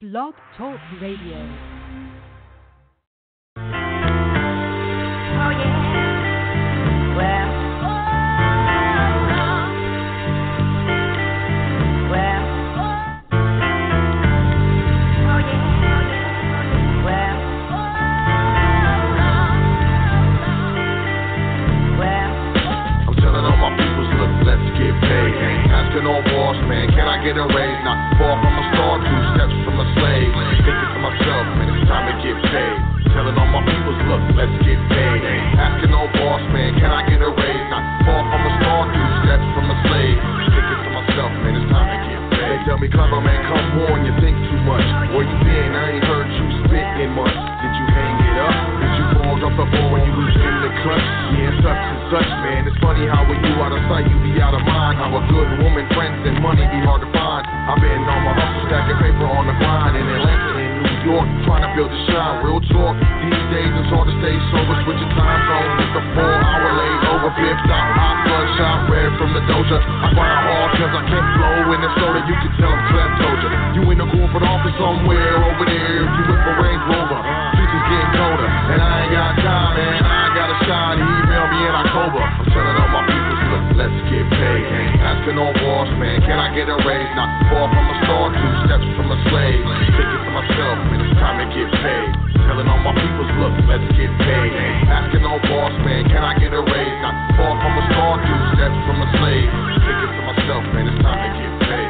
Blog Talk Radio. Oh yeah. Well. Well. Oh yeah. Well. Well. I'm telling all my peoples, look, let's get paid. Asking no boss, man, can I get a raise? Not far myself, man, it's time to get paid. Telling all my peoples, look, let's get paid. Asking no boss, man, can I get a raise? Not far from a star, two steps from a slave. Thinking to myself, man, it's time to get paid. They tell me, clever man, come on, you think too much. Where you been? I ain't heard you spitting much. Did you hang it up? Did you fall off the ball when you was in the clutch? Yeah, such and such, man. It's funny how when you out of sight, you be out of mind. How a good woman, friends, and money be hard to find. I've been on my hustle, stacking paper on the grind in Atlanta and York, trying to build a shine. Real talk. These days it's hard to stay sober, switching time zones. It's a four hour late over, flipped out, hot bloodshot, red from the doja. I grind hard cause I can't flow in the soda. You can tell I'm Clem told you. In the corporate office somewhere over there. If you whip a Range Rover, is getting colder. And I ain't got time, man. I ain't got a shine. Email Ain't asking no boss, man. Can I get a raise? Not far from a star, two steps from a slave. Thinking to myself, man, it's time to get paid. Telling all my people, look, let's get paid. Asking no boss, man. Can I get a raise? Not far from a star, two steps from a slave. Thinking to myself, man, it's time to get paid.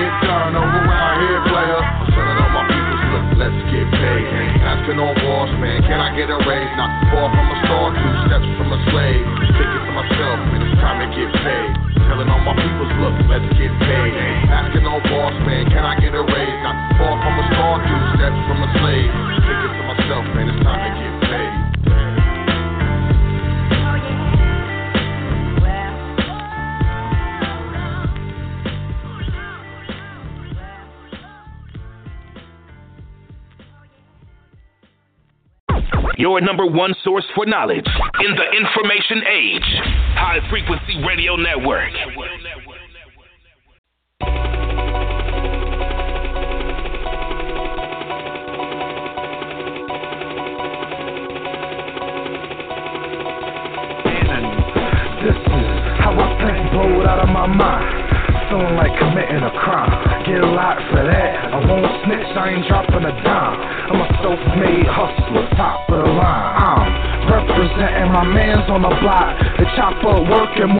get done over around here, player. I'm telling all my people, look, let's get paid. Asking no boss, man, can I get a raise? Not far from a star, two steps from a slave. Thinking to myself, man, it's time to get paid. Telling all my people, look, let's get paid. Asking no boss, man, can I get a raise? Not far from a star, two steps from a slave. Thinking to myself, man, it's time to get paid. Your number one source for knowledge in the information age. High Frequency Radio Network. This is how I think, blow out of my mind. Feeling like committing a crime. Get a lot for that. I won't snitch, I ain't dropping a dime. I'm a self-made hustler, top of the line. I'm representing my mans on the block. The chopper working.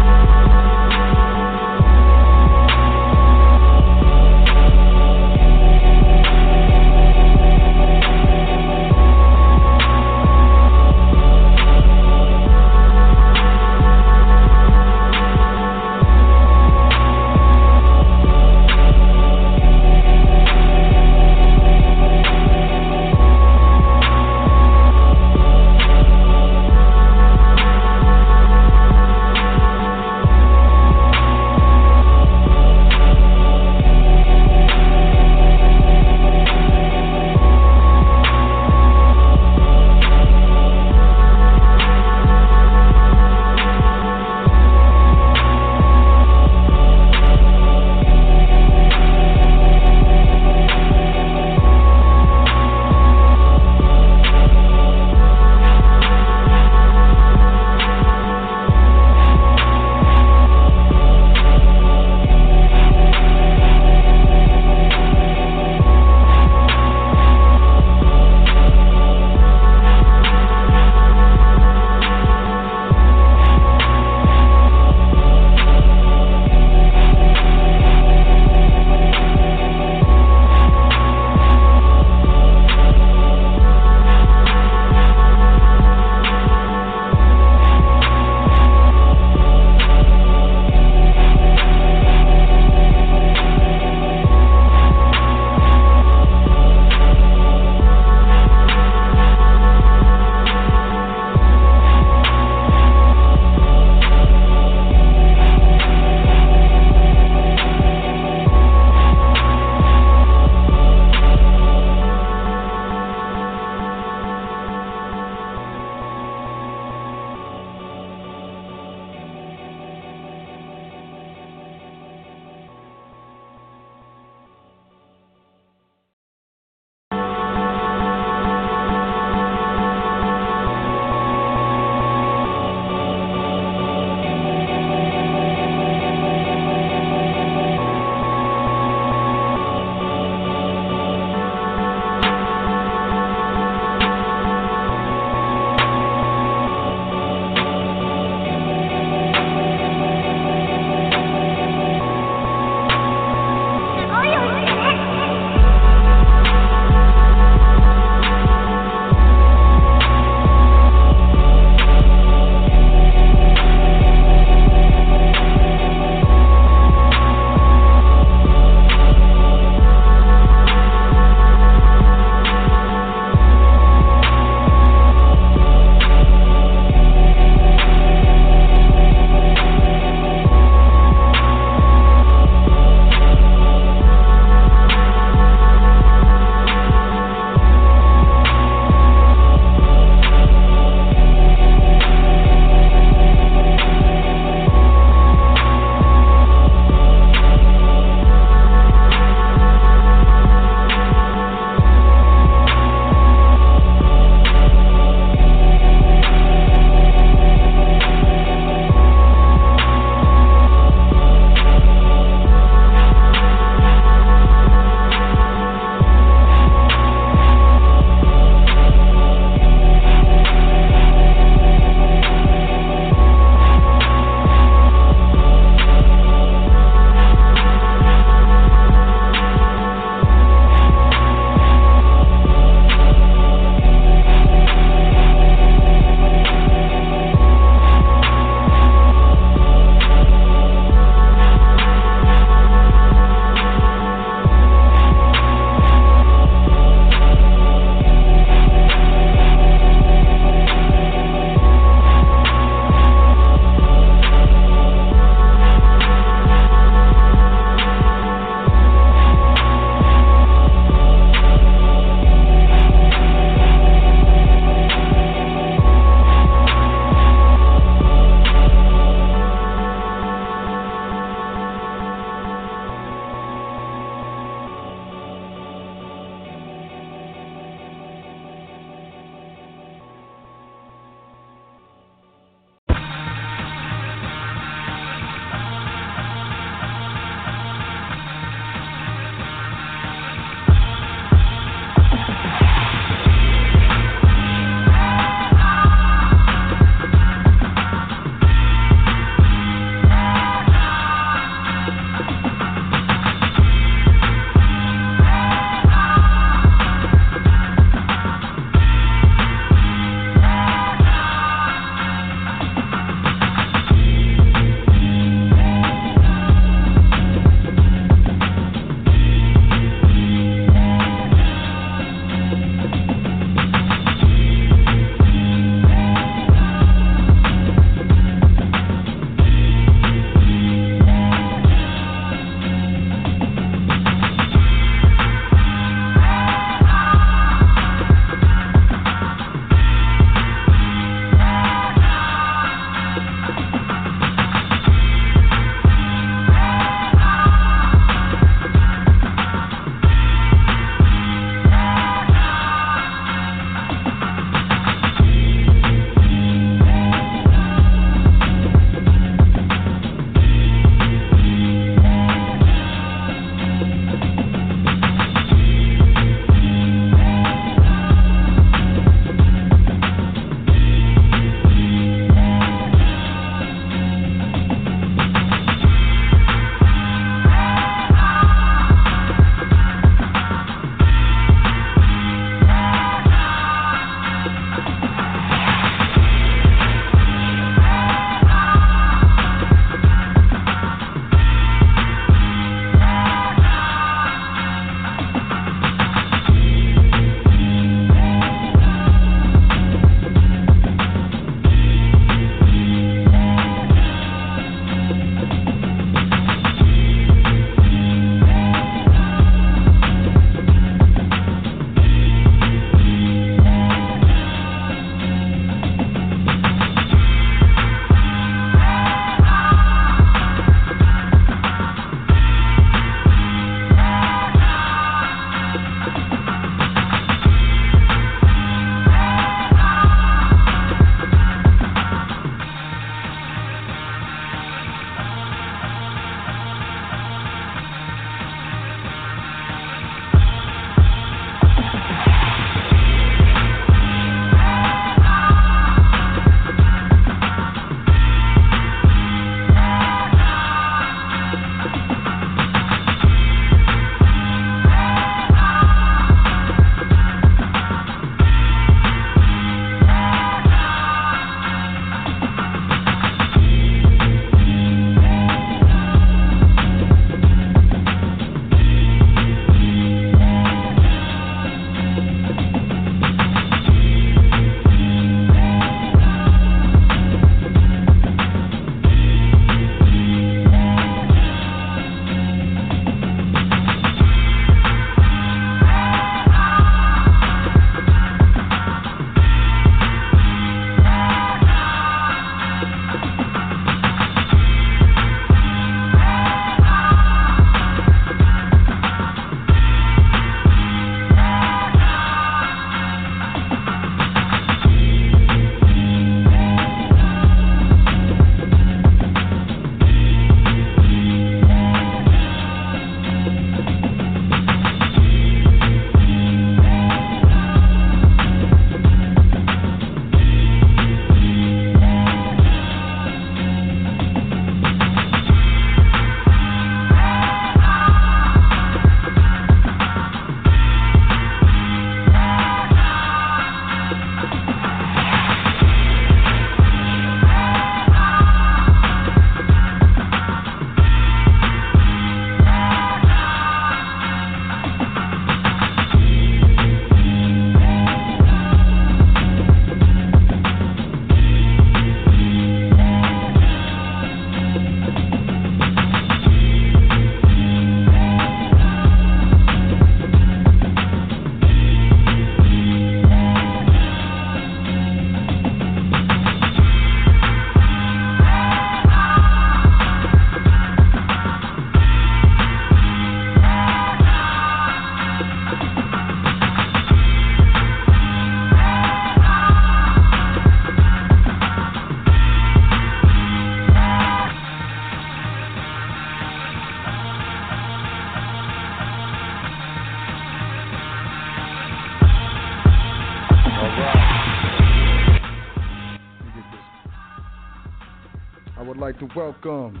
Like to welcome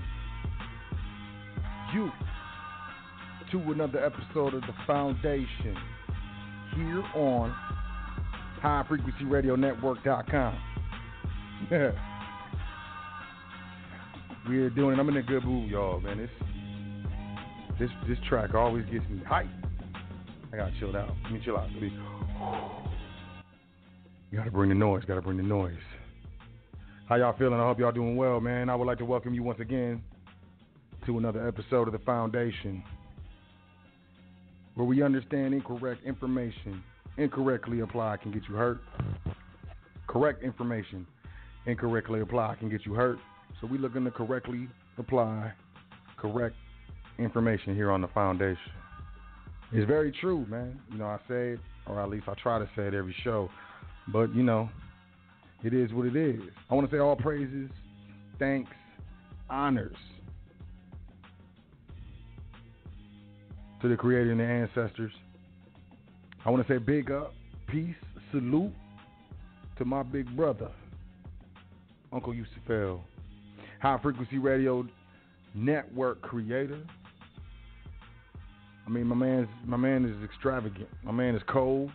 you to another episode of The Foundation here on HighFrequencyRadioNetwork.com. Yeah. We're doing it. I'm in a good mood, y'all, man. This this this track always gets me hyped. I gotta chill out. Let me chill out. Let me, gotta bring the noise. Gotta bring the noise. How y'all feeling? I hope y'all doing well, man. I would like to welcome you once again to another episode of The Foundation, where we understand incorrect information incorrectly applied can get you hurt. Correct information incorrectly applied can get you hurt. So we looking to correctly apply correct information here on the foundation. It's very true, man. You know, I say it, or at least I try to say it every show. But you know, it is what it is. I want to say all praises, thanks, honors to the Creator and the ancestors. I want to say big up, peace, salute to my big brother, Uncle Yusufel, High Frequency Radio Network creator. I mean, my man's my man is extravagant. My man is cold.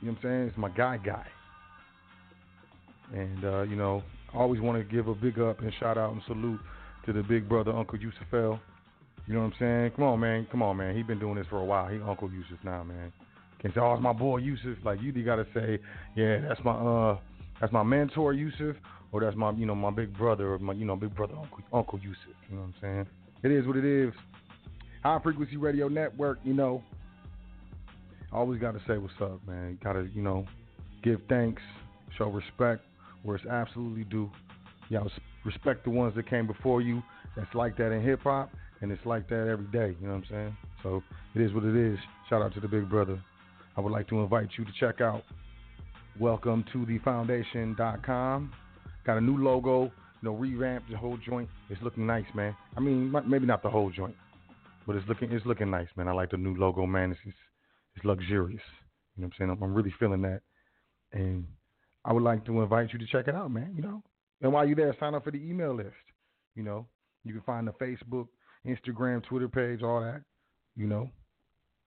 You know what I'm saying? It's my guy guy. And uh, you know, I always want to give a big up and shout out and salute to the big brother Uncle Yusuf L. You know what I'm saying? Come on, man. Come on, man. He been doing this for a while. He Uncle Yusuf now, man. Can't say, oh, it's my boy Yusuf. Like you, you gotta say, yeah, that's my uh, that's my mentor Yusuf, or that's my you know my big brother, or my you know big brother Uncle Uncle Yusuf. You know what I'm saying? It is what it is. High Frequency Radio Network. You know, always gotta say what's up, man. Gotta you know give thanks, show respect where it's absolutely due. Y'all respect the ones that came before you. That's like that in hip hop, and it's like that every day. You know what I'm saying? So it is what it is. Shout out to the big brother. I would like to invite you to check out welcome to the foundation.com. Got a new logo, you know, revamped the whole joint. It's looking nice, man. I mean, maybe not the whole joint, but it's looking it's looking nice, man. I like the new logo, man. It's it's, it's luxurious. You know what I'm saying? I'm, I'm really feeling that, and I would like to invite you to check it out, man. You know, and while you're there, sign up for the email list. You know, you can find the Facebook, Instagram, Twitter page, all that. You know,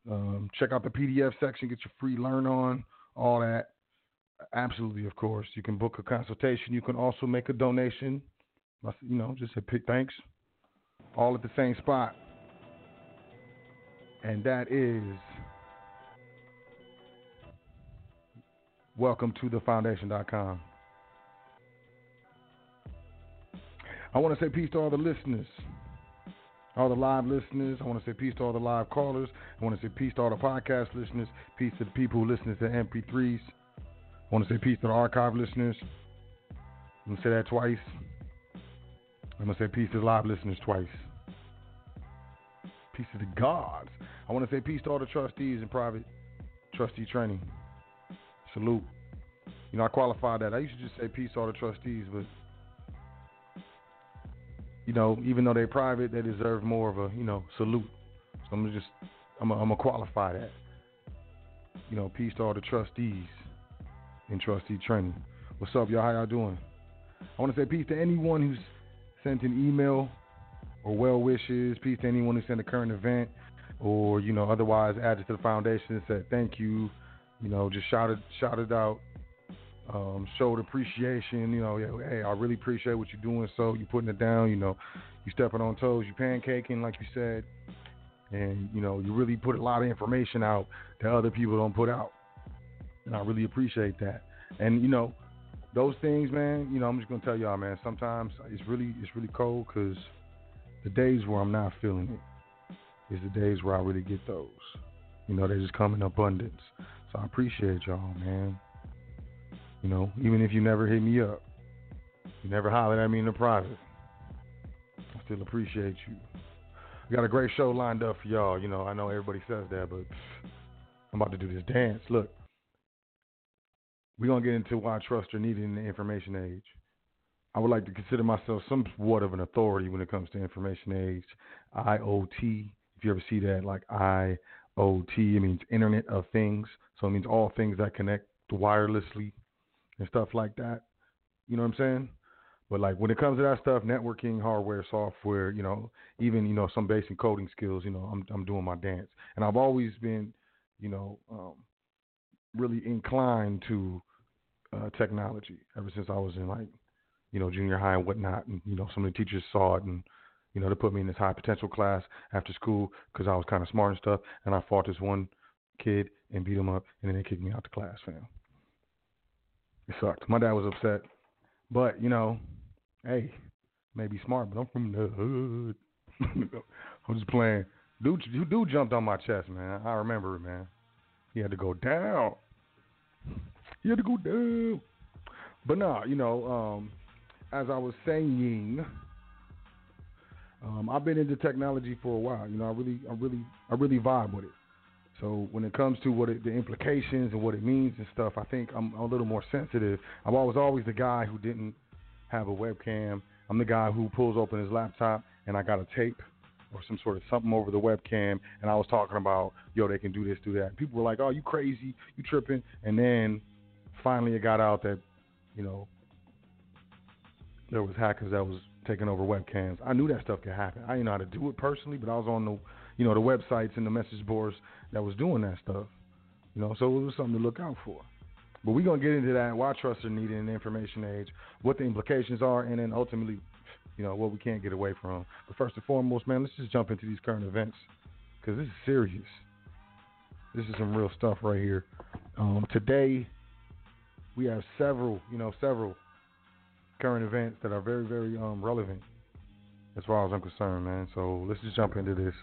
um, check out the PDF section, get your free learn on, all that. Absolutely, of course. You can book a consultation. You can also make a donation. You know, just say thanks. All at the same spot. And that is welcome to thefoundation.com. I want to say peace to all the listeners, all the live listeners. I want to say peace to all the live callers. I want to say peace to all the podcast listeners. Peace to the people who listen to MP3s. I want to say peace to the archive listeners. I'm going to say that twice. I'm going to say peace to the live listeners twice. Peace to the gods. I want to say peace to all the trustees and private trustee training. Salute. You know, I qualify that. I used to just say peace to all the trustees, but you know, even though they're private, they deserve more of a, you know, salute. So I'm just, I'm gonna, I'm gonna qualify that. You know, peace to all the trustees in trustee training. What's up, y'all? How y'all doing? I want to say peace to anyone who's sent an email or well wishes. Peace to anyone who sent a current event or you know otherwise added to the foundation and said thank you. You know, just shouted shouted out, um, showed appreciation. You know, hey, I really appreciate what you're doing. So you're putting it down. You know, you're stepping on toes. you're pancaking like you said, and you know you really put a lot of information out that other people don't put out and I really appreciate that. And you know, those things, man. You know, I'm just gonna tell y'all, man. Sometimes it's really it's really cold because the days where I'm not feeling it is the days where I really get those. You know, they just come in abundance. So I appreciate y'all, man. You know, even if you never hit me up, you never hollered at me in the private. I still appreciate you. We got a great show lined up for y'all. You know, I know everybody says that, but I'm about to do this dance. Look, we're going to get into why trust are needed in the information age. I would like to consider myself somewhat of an authority when it comes to information age. IoT, if you ever see that, like IoT, it means Internet of Things. So it means all things that connect wirelessly and stuff like that. You know what I'm saying? But like when it comes to that stuff, networking, hardware, software, you know, even you know some basic coding skills, you know, I'm I'm doing my dance, and I've always been, you know, um, really inclined to uh, technology ever since I was in like, you know, junior high and whatnot, and you know, some of the teachers saw it and. You know, they put me in this high potential class after school because I was kind of smart and stuff. And I fought this one kid and beat him up, and then they kicked me out the class, fam. It sucked. My dad was upset, but you know, hey, maybe smart, but I'm from the hood. I'm just playing. Dude, dude jumped on my chest, man. I remember it, man. He had to go down. He had to go down. But nah, you know, um, as I was saying, um, I've been into technology for a while. You know, I really, I really, I really vibe with it. So when it comes to what it, the implications and what it means and stuff, I think I'm a little more sensitive. I was always the guy who didn't have a webcam. I'm the guy who pulls open his laptop and I got a tape or some sort of something over the webcam, and I was talking about, yo, they can do this, do that. People were like, oh, you crazy, you tripping, and then finally it got out that, you know, there was hackers that was taking over webcams. I knew that stuff could happen. I didn't know how to do it personally, but I was on the, you know, the websites and the message boards that was doing that stuff. You know, so it was something to look out for. But we're gonna get into that. Why trust are needed in the information age, what the implications are, and then ultimately, you know, what we can't get away from. But first and foremost, man, let's just jump into these current events because this is serious. This is some real stuff right here. Um, today, we have several, you know, several current events that are very, very um, relevant as far as I'm concerned, man. So let's just jump into this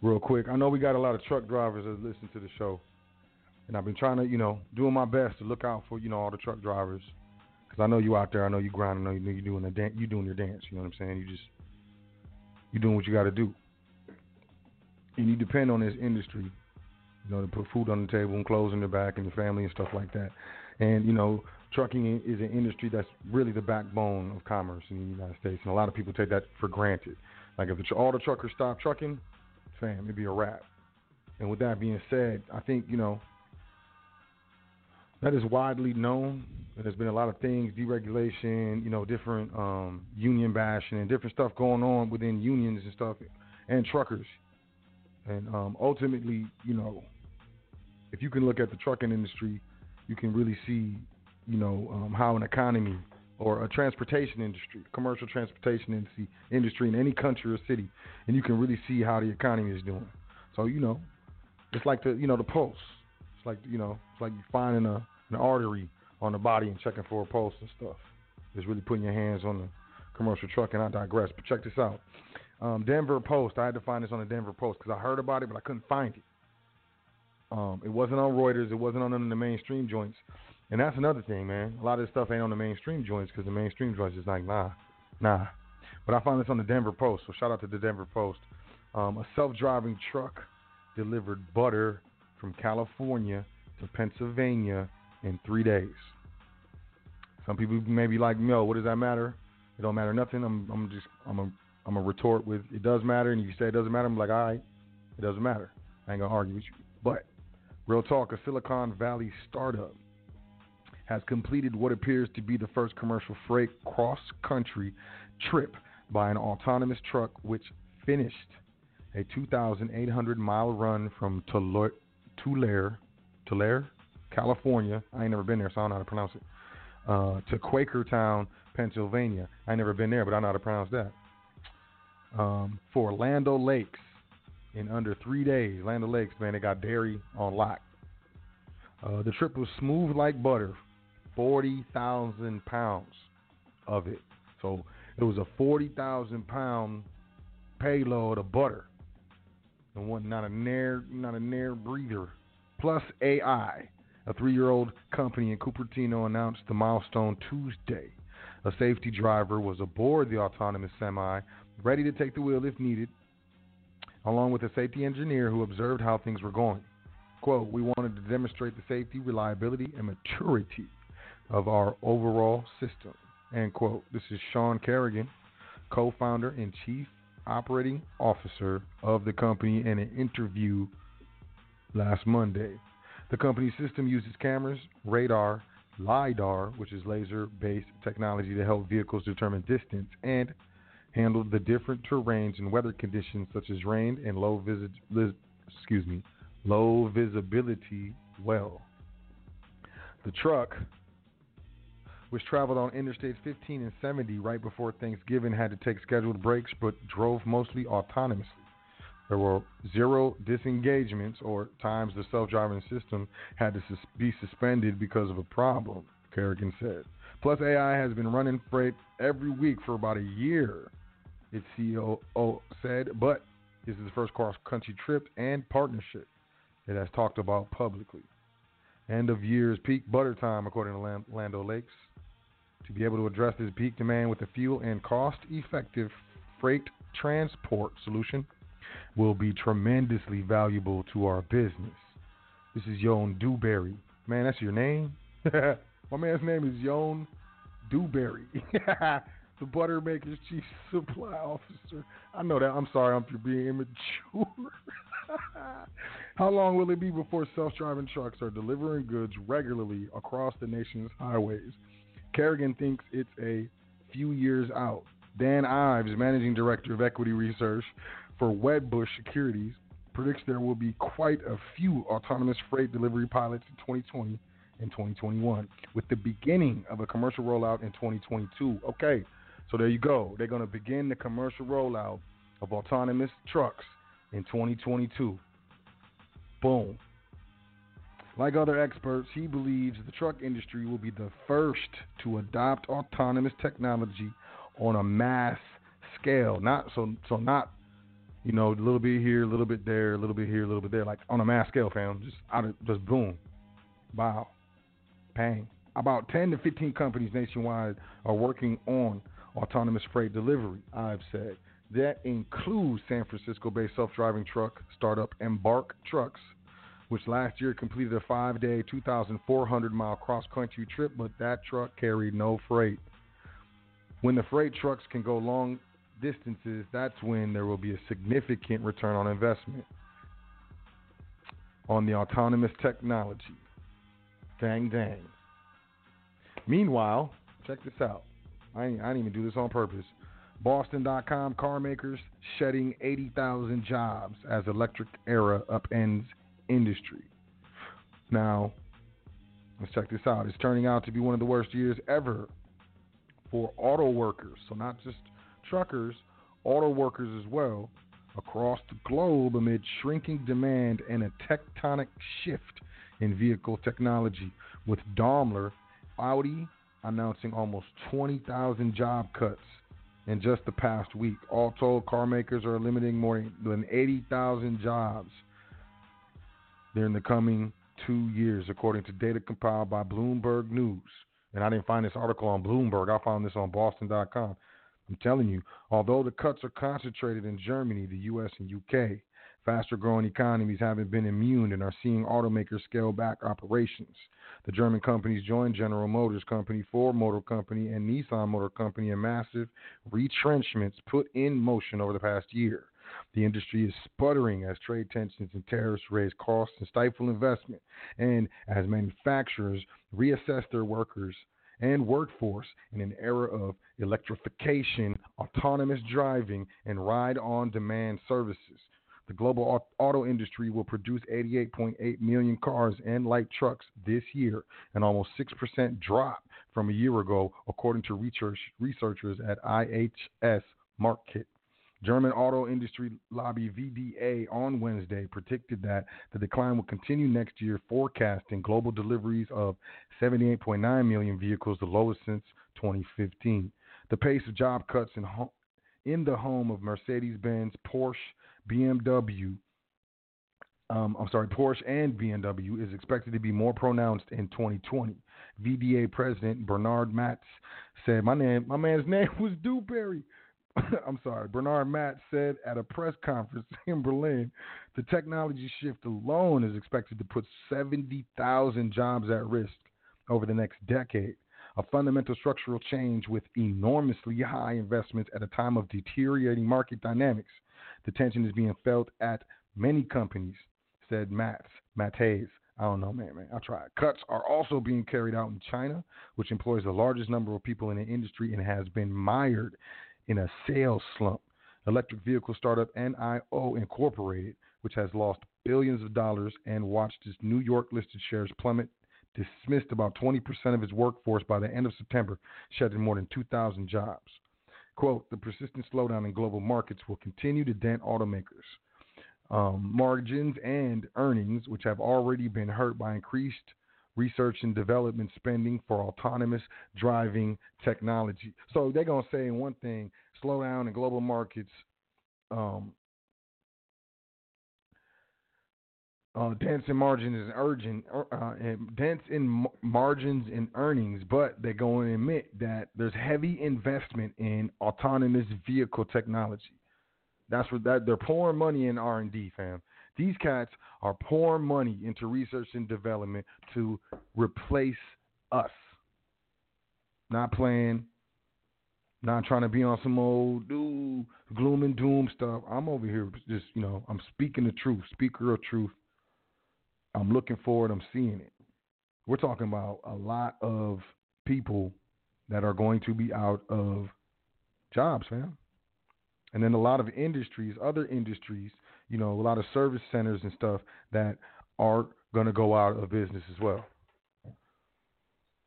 real quick. I know we got a lot of truck drivers that listen to the show, and I've been trying to, you know, doing my best to look out for, you know, all the truck drivers, because I know you out there. I know you grinding. I know you doing the dance. You doing your dance. You know what I'm saying? You just you're doing what you got to do, and you depend on this industry, you know, to put food on the table and clothes in the back and your family and stuff like that. And you know, trucking is an industry that's really the backbone of commerce in the United States, and a lot of people take that for granted. Like if the, all the truckers stop trucking, fam, it'd be a wrap. And with that being said, I think you know that is widely known. There's been a lot of things, deregulation, you know, different um, union bashing and different stuff going on within unions and stuff, and truckers. And um, ultimately, you know, if you can look at the trucking industry, you can really see, you know, um, how an economy or a transportation industry, commercial transportation industry, industry in any country or city, and you can really see how the economy is doing. So you know, it's like the you know the pulse. It's like you know, it's like finding a an artery on the body and checking for a pulse and stuff. It's really putting your hands on the commercial truck. And I digress, but check this out. Um, Denver Post. I had to find this on the Denver Post because I heard about it, but I couldn't find it. Um, it wasn't on Reuters. It wasn't on none of the mainstream joints. And that's another thing, man. A lot of this stuff ain't on the mainstream joints because the mainstream joints is like, nah, nah. But I found this on the Denver Post, so shout out to the Denver Post. Um, a self-driving truck delivered butter from California to Pennsylvania in three days. Some people may be like, "No, what does that matter? It don't matter nothing." I'm, I'm just, I'm a, I'm a retort with, "It does matter." And you say it doesn't matter, I'm like, "All right, it doesn't matter." I ain't gonna argue with you. But real talk, a Silicon Valley startup has completed what appears to be the first commercial freight cross-country trip by an autonomous truck, which finished a 2,800 mile run from Tulare, Tulare, California. I ain't never been there, so I don't know how to pronounce it. Uh, to Quakertown, Pennsylvania. I ain't never been there, but I know how to pronounce that. Um, for Land O'Lakes in under three days. Land O'Lakes, man, they got dairy on lock. Uh, the trip was smooth like butter, 40,000 pounds of it. So it was a 40,000 pound payload of butter. And one, not a nair, not a nair breather. Plus AI. A three year old company in Cupertino announced the milestone Tuesday. A safety driver was aboard the autonomous semi, ready to take the wheel if needed, along with a safety engineer who observed how things were going. Quote, we wanted to demonstrate the safety, reliability, and maturity of our overall system. End quote. This is Shawn Kerrigan, co founder and chief operating officer of the company, in an interview last Monday. The company's system uses cameras, radar, LIDAR, which is laser based technology to help vehicles determine distance and handle the different terrains and weather conditions such as rain and low visi- lis- excuse me, low visibility well. The truck, which traveled on Interstates 15 and 70 right before Thanksgiving, had to take scheduled breaks but drove mostly autonomously. There were zero disengagements or times the self driving system had to sus- be suspended because of a problem, Kerrigan said. Plus, AI has been running freight every week for about a year, its CEO said, but this is the first cross country trip and partnership it has talked about publicly. End of year's peak butter time, according to Land O'Lakes. Be able to address this peak demand with a fuel and cost effective freight transport solution will be tremendously valuable to our business. This is Yon Dewberry. Man, that's your name? My man's name is Yon Dewberry. the butter maker's chief supply officer. I know that. I'm sorry I'm for being immature. How long will it be before self driving trucks are delivering goods regularly across the nation's highways? Kerrigan thinks it's a few years out. Dan Ives, managing director of equity research for Wedbush Securities, predicts there will be quite a few autonomous freight delivery pilots in 2020 and 2021, with the beginning of a commercial rollout in 2022. Okay, so there you go. They're going to begin the commercial rollout of autonomous trucks in 2022. Boom. Like other experts, he believes the truck industry will be the first to adopt autonomous technology on a mass scale. Not so so not you know a little bit here, a little bit there, a little bit here, a little bit there, like on a mass scale, fam. Just out of just boom, wow, bang. About 10 to 15 companies nationwide are working on autonomous freight delivery. I've said that includes San Francisco-based self-driving truck startup Embark Trucks, which last year completed a five-day, 2,400-mile cross-country trip, but that truck carried no freight. When the freight trucks can go long distances, that's when there will be a significant return on investment on the autonomous technology. Dang, dang. Meanwhile, check this out. I ain't, I didn't even do this on purpose. Boston.com car makers shedding 80,000 jobs as electric era upends industry. Now, let's check this out. It's turning out to be one of the worst years ever for auto workers. So, not just truckers, auto workers as well, across the globe amid shrinking demand and a tectonic shift in vehicle technology, with Daimler, Audi announcing almost 20,000 job cuts in just the past week. All told, car makers are eliminating more than 80,000 jobs during the coming two years, according to data compiled by Bloomberg News. And I didn't find this article on Bloomberg, I found this on Boston.com. I'm telling you, although the cuts are concentrated in Germany, the US, and UK, faster growing economies haven't been immune and are seeing automakers scale back operations. The German companies joined General Motors Company, Ford Motor Company, and Nissan Motor Company in massive retrenchments put in motion over the past year. The industry is sputtering as trade tensions and tariffs raise costs and stifle investment, and as manufacturers reassess their workers and workforce in an era of electrification, autonomous driving, and ride on demand services. The global auto industry will produce 88.8 million cars and light trucks this year, an almost 6% drop from a year ago, according to research, researchers at IHS Markit. German auto industry lobby VDA on Wednesday predicted that the decline will continue next year, forecasting global deliveries of 78.9 million vehicles, the lowest since 2015. The pace of job cuts in, ho- in the home of Mercedes Benz, Porsche, BMW, um, I'm sorry, Porsche and BMW is expected to be more pronounced in 2020. VDA President Bernard Matz said, "My name, my man's name was Dewberry." I'm sorry, Bernard Matz said at a press conference in Berlin, the technology shift alone is expected to put 70,000 jobs at risk over the next decade. A fundamental structural change with enormously high investments at a time of deteriorating market dynamics. The tension is being felt at many companies, said Matt Hayes, I don't know, man, man. I'll try. Cuts are also being carried out in China, which employs the largest number of people in the industry and has been mired in a sales slump. Electric vehicle startup NIO Incorporated, which has lost billions of dollars and watched its New York listed shares plummet, dismissed about 20% of its workforce by the end of September, shedding more than 2,000 jobs. Quote, the persistent slowdown in global markets will continue to dent automakers. Um, margins and earnings, which have already been hurt by increased research and development spending for autonomous driving technology. So they're going to say one thing, slow down in global markets, um, uh, dents in margins and urgent, uh, and dents in m- margins and earnings, but they're going to admit that there's heavy investment in autonomous vehicle technology. That's what that they're pouring money in R and D, fam. These cats are pouring money into research and development to replace us. Not playing, not trying to be on some old dude, gloom and doom stuff. I'm over here just, you know, I'm speaking the truth, speaker of truth. I'm looking forward, I'm seeing it. We're talking about a lot of people that are going to be out of jobs, fam. And then a lot of industries, other industries, you know, a lot of service centers and stuff that are going to go out of business as well.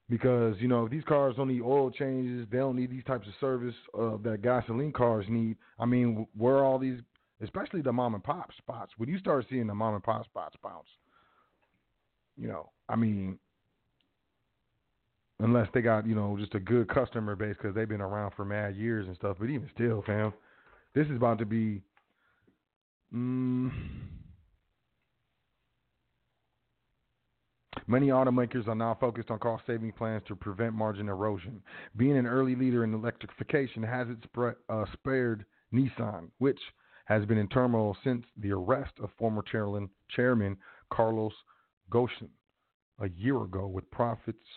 Because, you know, if these cars don't need oil changes, they don't need these types of service uh, that gasoline cars need. I mean, where all these, especially the mom and pop spots, when you start seeing the mom and pop spots bounce, you know, I mean, unless they got, you know, just a good customer base because they've been around for mad years and stuff. But even still, fam, this is about to be. Mm, Many automakers are now focused on cost saving plans to prevent margin erosion. Being an early leader in electrification has uh, spared Nissan, which has been in turmoil since the arrest of former chairman, chairman Carlos Ghosn a year ago, with profits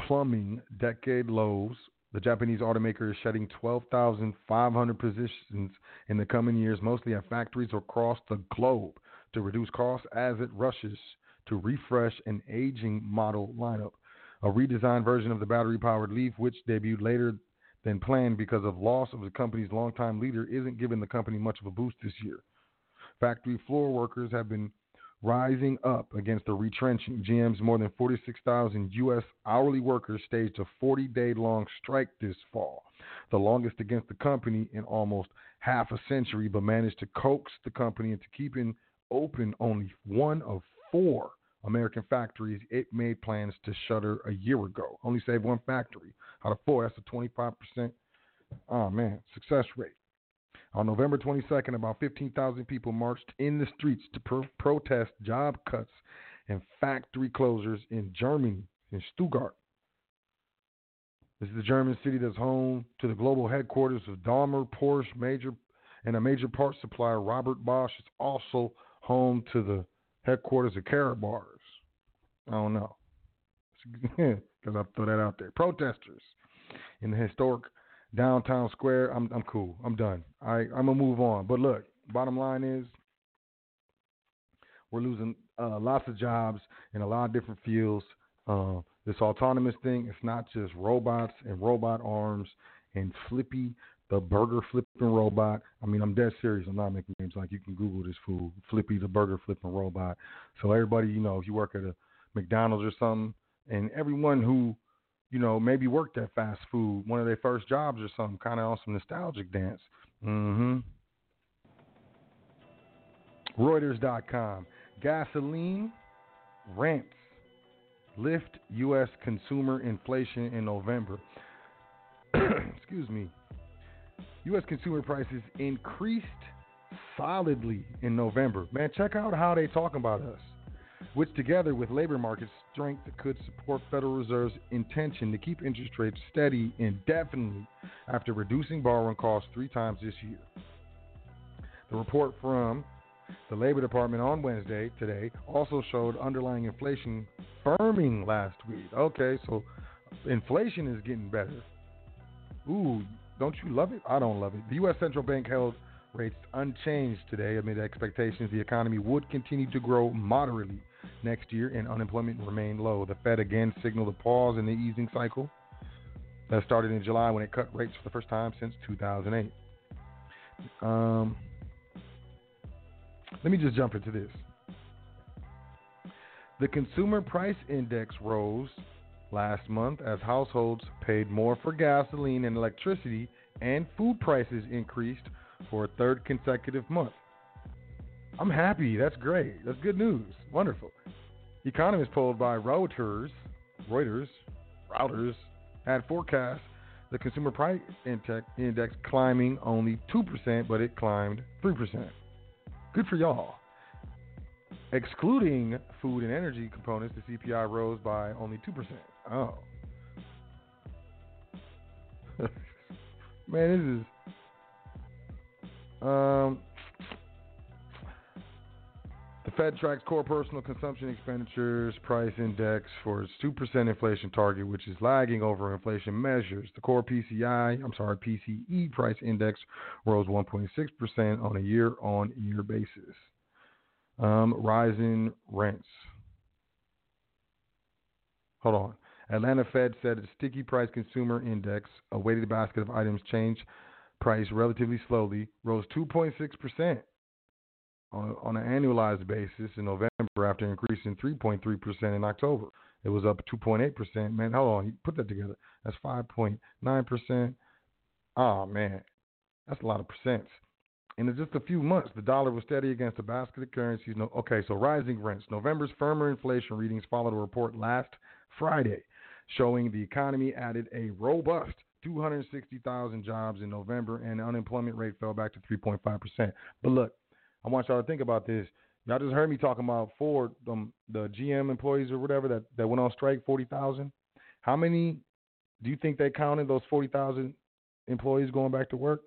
plumbing decade lows. The Japanese automaker is shedding 12,500 positions in the coming years, mostly at factories across the globe, to reduce costs as it rushes to refresh an aging model lineup. A redesigned version of the battery powered Leaf, which debuted later than planned because of loss of the company's longtime leader, isn't giving the company much of a boost this year. Factory floor workers have been rising up against the retrenching. GM's more than 46,000 U.S. hourly workers staged a 40 day long strike this fall, the longest against the company in almost half a century, but managed to coax the company into keeping open only one of four American factories it made plans to shutter a year ago. Only saved one factory out of four. That's a 25%. Oh, man, success rate. On November 22nd, about 15,000 people marched in the streets to pro- protest job cuts and factory closures in Germany, in Stuttgart. This is the German city that's home to the global headquarters of Daimler, Porsche, major, and a major parts supplier. Robert Bosch is also home to the headquarters of Karatbars. I don't know. Because I throw that out there. Protesters in the historic downtown square. I'm I'm cool. I'm done. I I'm gonna move on. But look, bottom line is we're losing uh, lots of jobs in a lot of different fields. Uh, this autonomous thing, it's not just robots and robot arms and Flippy, the burger flipping robot. I mean, I'm dead serious. I'm not making games. Like you can Google this fool, Flippy, the burger flipping robot. So everybody, you know, if you work at a McDonald's or something, and everyone who, you know, maybe worked at fast food, one of their first jobs or something, kind of on some nostalgic dance. Mm-hmm. Reuters.com. Gasoline rents lift U.S. consumer inflation in November. Excuse me. U.S. consumer prices increased solidly in November. Man, check out how they talking about us, which together with labor market strength that could support Federal Reserve's intention to keep interest rates steady indefinitely after reducing borrowing costs three times this year. The report from the Labor Department on Wednesday today also showed underlying inflation firming last week. Okay, so inflation is getting better. Ooh, don't you love it? I don't love it. The U.S. Central Bank held rates unchanged today amid expectations the economy would continue to grow moderately next year and unemployment remained low. The Fed again signaled a pause in the easing cycle that started in July when it cut rates for the first time since 2008. Um, let me just jump into this. The Consumer Price Index rose last month as households paid more for gasoline and electricity, and food prices increased for a third consecutive month. I'm happy. That's great. That's good news. Wonderful. Economists polled by Reuters, Reuters, Reuters had forecast the consumer price index climbing only 2%, but it climbed 3%. Good for y'all. Excluding food and energy components, the CPI rose by only 2%. Oh. Man, this is. Um, the Fed tracks core personal consumption expenditures price index for its 2% inflation target, which is lagging over inflation measures. The core PCI, I'm sorry, PCE price index rose 1.6% on a year on year basis. Um, rising rents. Hold on. Atlanta Fed said its sticky price consumer index, a weighted basket of items change price relatively slowly, rose 2.6% on, an annualized basis in November after increasing 3.3% in October. It was up 2.8%. Man, hold on. You put that together. That's 5.9%. Oh, ah, man. That's a lot of percents. And in just a few months, the dollar was steady against a basket of currencies. No, okay, so rising rents. November's firmer inflation readings followed a report last Friday showing the economy added a robust 260,000 jobs in November and the unemployment rate fell back to 3.5%. But look, I want y'all to think about this. Y'all just heard me talking about Ford, um, the GM employees or whatever that, that went on strike, 40,000. How many do you think they counted those 40,000 employees going back to work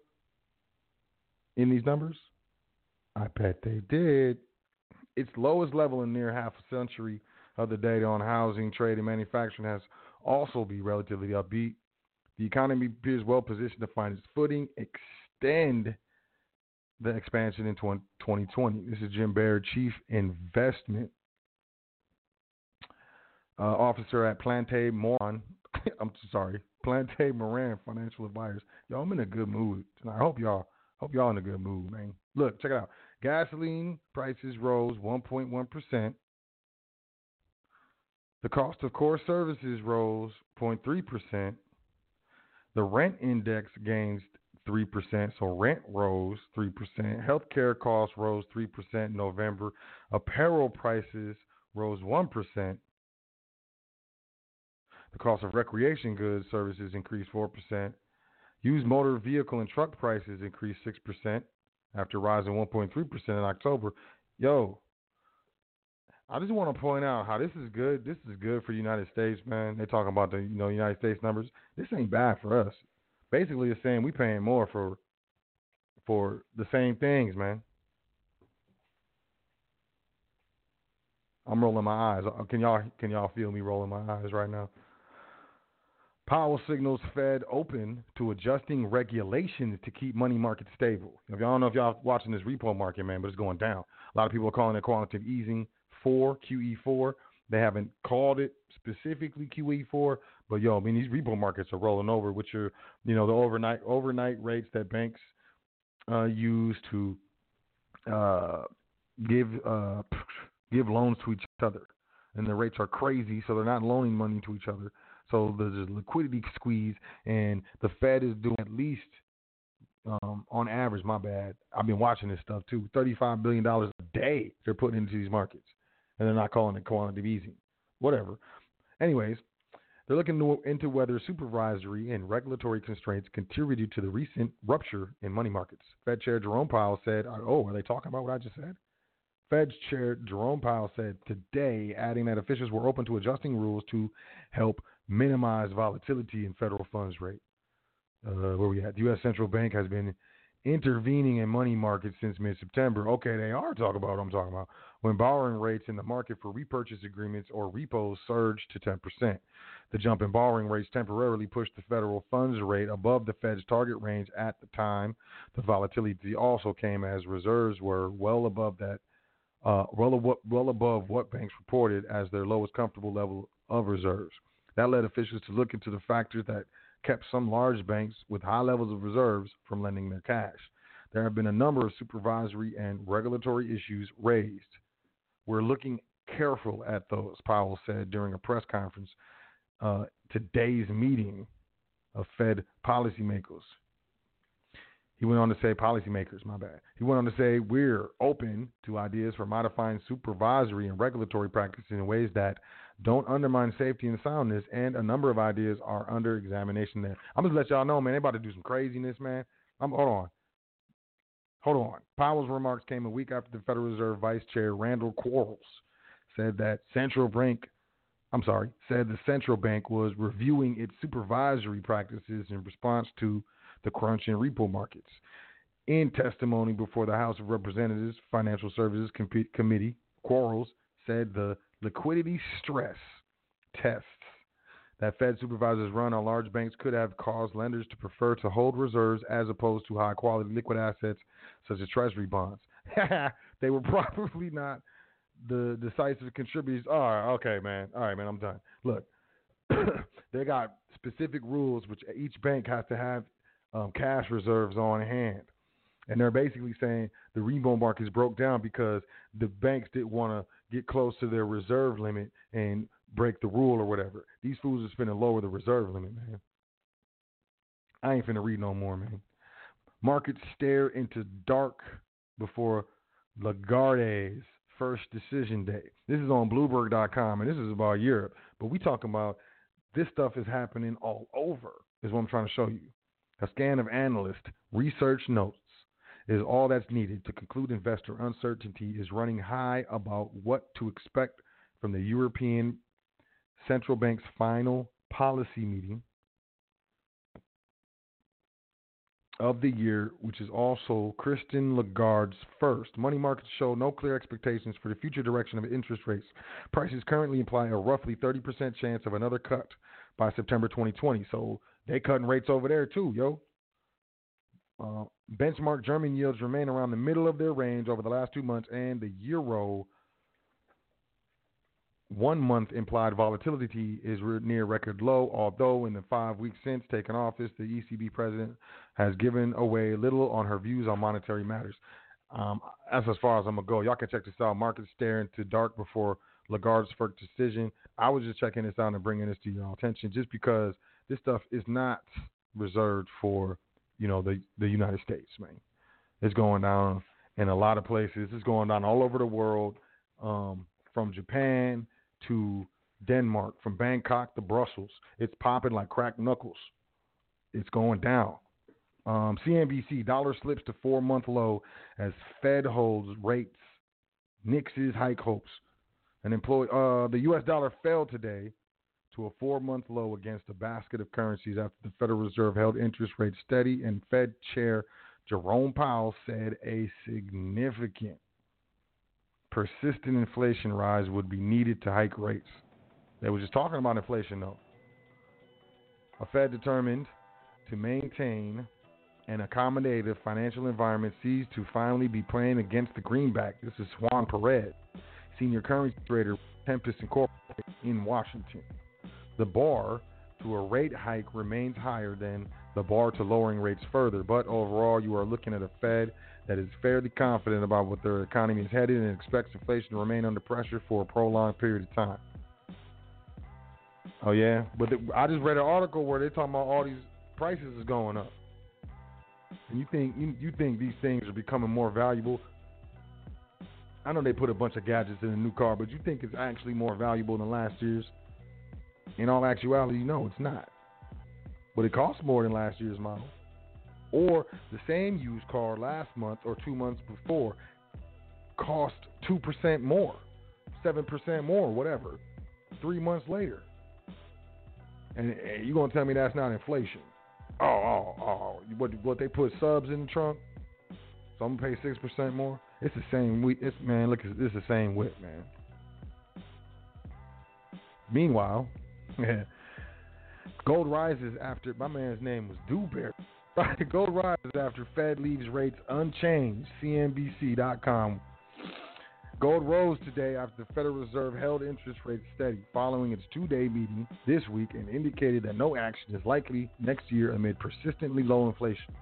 in these numbers? I bet they did. Its lowest level in near half a century of the data on housing, trade, and manufacturing has also be relatively upbeat. The economy appears well positioned to find its footing, extend the expansion in 2020. This is Jim Baird, Chief Investment uh, Officer at Plante Moran. I'm sorry, Plante Moran Financial Advisors. Y'all, I'm in a good mood tonight. I hope y'all hope y'all in a good mood, man. Look, check it out. Gasoline prices rose 1.1 percent the cost of core services rose 0.3%. The rent index gains 3%, so rent rose 3%. Healthcare costs rose 3% in November. Apparel prices rose 1%. The cost of recreation goods services increased 4%. Used motor vehicle and truck prices increased 6% after rising 1.3% in October. Yo, I just want to point out how this is good. This is good for the United States, man. They're talking about the you know United States numbers. This ain't bad for us. Basically, it's saying we paying more for for the same things, man. I'm rolling my eyes. Uh, can y'all can y'all feel me rolling my eyes right now? Powell signals Fed open to adjusting regulations to keep money markets stable. If y'all don't know if y'all watching this repo market, man, but it's going down. A lot of people are calling it quantitative easing. 4 QE4. They haven't called it specifically QE4, but yo, I mean these repo markets are rolling over, which are you know the overnight overnight rates that banks uh, use to uh, give uh, give loans to each other, and the rates are crazy, so they're not loaning money to each other. So there's a liquidity squeeze, and the Fed is doing at least um, on average. My bad. I've been watching this stuff too. Thirty-five billion dollars a day they're putting into these markets and they're not calling it quantitative easing. Whatever. Anyways, they're looking into whether supervisory and regulatory constraints contributed to the recent rupture in money markets. Fed Chair Jerome Powell said, Oh, are they talking about what I just said? Fed Chair Jerome Powell said today, adding that officials were open to adjusting rules to help minimize volatility in federal funds rate. Uh, where we at? The U.S. Central Bank has been intervening in money markets since mid September. Okay, they are talking about what I'm talking about. When borrowing rates in the market for repurchase agreements or repos surged to 10%. The jump in borrowing rates temporarily pushed the federal funds rate above the Fed's target range at the time. The volatility also came as reserves were well above that, uh, well, well above what banks reported as their lowest comfortable level of reserves. That led officials to look into the factors that kept some large banks with high levels of reserves from lending their cash. There have been a number of supervisory and regulatory issues raised. We're looking careful at those, Powell said during a press conference uh, today's meeting of Fed policymakers. He went on to say, policymakers, my bad. He went on to say, we're open to ideas for modifying supervisory and regulatory practices in ways that don't undermine safety and soundness, and a number of ideas are under examination there. I'm just let y'all know, man, they about to do some craziness, man. I'm hold on. Hold on. Powell's remarks came a week after the Federal Reserve Vice Chair Randall Quarles said that central bank I'm sorry, said the central bank was reviewing its supervisory practices in response to the crunch in repo markets. In testimony before the House of Representatives Financial Services Com- Committee, Quarles said the liquidity stress tests that Fed supervisors run on large banks could have caused lenders to prefer to hold reserves as opposed to high quality liquid assets such as treasury bonds. they were probably not the decisive contributors. All right, okay, man. All right, man, I'm done. Look, they got specific rules which each bank has to have um, cash reserves on hand. And they're basically saying the repo markets broke down because the banks didn't want to get close to their reserve limit and break the rule or whatever. These fools are finna lower the reserve limit, man. I ain't finna read no more, man. Markets stare into dark before Lagarde's first decision day. This is on Bloomberg.com, and this is about Europe. But we talking about this stuff is happening all over. Is what I'm trying to show you. A scan of analyst research notes is all that's needed to conclude investor uncertainty is running high about what to expect from the European Central Bank's final policy meeting of the year, which is also Christine Lagarde's first. Money markets show no clear expectations for the future direction of interest rates. Prices currently imply a roughly 30% chance of another cut by September 2020. So they cutting rates over there too, yo. Uh, benchmark German yields remain around the middle of their range over the last two months, and the euro one month implied volatility is near record low, although in the five weeks since taking office, the ECB president has given away little on her views on monetary matters. Um, that's as far as I'm going to go. Y'all can check this out. Markets stare into dark before Lagarde's first decision. I was just checking this out and bringing this to your attention just because this stuff is not reserved for, you know, the, the United States, man. It's going down in a lot of places. It's going down all over the world, um, from Japan to Denmark, from Bangkok to Brussels. It's popping like cracked knuckles. It's going down. Um, CNBC dollar slips to four month low as Fed holds rates. Nix's hike hopes. An employee, uh, the U.S. dollar fell today to a four month low against a basket of currencies after the Federal Reserve held interest rates steady and Fed Chair Jerome Powell said a significant persistent inflation rise would be needed to hike rates. They were just talking about inflation, though. A Fed determined to maintain an accommodative financial environment sees to finally be playing against the greenback. This is Juan Perez, senior currency trader, Tempus Incorporated in Washington. The bar to a rate hike remains higher than the bar to lowering rates further, but overall, you are looking at a Fed that is fairly confident about what their economy is headed and expects inflation to remain under pressure for a prolonged period of time. Oh yeah, but the, I just read an article where they're talking about all these prices is going up, and you think you, you think these things are becoming more valuable. I know they put a bunch of gadgets in a new car, but you think it's actually more valuable than last year's? In all actuality, no, it's not. But it costs more than last year's model or the same used car last month or two months before cost 2% more, 7% more, whatever, three months later. And, you're going to tell me that's not inflation? Oh, oh, oh. What, what they put subs in the trunk? So I'm gonna pay six percent more. It's the same week. It's man, look, it's the same whip, man. Meanwhile, gold rises after my man's name was Dewberry. Gold rises after Fed leaves rates unchanged. CNBC.com. Gold rose today after the Federal Reserve held interest rates steady following its two-day meeting this week and indicated that no action is likely next year amid persistently low inflation.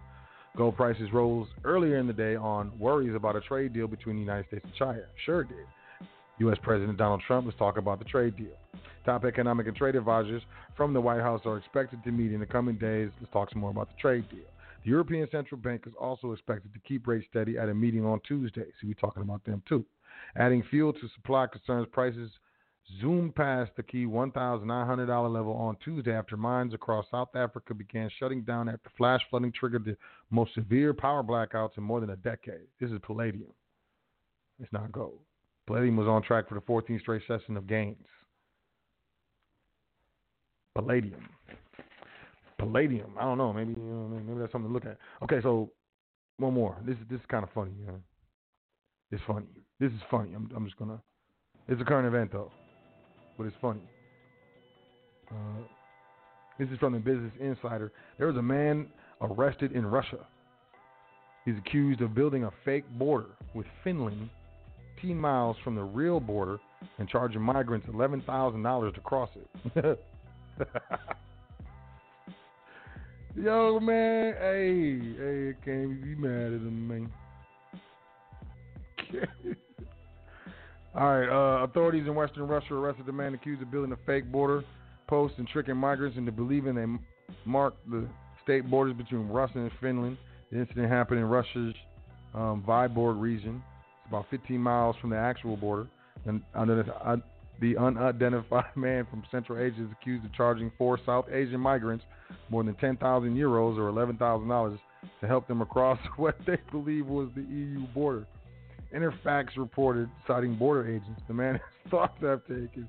Gold prices rose earlier in the day on worries about a trade deal between the United States and China. Sure did. U.S. President Donald Trump was talking about the trade deal. Top economic and trade advisors from the White House are expected to meet in the coming days. Let's talk some more about the trade deal. The European Central Bank is also expected to keep rates steady at a meeting on Tuesday. So we're talking about them too. Adding fuel to supply concerns prices zoomed past the key $1,900 level on Tuesday after mines across South Africa began shutting down after flash flooding triggered the most severe power blackouts in more than a decade. This is palladium. It's not gold. Palladium was on track for the 14th straight session of gains. Palladium. Palladium. I don't know. Maybe you know, maybe that's something to look at. Okay, so one more. This is this is kind of funny. You know? It's funny. This is funny. I'm I'm just gonna. It's a current event though, but it's funny. Uh, this is from the Business Insider. There was a man arrested in Russia. He's accused of building a fake border with Finland, 10 miles from the real border, and charging migrants $11,000 to cross it. Yo, man, hey, hey, can't be mad at him, man. All right, uh, authorities in Western Russia arrested the man accused of building a fake border post and tricking migrants into believing they marked the state borders between Russia and Finland. The incident happened in Russia's um, Vyborg region. About 15 miles from the actual border. And uh, the unidentified man from Central Asia is accused of charging four South Asian migrants more than 10,000 euros or $11,000 to help them across what they believe was the EU border. Interfax reported, citing border agents, the man is thought to have taken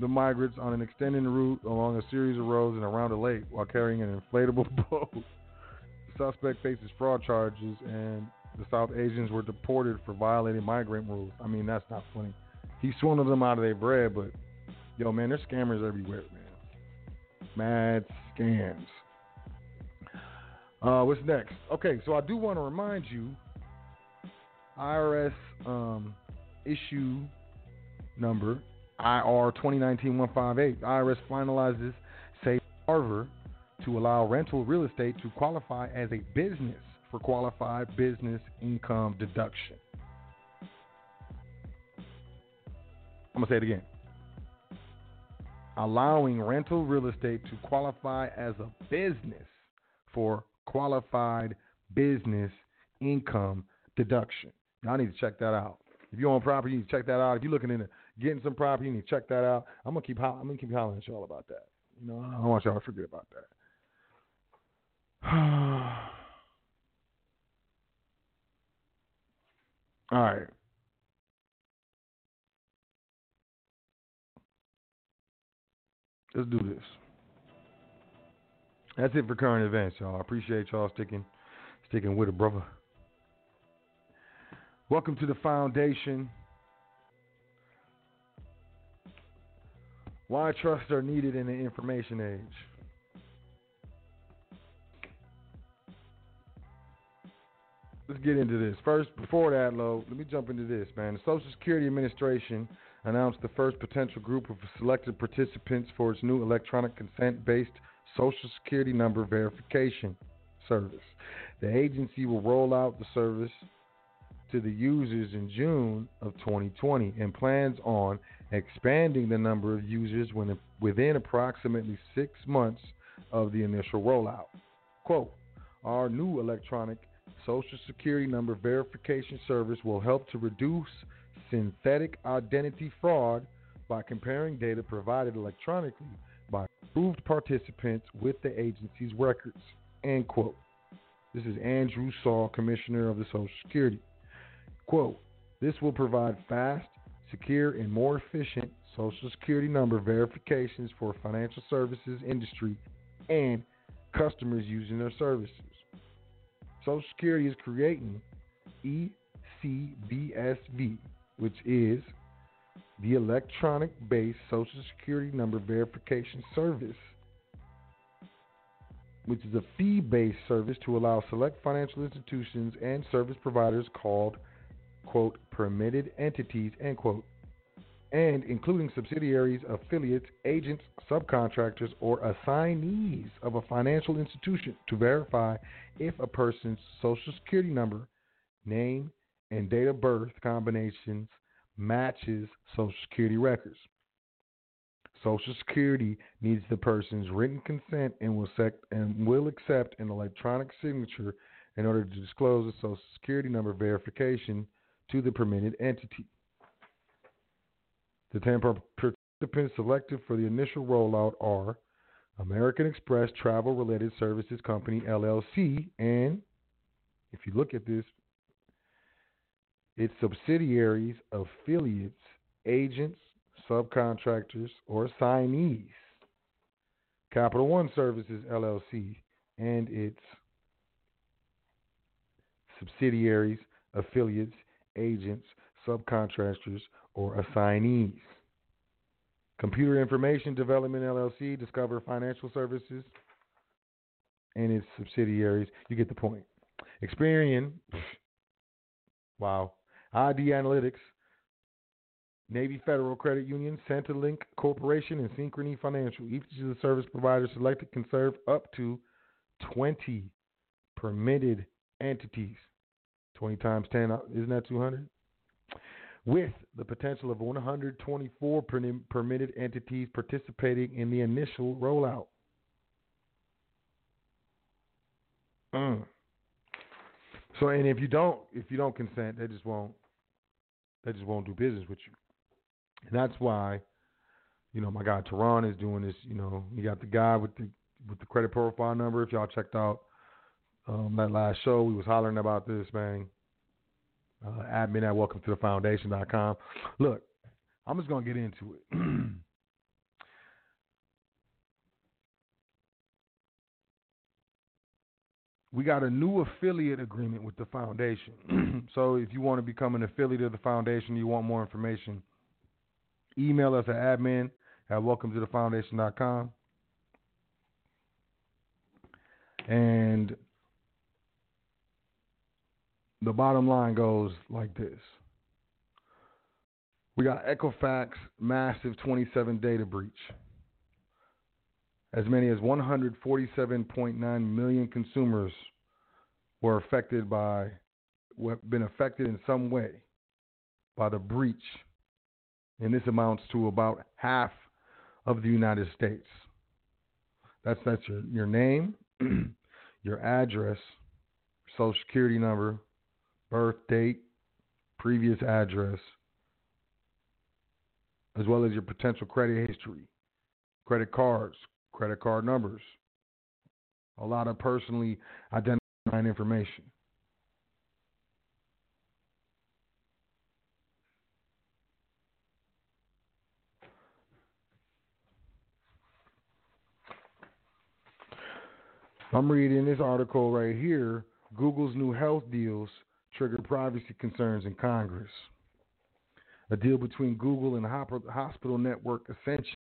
the migrants on an extended route along a series of roads and around a lake while carrying an inflatable boat. The suspect faces fraud charges, and the South Asians were deported for violating migrant rules. I mean, that's not funny. He swindled them out of their bread, but yo, man, there's scammers everywhere, man. Mad scams. Uh, what's next? Okay, so I do want to remind you IRS um, issue number IR 2019-158. IRS finalizes safe harbor to allow rental real estate to qualify as a business for qualified business income deduction. I'm going to say it again. Allowing rental real estate to qualify as a business for qualified business income deduction. Y'all need to check that out. If you own property, you need to check that out. If you're looking into getting some property, you need to check that out. I'm gonna keep ho- I'm gonna keep hollering at y'all about that. You know, I don't want y'all to forget about that. All right. Let's do this. That's it for current events, y'all. I appreciate y'all sticking sticking with it, brother. Welcome to the foundation. Why trusts are needed in the information age. Let's get into this. First, before that, Lo, let me jump into this, man. The Social Security Administration announced the first potential group of selected participants for its new electronic consent based Social Security number verification service. The agency will roll out the service to the users in June of 2020 and plans on expanding the number of users when, within approximately six months of the initial rollout. Quote, our new electronic Social Security number verification service will help to reduce synthetic identity fraud by comparing data provided electronically by approved participants with the agency's records. End quote. This is Andrew Saul, Commissioner of the Social Security. Quote, this will provide fast, secure, and more efficient Social Security number verifications for financial services industry and customers using their services. Social Security is creating ECBSV, which is the Electronic Based Social Security Number Verification Service, which is a fee based service to allow select financial institutions and service providers called, quote, permitted entities, end quote, and including subsidiaries, affiliates, agents, subcontractors, or assignees of a financial institution to verify if a person's social security number, name, and date of birth combinations matches social security records. Social Security needs the person's written consent and will, sec- and will accept an electronic signature in order to disclose the Social Security number verification to the permitted entity. The 10 participants selected for the initial rollout are American Express Travel Related Services Company, LLC, and if you look at this, its subsidiaries, affiliates, agents, subcontractors, or assignees. Capital One Services, LLC, and its subsidiaries, affiliates, agents, subcontractors, or assignees. Computer Information Development LLC, Discover Financial Services, and its subsidiaries. You get the point. Experian, wow. ID Analytics, Navy Federal Credit Union, SentiLink Corporation, and Synchrony Financial. Each of the service providers selected can serve up to 20 permitted entities. 20 times 10, uh, isn't that 200? With the potential of 124 permitted entities participating in the initial rollout. Mm. So, and if you don't, if you don't consent, they just won't, they just won't do business with you. And that's why, you know, my guy Tehran is doing this. You know, you got the guy with the with the credit profile number. If y'all checked out um, that last show, we was hollering about this, man. Uh, admin at welcome to the foundation.com. Look, I'm just gonna get into it. we got a new affiliate agreement with the foundation. so if you want to become an affiliate of the foundation, you want more information, email us at admin at welcome to the foundation.com. And the bottom line goes like this. We got Equifax massive 27 data breach. As many as 147.9 million consumers were affected by, been affected in some way by the breach, and this amounts to about half of the United States. That's that's your your name, your address, social security number, birth date, previous address, as well as your potential credit history, credit cards, credit card numbers, a lot of personally identifying information. I'm reading this article right here. Google's new health deals trigger privacy concerns in Congress. A deal between Google and hospital network Ascension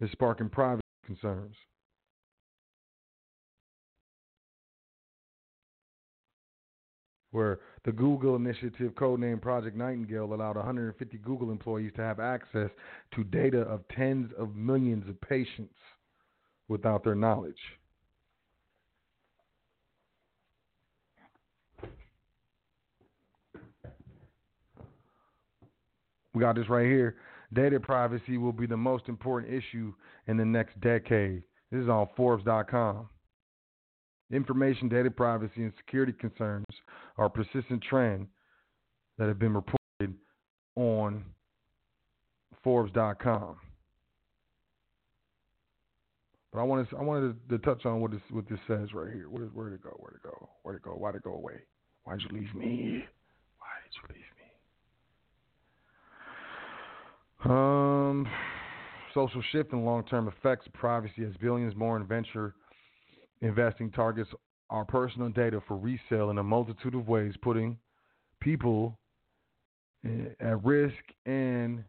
is sparking privacy concerns. Where the Google initiative, codenamed Project Nightingale, allowed 150 Google employees to have access to data of tens of millions of patients without their knowledge. We got this right here. Data privacy will be the most important issue in the next decade. This is on Forbes.com. Information, data privacy, and security concerns are a persistent trend that have been reported on Forbes.com. But I wanted I wanted to, to touch on what this what this says right here. Where where'd it go? Where'd it go? Where'd it go? Why'd it go away? Why'd you leave me? Why did you leave me? Um, social shift and long term effects of privacy as billions more in venture investing targets our personal data for resale in a multitude of ways, putting people at risk and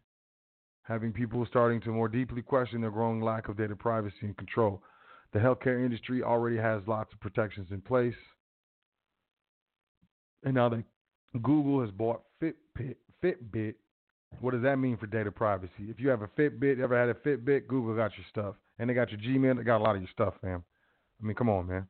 having people starting to more deeply question their growing lack of data privacy and control. The healthcare industry already has lots of protections in place. And now that Google has bought Fitbit, Fitbit, what does that mean for data privacy? If you have a Fitbit, ever had a Fitbit, Google got your stuff. And they got your Gmail, they got a lot of your stuff, fam. I mean, come on, man.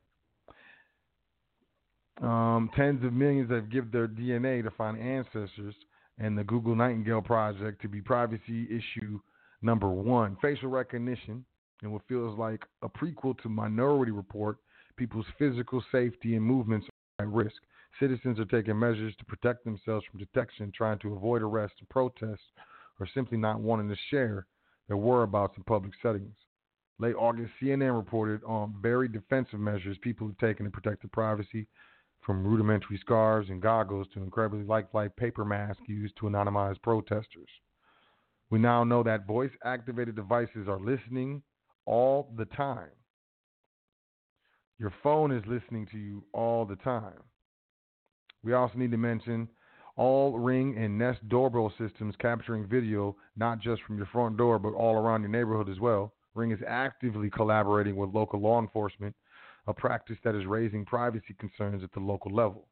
Um, tens of millions have given their DNA to find ancestors, and the Google Nightingale Project to be privacy issue number one. Facial recognition, and what feels like a prequel to Minority Report, people's physical safety and movements at risk. Citizens are taking measures to protect themselves from detection, trying to avoid arrest and protest, or simply not wanting to share their whereabouts in public settings. Late August, CNN reported on very defensive measures people have taken to protect their privacy, from rudimentary scarves and goggles to incredibly lifelike paper masks used to anonymize protesters. We now know that voice activated devices are listening all the time. Your phone is listening to you all the time. We also need to mention all Ring and Nest doorbell systems capturing video not just from your front door but all around your neighborhood as well. Ring is actively collaborating with local law enforcement a practice that is raising privacy concerns at the local level.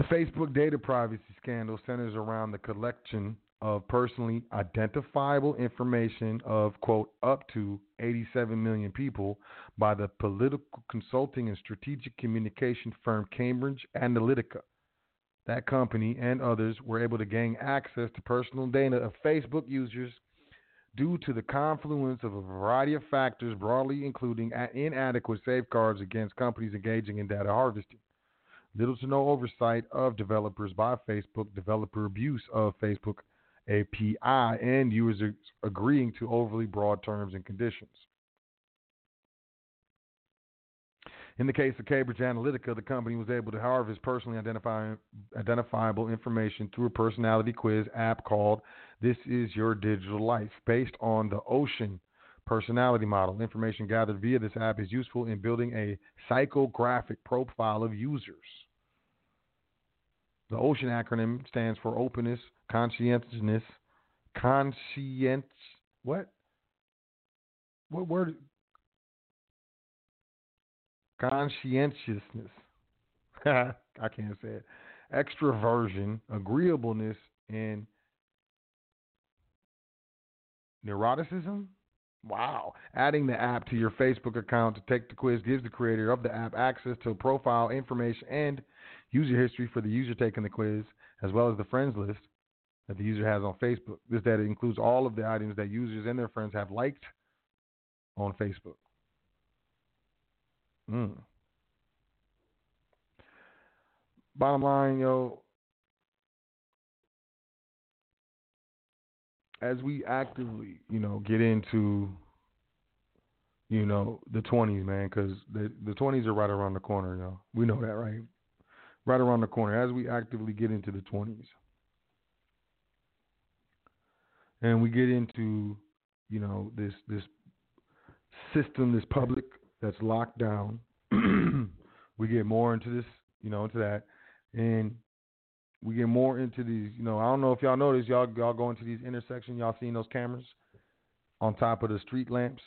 The Facebook data privacy scandal centers around the collection of personally identifiable information of, quote, up to 87 million people by the political consulting and strategic communication firm Cambridge Analytica. That company and others were able to gain access to personal data of Facebook users due to the confluence of a variety of factors, broadly including inadequate safeguards against companies engaging in data harvesting, little to no oversight of developers by Facebook, developer abuse of Facebook API, and users agreeing to overly broad terms and conditions. In the case of Cambridge Analytica, the company was able to harvest personally identifiable information through a personality quiz app called This Is Your Digital Life, based on the Ocean personality model. Information gathered via this app is useful in building a psychographic profile of users. The Ocean acronym stands for openness, conscientiousness, conscience. What? What word? conscientiousness. I can't say it. Extroversion, agreeableness, and neuroticism. Wow. Adding the app to your Facebook account to take the quiz gives the creator of the app access to profile information and user history for the user taking the quiz, as well as the friends list that the user has on Facebook. This data includes all of the items that users and their friends have liked on Facebook. Mm. Bottom line, yo, as we actively, you know, get into, you know, the 20s, man, because the the 20s are right around the corner, yo. We know that, right? Right around the corner. As we actively get into the 20s, and we get into, you know, this this system, this public that's locked down. we get more into this, you know, into that, and we get more into these. You know, I don't know if y'all notice, y'all y'all go into these intersections. Y'all seen those cameras on top of the street lamps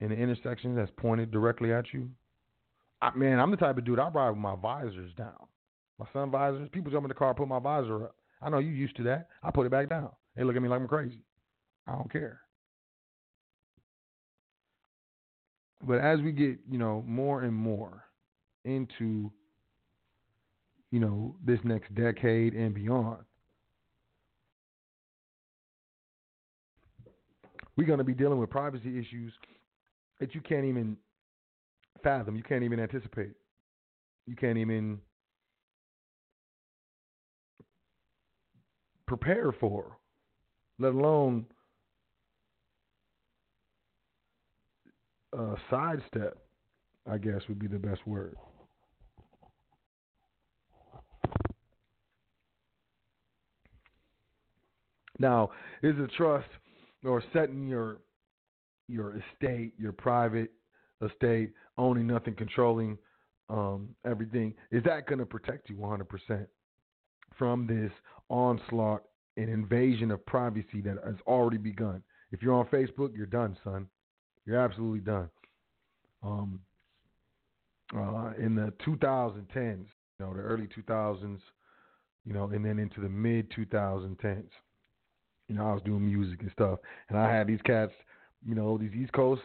in the intersection that's pointed directly at you. I, man, I'm the type of dude I ride with my visors down. My sun visors. People jump in the car, put my visor up. I know you used to that. I put it back down. They look at me like I'm crazy. I don't care. But as we get, you know, more and more into, you know, this next decade and beyond, we're going to be dealing with privacy issues that you can't even fathom. You can't even anticipate. You can't even prepare for, let alone uh, sidestep, I guess would be the best word. Now, is a trust or setting your your estate, your private estate, owning nothing, controlling um, everything, is that going to protect you 100% from this onslaught and invasion of privacy that has already begun? If you're on Facebook, you're done, son. You're absolutely done. Um, uh, in the 2010s, you know, the early 2000s, you know, and then into the mid 2010s, you know, I was doing music and stuff, and I had these cats, you know, these East Coast,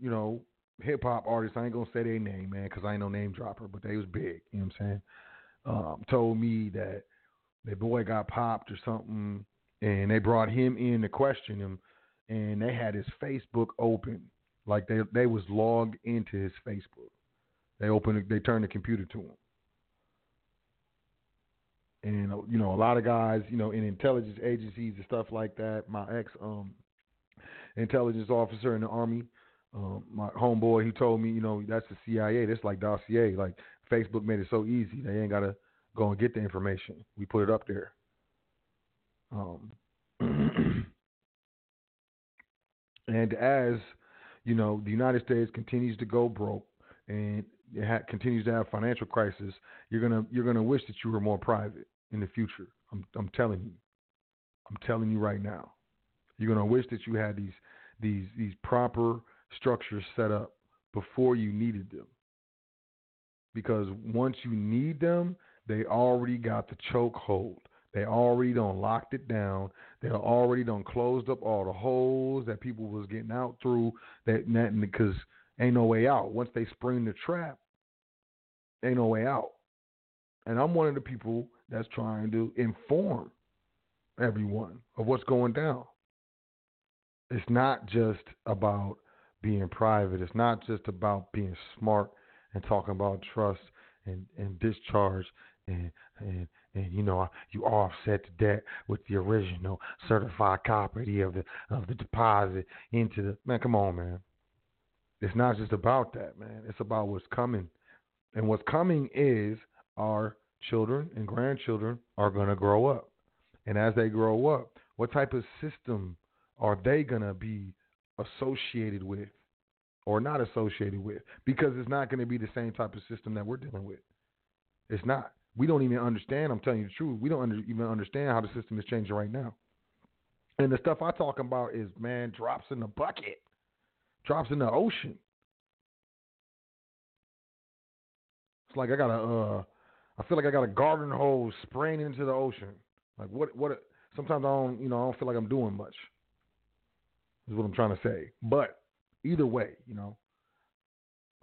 you know, hip hop artists. I ain't gonna say their name, man, because I ain't no name dropper, but they was big. You know what I'm saying? Um, told me that their boy got popped or something, and they brought him in to question him, and they had his Facebook open, like they they was logged into his Facebook. They opened, they turned the computer to him. And uh, you know, a lot of guys, you know, in intelligence agencies and stuff like that. My ex um intelligence officer in the army, um, my homeboy, he told me, you know, that's the CIA. That's like dossier. Like Facebook made it so easy. They ain't gotta go and get the information. We put it up there. Um, and as you know, the United States continues to go broke and it ha- continues to have financial crisis, you're gonna you're gonna wish that you were more private in the future. I'm I'm telling you, I'm telling you right now, you're gonna wish that you had these these these proper structures set up before you needed them. Because once you need them, they already got the chokehold. They already done locked it down. They already done closed up all the holes that people was getting out through. That that- because ain't no way out. Once they spring the trap, ain't no way out. And I'm one of the people that's trying to inform everyone of what's going down. It's not just about being private. It's not just about being smart and talking about trust and, and discharge and and and you know you offset the debt with the original certified copy of the of the deposit into the man. Come on, man. It's not just about that, man. It's about what's coming, and what's coming is our children and grandchildren are going to grow up, and as they grow up, what type of system are they going to be associated with or not associated with? Because it's not going to be the same type of system that we're dealing with. It's not. We don't even understand. I'm telling you the truth. We don't under, even understand how the system is changing right now. And the stuff I talk about is man drops in the bucket, drops in the ocean. It's like I got a, uh, I feel like I got a garden hose spraying into the ocean. Like what? What? Sometimes I don't, you know, I don't feel like I'm doing much. Is what I'm trying to say. But either way, you know,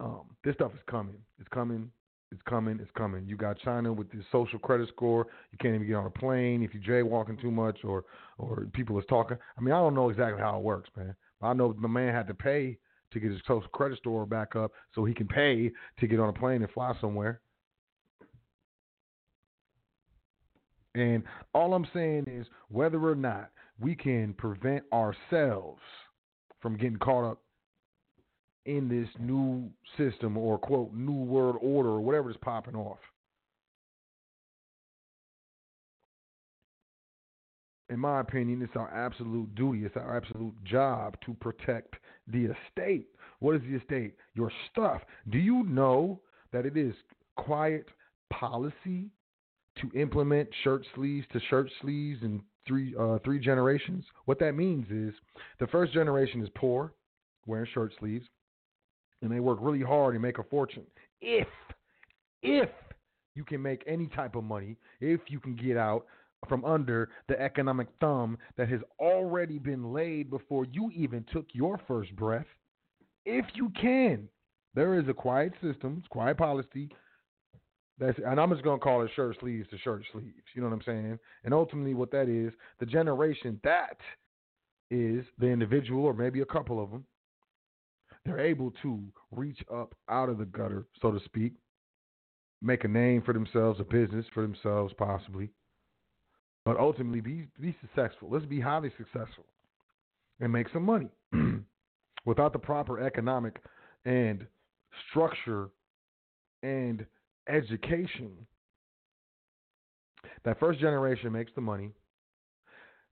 um, this stuff is coming. It's coming. It's coming. It's coming. You got China with this social credit score. You can't even get on a plane if you're jaywalking too much or or people is talking. I mean, I don't know exactly how it works, man. I know the man had to pay to get his social credit score back up so he can pay to get on a plane and fly somewhere. And all I'm saying is whether or not we can prevent ourselves from getting caught up in this new system or quote new world order or whatever is popping off. In my opinion, it's our absolute duty, it's our absolute job to protect the estate. What is the estate? Your stuff. Do you know that it is quiet policy to implement shirt sleeves to shirt sleeves in three uh, three generations? What that means is the first generation is poor, wearing shirt sleeves and they work really hard and make a fortune. If, if you can make any type of money, if you can get out from under the economic thumb that has already been laid before you even took your first breath, if you can, there is a quiet system, quiet policy. That's, and I'm just gonna call it shirt sleeves to shirt sleeves. You know what I'm saying? And ultimately, what that is, the generation that is the individual, or maybe a couple of them, they're able to reach up out of the gutter, so to speak, make a name for themselves, a business for themselves, possibly, but ultimately be be successful. Let's be highly successful and make some money without the proper economic and structure and education. That first generation makes the money.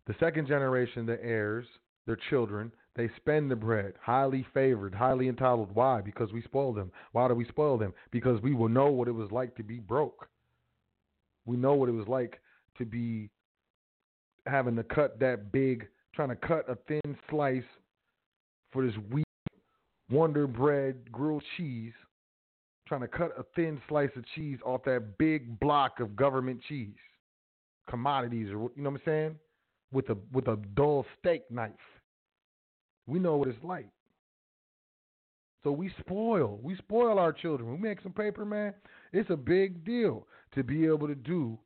The second generation, the heirs, their children, they spend the bread, highly favored, highly entitled. Why? Because we spoil them. Why do we spoil them? Because we will know what it was like to be broke. We know what it was like to be having to cut that big, trying to cut a thin slice for this wheat Wonder Bread grilled cheese, trying to cut a thin slice of cheese off that big block of government cheese, commodities, or you know what I'm saying, with a with a dull steak knife. We know what it's like. So we spoil, we spoil our children. We make some paper, man. It's a big deal to be able to do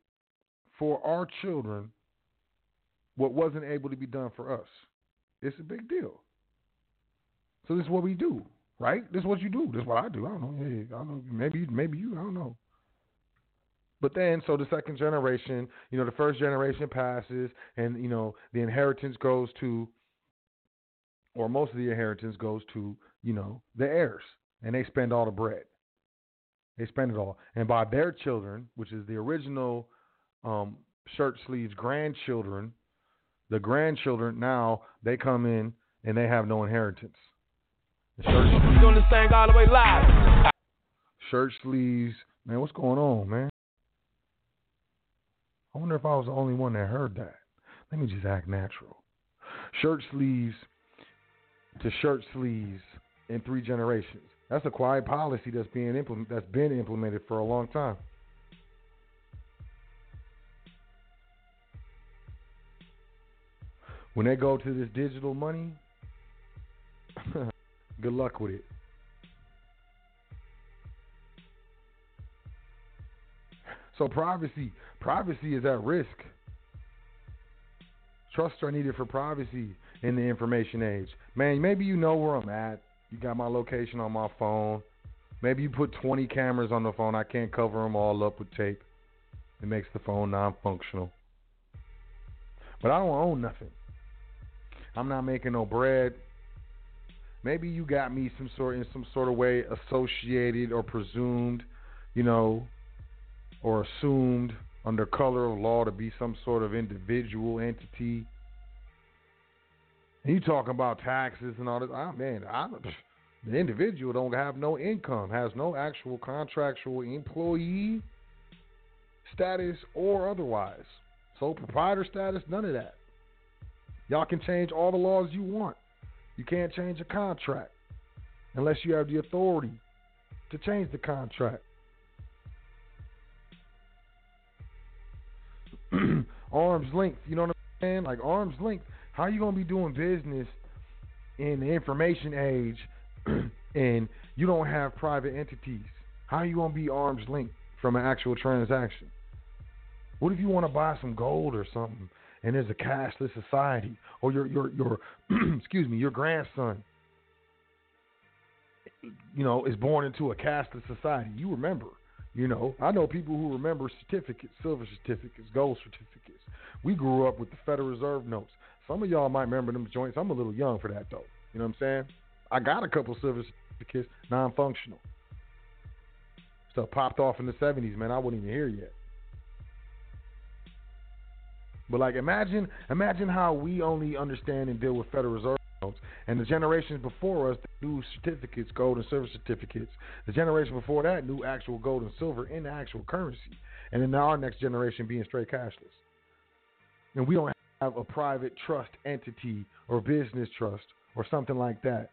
for our children what wasn't able to be done for us. It's a big deal. So this is what we do, right? This is what you do. This is what I do. I don't know. Hey, I don't know. Maybe maybe you. I don't know. But then, so the second generation, you know, the first generation passes, and you know, the inheritance goes to, or most of the inheritance goes to, you know, the heirs, and they spend all the bread. They spend it all, and by their children, which is the original um, shirt sleeves grandchildren, the grandchildren now they come in and they have no inheritance. Shirt, Doing this thing all the way live. shirt sleeves, man, what's going on, man? I wonder if I was the only one that heard that. Let me just act natural. Shirt sleeves to shirt sleeves in three generations. That's a quiet policy that's being implement that's been implemented for a long time. When they go to this digital money, good luck with it. So privacy, privacy is at risk. Trusts are needed for privacy in the information age. Man, maybe you know where I'm at. You got my location on my phone. Maybe you put 20 cameras on the phone. I can't cover them all up with tape. It makes the phone non-functional. But I don't own nothing. I'm not making no bread. Maybe you got me some sort in some sort of way associated or presumed, you know, or assumed under color of law to be some sort of individual entity. And you talking about taxes and all this? Ah, man, I, the individual don't have no income, has no actual contractual employee status or otherwise. Sole proprietor status, none of that. Y'all can change all the laws you want. You can't change a contract unless you have the authority to change the contract. arm's length, you know what I'm saying? Like arm's length. How are you gonna be doing business in the information age and you don't have private entities? How are you gonna be arm's length from an actual transaction? What if you want to buy some gold or something and there's a cashless society, or your your your excuse me, your grandson, you know, is born into a cashless society. You remember, you know, I know people who remember certificates, silver certificates, gold certificates. We grew up with the Federal Reserve notes. Some of y'all might remember them joints. I'm a little young for that though. You know what I'm saying? I got a couple silver certificates, non-functional. Stuff popped off in the 70s, man. I wasn't even here yet. But like imagine imagine how we only understand and deal with Federal Reserve notes and the generations before us knew certificates, gold and silver certificates. The generation before that knew actual gold and silver in actual currency. And then our next generation being straight cashless. And we don't have a private trust entity or business trust or something like that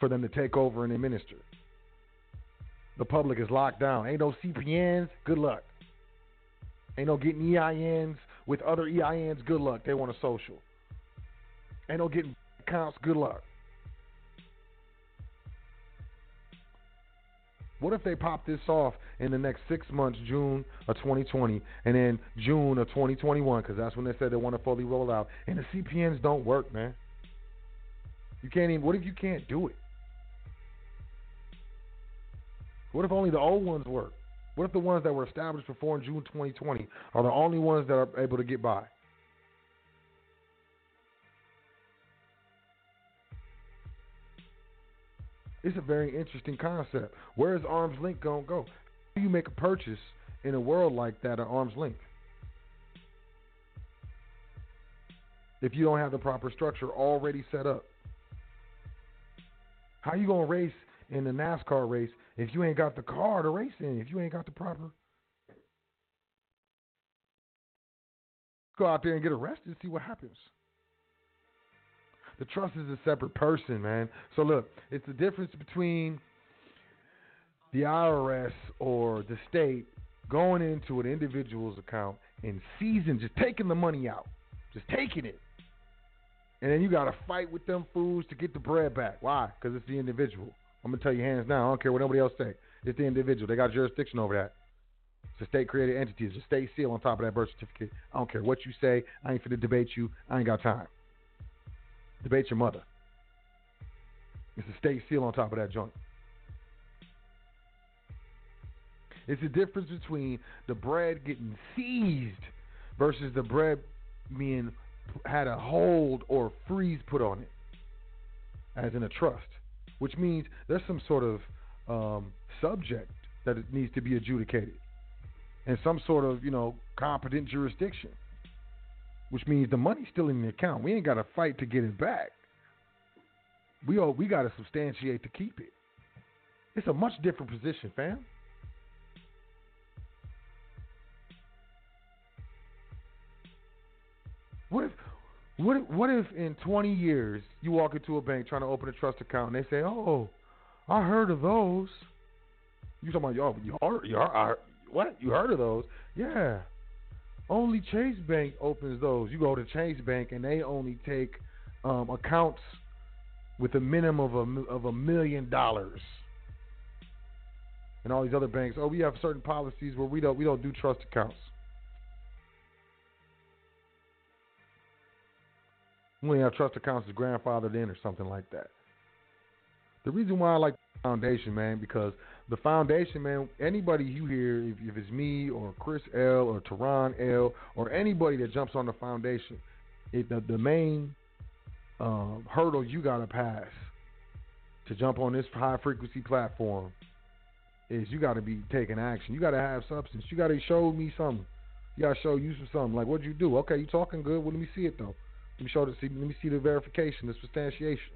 for them to take over and administer. The public is locked down. Ain't no CPNs, good luck. Ain't no getting EINs with other EINs, good luck. They want a social. Ain't no getting accounts, good luck. What if they pop this off in the next six months, June of 2020, and then June of 2021, because that's when they said they want to fully roll out, and the CPNs don't work, man. You can't even. What if you can't do it? What if only the old ones work? What if the ones that were established before in June 2020 are the only ones that are able to get by? It's a very interesting concept. Where is arm's length going to go? How do you make a purchase in a world like that at arm's length? if you don't have the proper structure already set up. How are you gonna race in the NASCAR race if you ain't got the car to race in? If you ain't got the proper go out there and get arrested and see what happens. The trust is a separate person, man. So look, it's the difference between the IRS or the state going into an individual's account and seizing, just taking the money out, just taking it. And then you got to fight with them fools to get the bread back. Why? Because it's the individual. I'm to tell you hands down. I don't care what nobody else say. It's the individual. They got jurisdiction over that. It's a state created entity. It's a state seal on top of that birth certificate. I don't care what you say. I ain't finna debate you. I ain't got time. Debate your mother. It's a state seal on top of that joint. It's the difference between the bread getting seized versus the bread being had a hold or freeze put on it, as in a trust, which means there's some sort of um, subject that it needs to be adjudicated and some sort of you know competent jurisdiction, which means the money's still in the account. We ain't got to fight to get it back. We all, we got to substantiate to keep it. It's a much different position, fam. What what if in 20 years you walk into a bank trying to open a trust account and they say, "Oh, I heard of those." You talking about, "Yo, you heard, you heard, what? You heard of those? Yeah. Only Chase Bank opens those. You go to Chase Bank and they only take um, accounts with a minimum of a of a million dollars. And all these other banks, oh, we have certain policies where we don't we don't do trust accounts. We have trust accounts as grandfathered in or something like that. The reason why I like the foundation, man, because the foundation, man, anybody you hear, if, if it's me or Chris El or Teron El or anybody that jumps on the foundation, it, the, the main um, hurdle you got to pass to jump on this high frequency platform is you got to be taking action. You got to have substance. You got to show me something. You got to show you some something. Like, what'd you do? Okay, you talking good. Well, let me see it, though. Let me show the, let me see the verification, the substantiation.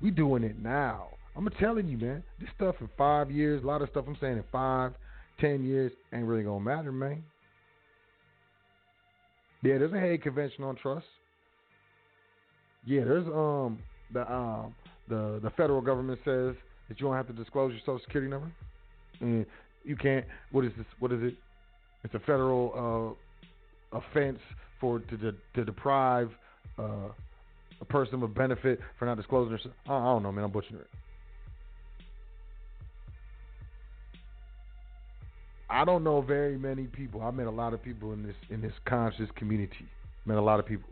We doing it now. I'm telling you, man. This stuff in five years, a lot of stuff I'm saying in five, ten years, ain't really gonna matter, man. Yeah, there's a Hague Convention on Trust. Yeah, there's um the um the the federal government says that you don't have to disclose your social security number. And you can't. What is this? What is it? It's a federal uh, offense for to to, to deprive uh, a person of a benefit for not disclosing their. I don't know, man. I'm butchering it. I don't know very many people. I met a lot of people in this in this conscious community. Met a lot of people.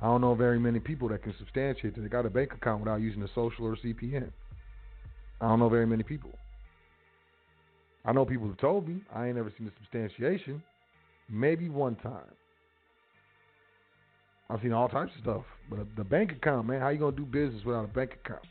I don't know very many people that can substantiate that they got a bank account without using a social or CPN. I don't know very many people. I know people have told me. I ain't never seen the substantiation. Maybe one time. I've seen all types of stuff, but the bank account, man, how you gonna do business without a bank account?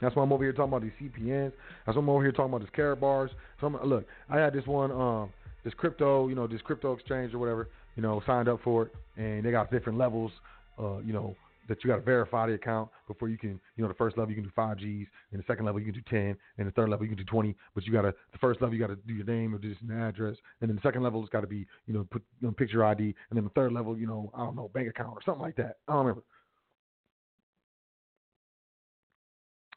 That's why I'm over here talking about these CPNs. That's why I'm over here talking about these Karatbars. So I'm, look, I had this one, um, this crypto, you know, this crypto exchange or whatever, you know, signed up for it, and they got different levels, uh, you know, that you got to verify the account before you can, you know, the first level you can do five Gs, and the second level you can do ten, and the third level you can do twenty. But you got to, the first level you got to do your name or just an address, and then the second level it's got to be, you know, put you know, picture ID, and then the third level, you know, I don't know, bank account or something like that. I don't remember.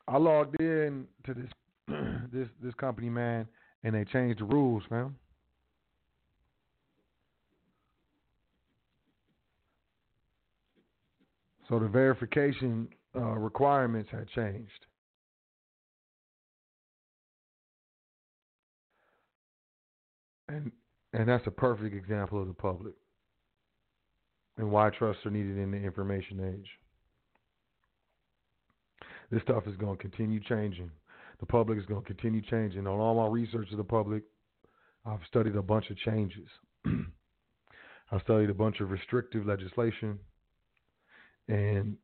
I logged in to this this this company, man, and they changed the rules, man. So the verification uh, requirements had changed. And and that's a perfect example of the public and why trusts are needed in the information age. This stuff is going to continue changing. The public is going to continue changing. On all my research of the public, I've studied a bunch of changes. I've studied a bunch of restrictive legislation, and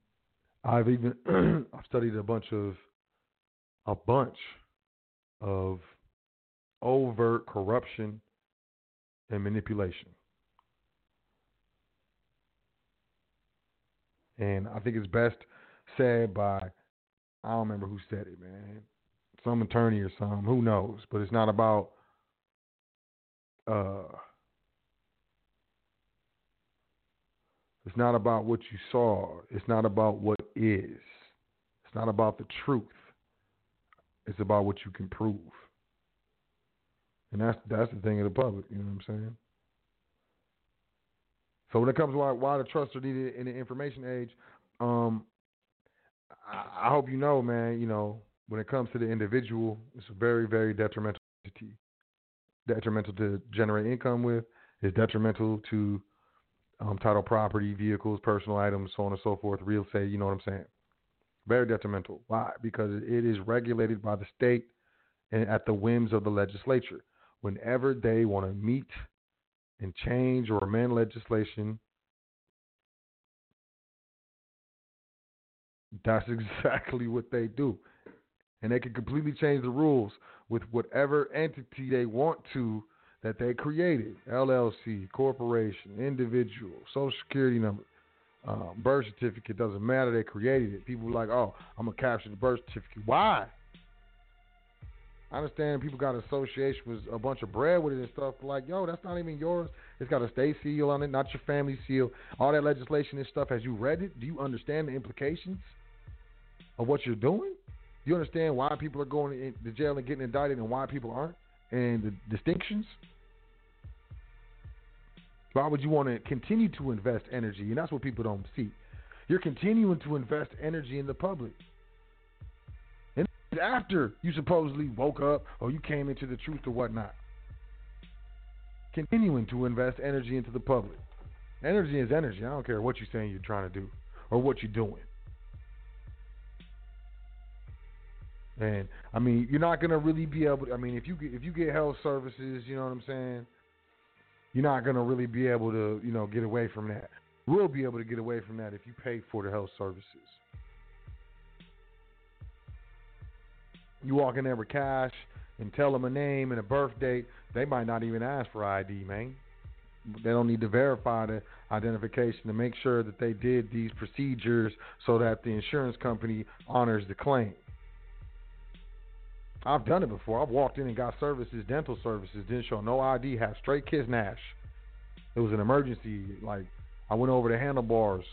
I've even I've studied a bunch of a bunch of overt corruption and manipulation. And I think it's best said by I don't remember who said it, man. Some attorney or some, who knows? But it's not about uh it's not about what you saw. It's not about what is. It's not about the truth. It's about what you can prove. And that's that's the thing of the public, you know what I'm saying? So when it comes to why, why the trusts are needed in the information age, um, I, I hope you know, man. You know, when it comes to the individual, it's very, very detrimental. Detrimental to generate income with. It's detrimental to um, title property, vehicles, personal items, so on and so forth, real estate. You know what I'm saying? Very detrimental. Why? Because it is regulated by the state and at the whims of the legislature. Whenever they want to meet and change or amend legislation, that's exactly what they do. And they can completely change the rules with whatever entity they want to that they created LLC, corporation, individual, social security number, um, birth certificate. Doesn't matter. They created it. People like, oh, I'm going to capture the birth certificate. Why? I understand people got association with a bunch of bread with it and stuff. Like, yo, that's not even yours. It's got a state seal on it, not your family seal. All that legislation and stuff. Has you read it? Do you understand the implications of what you're doing? Do you understand why people are going to jail and getting indicted and why people aren't, and the distinctions? Why would you want to continue to invest energy? And that's what people don't see. You're continuing to invest energy in the public And after you supposedly woke up or you came into the truth or whatnot. Continuing to invest energy into the public. Energy is energy. I don't care what you're saying you're trying to do or what you're doing. And I mean, you're not gonna really be able. To, I mean, if you get, if you get health services, you know what I'm saying. You're not gonna really be able to, you know, get away from that. We'll be able to get away from that if you pay for the health services. You walk in there with cash and tell them a name and a birth date, they might not even ask for ID, man. They don't need to verify the identification to make sure that they did these procedures so that the insurance company honors the claim. I've done it before. I've walked in and got services, dental services, didn't show no ID, have straight kiss Nash. It was an emergency. Like I went over the handlebars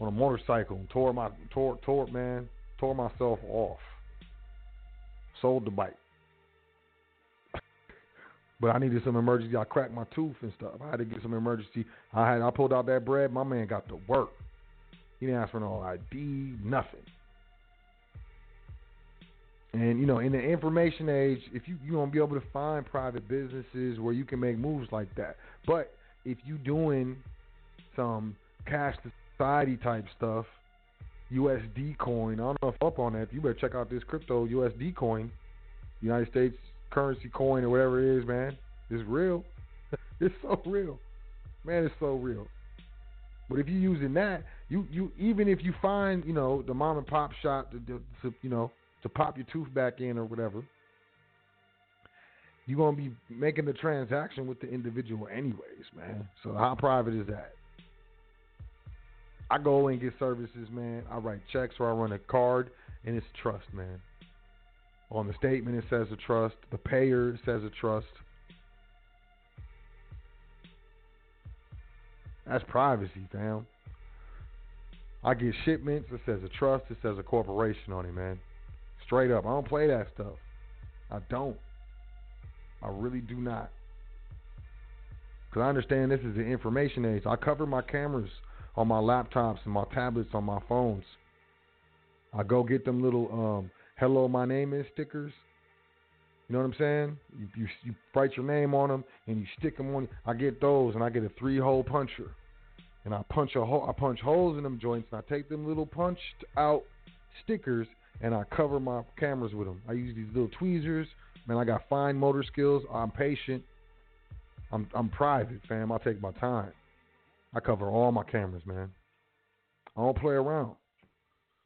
on a motorcycle and tore my tore tore man tore myself off sold the bike. but I needed some emergency. I cracked my tooth and stuff. I had to get some emergency. I had I pulled out that bread. My man got to work. He didn't ask for no ID, nothing. And you know, in the information age, if you you won't be able to find private businesses where you can make moves like that. But if you doing some cash society type stuff, USD coin. I don't know if up on that. You better check out this crypto USD coin, United States currency coin or whatever it is, man. It's real. it's so real, man. It's so real. But if you're using that, you you even if you find you know the mom and pop shop to, to, to you know to pop your tooth back in or whatever, you're gonna be making the transaction with the individual anyways, man. So how private is that? I go and get services, man. I write checks or I run a card, and it's trust, man. On the statement, it says a trust. The payer says a trust. That's privacy, fam. I get shipments. It says a trust. It says a corporation on it, man. Straight up. I don't play that stuff. I don't. I really do not. Because I understand this is the information age. I cover my cameras on my laptops and my tablets on my phones. I go get them little um, "Hello, my name is" stickers. You know what I'm saying? You, you, you write your name on them and you stick them on. I get those and I get a three hole puncher, and I punch a hole. I punch holes in them joints and I take them little punched out stickers and I cover my cameras with them. I use these little tweezers. Man, I got fine motor skills. I'm patient. I'm I'm private, fam. I take my time. I cover all my cameras, man. I don't play around.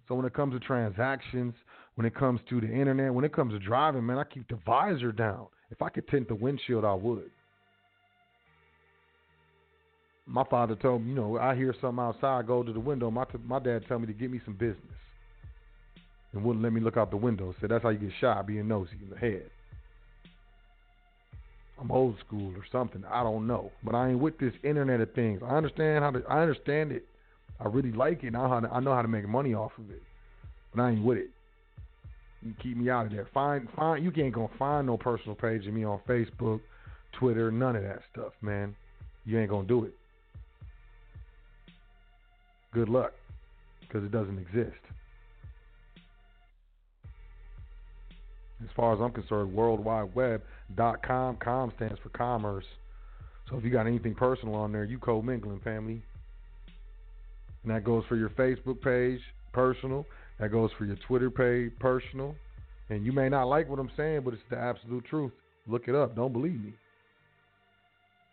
So when it comes to transactions, when it comes to the internet, when it comes to driving, man, I keep the visor down. If I could tint the windshield, I would. my father told me, you know, I hear something outside, go to the window. My t- my dad tell me to get me some business, and wouldn't let me look out the window. Said that's how you get shot, being nosy in the head. I'm old school or something. I don't know, but I ain't with this internet of things. I understand how to. I understand it. I really like it. I know how to, I know how to make money off of it, but I ain't with it. You keep me out of there. Find find you can't gonna find no personal page of me on Facebook, Twitter, none of that stuff, man. You ain't gonna do it. Good luck, because it doesn't exist. As far as I'm concerned, World Wide Web.com, com stands for commerce. So if you got anything personal on there, you co-mingling, family. And that goes for your Facebook page, personal. That goes for your Twitter page, personal. And you may not like what I'm saying, but it's the absolute truth. Look it up. Don't believe me.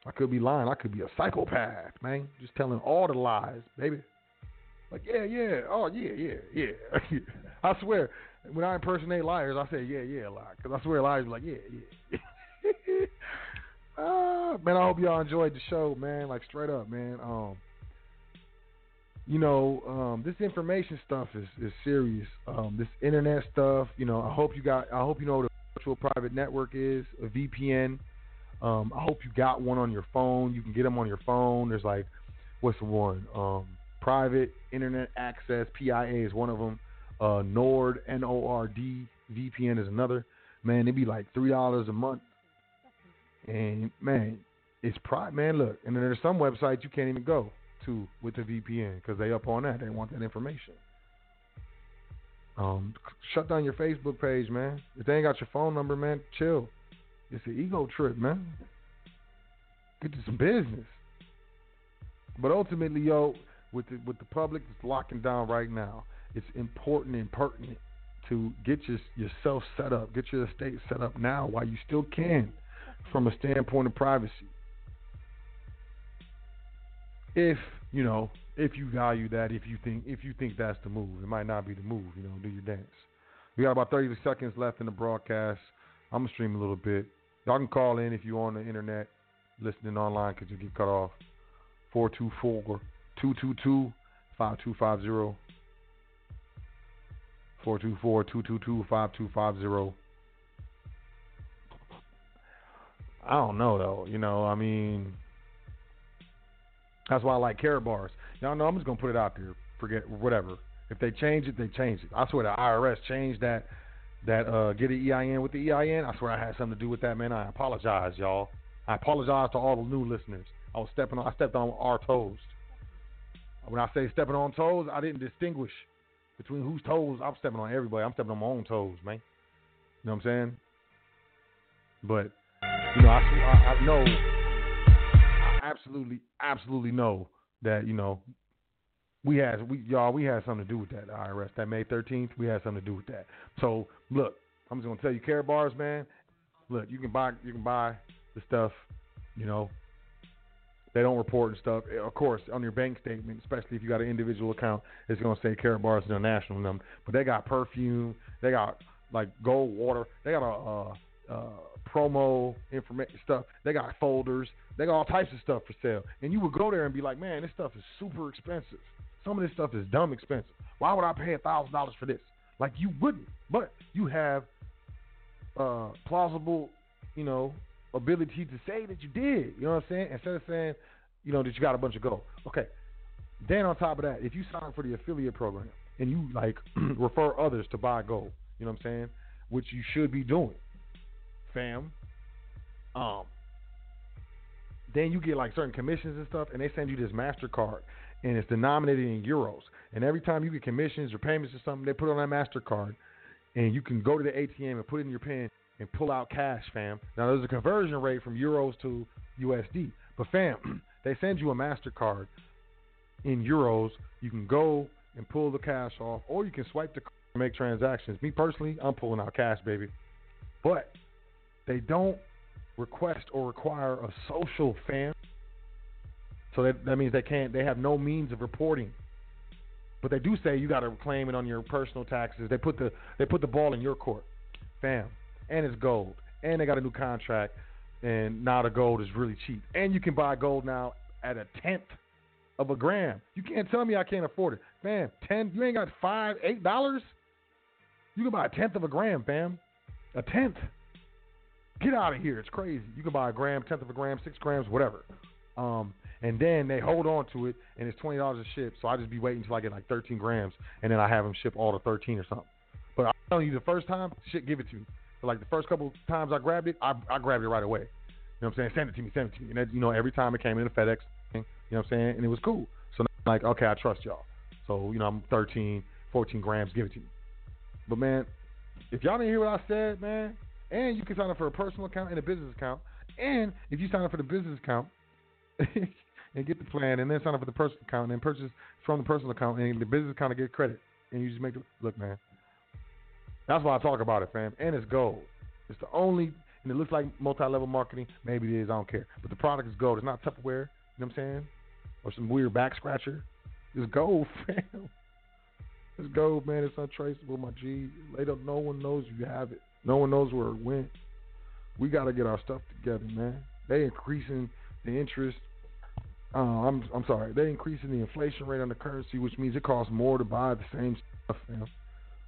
I could be lying. I could be a psychopath, man. Just telling all the lies, baby. Like, yeah, yeah. Oh, yeah, yeah, yeah. I swear, when I impersonate liars, I say, yeah, yeah, a lot. Because I swear liars be like, yeah, yeah. ah, man, I hope y'all enjoyed the show, man. Like, straight up, man. Um, you know, um, this information stuff is, is serious. Um, this internet stuff, you know, I hope you got, I hope you know what a virtual private network is, a VPN. Um, I hope you got one on your phone. You can get them on your phone. There's like, what's the one? Um, private internet access, PIA is one of them. Uh, Nord, N O R D, VPN is another. Man, it'd be like three dollars a month. And man, it's private. Man, look, and then there's some websites you can't even go to with the VPN because they up on that. They want that information. Um, shut down your Facebook page, man. If they ain't got your phone number, man, chill. It's an ego trip, man. Get to some business. But ultimately, yo, with the with the public that's locking down right now, it's important and pertinent to get your, yourself set up, get your estate set up now while you still can, from a standpoint of privacy. If you know, if you value that, if you think if you think that's the move, it might not be the move. You know, do your dance. We got about 30 seconds left in the broadcast. I'm gonna stream a little bit. Y'all can call in if you're on the internet, listening online, because you get cut off. 424 222 5250. 424 222 5250. I don't know, though. You know, I mean, that's why I like Karatbars. Y'all know I'm just to put it out there. Forget whatever. If they change it, they change it. I swear the IRS changed that that uh, get an EIN with the EIN. I swear I had something to do with that, man. I apologize, y'all. I apologize to all the new listeners. I was stepping on I stepped on our toes. When I say stepping on toes, I didn't distinguish between whose toes. I'm stepping on everybody. I'm stepping on my own toes, man. You know what I'm saying? But you know, I, I, I know, I absolutely, absolutely know that you know we had we y'all we had something to do with that IRS that May 13th. We had something to do with that. So look, I'm just gonna tell you, Karatbars, man. Look, you can buy you can buy the stuff, you know. They don't report and stuff. Of course, on your bank statement, especially if you got an individual account, it's gonna say Karatbars International number. But they got perfume, they got like gold water, they got a promo information stuff. They got folders, they got all types of stuff for sale. And you would go there and be like, man, this stuff is super expensive. Some of this stuff is dumb expensive. Why would I pay a thousand dollars for this? Like you wouldn't, but you have uh, plausible, you know, ability to say that you did. You know what I'm saying? Instead of saying, you know, that you got a bunch of gold. Okay. Then on top of that, if you sign up for the affiliate program and you like refer others to buy gold, you know what I'm saying? Which you should be doing, fam. Um. Then you get like certain commissions and stuff, and they send you this Mastercard, and it's denominated in euros. And every time you get commissions or payments or something, they put on that Mastercard, and you can go to the ATM and put it in your pen and pull out cash, fam. Now there's a conversion rate from euros to USD, but fam, they send you a Mastercard in euros. You can go and pull the cash off, or you can swipe the card and make transactions. Me personally, I'm pulling out cash, baby. But they don't request or require a social, fam. So that that means they can't. They have no means of reporting. But they do say you got to claim it on your personal taxes. They put the they put the ball in your court, fam. And it's gold. And they got a new contract. And now the gold is really cheap. And you can buy gold now at a tenth of a gram. You can't tell me I can't afford it, man. Ten, you ain't got five, eight dollars. You can buy a tenth of a gram, fam. A tenth. Get out of here. It's crazy. You can buy a gram, tenth of a gram, six grams, whatever. Um, and then they hold on to it, and it's twenty dollars a ship. So I just be waiting until I get like thirteen grams, and then I have them ship all the thirteen or something. But I'm telling you, the first time, shit, give it to me. Like the first couple times I grabbed it, I, I grabbed it right away. You know what I'm saying? Send it to me, send it to me. And that, you know, every time it came in a FedEx thing, you know what I'm saying? And it was cool. So like, okay, I trust y'all. So, you know, I'm 13, 14 grams, give it to me. But man, if y'all didn't hear what I said, man, and you can sign up for a personal account and a business account, and if you sign up for the business account and get the plan, and then sign up for the personal account, and then purchase from the personal account, and the business account to get credit, and you just make the look, man. That's why I talk about it, fam. And it's gold. It's the only, and it looks like multi-level marketing. Maybe it is. I don't care. But the product is gold. It's not Tupperware. You know what I'm saying? Or some weird back scratcher. It's gold, fam. It's gold, man. It's untraceable, my G. Later, no one knows you have it. No one knows where it went. We got to get our stuff together, man. They increasing the interest. Uh, I'm I'm sorry. They increasing the inflation rate on the currency, which means it costs more to buy the same stuff, fam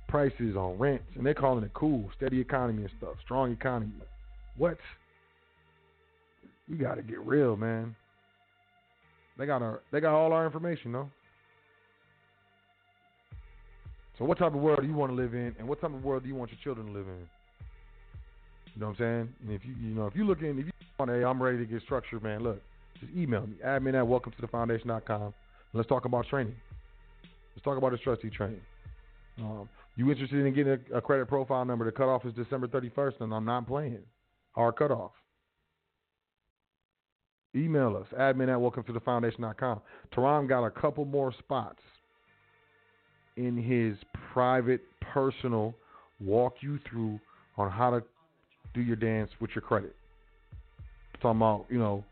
prices on rents, and they're calling it cool, steady economy and stuff, strong economy. What? We got to get real, man. They got our, they got all our information, though. So, what type of world do you want to live in, and what type of world do you want your children to live in? You know what I'm saying? And if you, you know, if you look in, if you want, hey, I'm ready to get structured, man. Look, just email me, admin at welcome to the foundation.com. Let's talk about training. Let's talk about this trustee training. Um, you interested in getting a, a, credit profile number? The cutoff is December 31st, and I'm not playing. Hard cutoff. Email us, admin at welcome to the foundation.com. Teron got a couple more spots in his private, personal walk you through on how to do your dance with your credit. talking about, you know,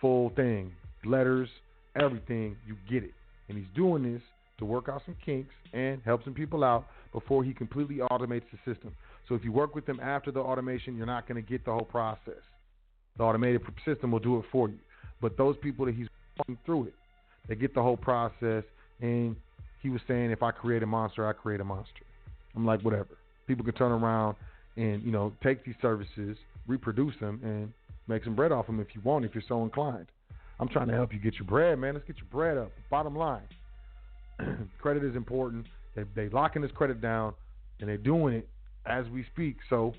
full thing, letters, everything, you get it. And he's doing this to work out some kinks and help some people out before he completely automates the system. So if you work with him after the automation, you're not going to get the whole process. The automated system will do it for you. But those people that he's through it, they get the whole process. And he was saying, if I create a monster, I create a monster. I'm like, whatever. People can turn around and you know take these services, reproduce them, and make some bread off them if you want, if you're so inclined. I'm trying to help you get your bread, man. Let's get your bread up. Bottom line. credit is important. They they locking this credit down, and they're doing it as we speak. So,